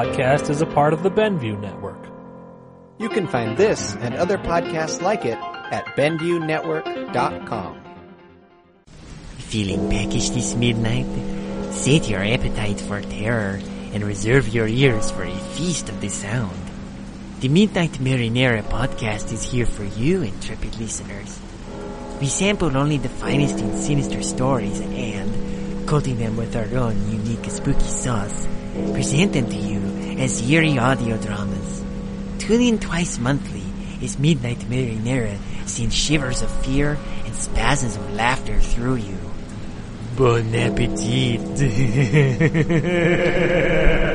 Podcast is a part of the Benview Network. You can find this and other podcasts like it at BenviewNetwork.com. Feeling peckish this midnight? Set your appetite for terror and reserve your ears for a feast of the sound. The Midnight Marinara podcast is here for you, intrepid listeners. We sample only the finest in sinister stories and, coating them with our own unique spooky sauce, present them to you as eerie audio dramas. Tune in twice monthly as Midnight Marinara sends shivers of fear and spasms of laughter through you. Bon appetit! (laughs)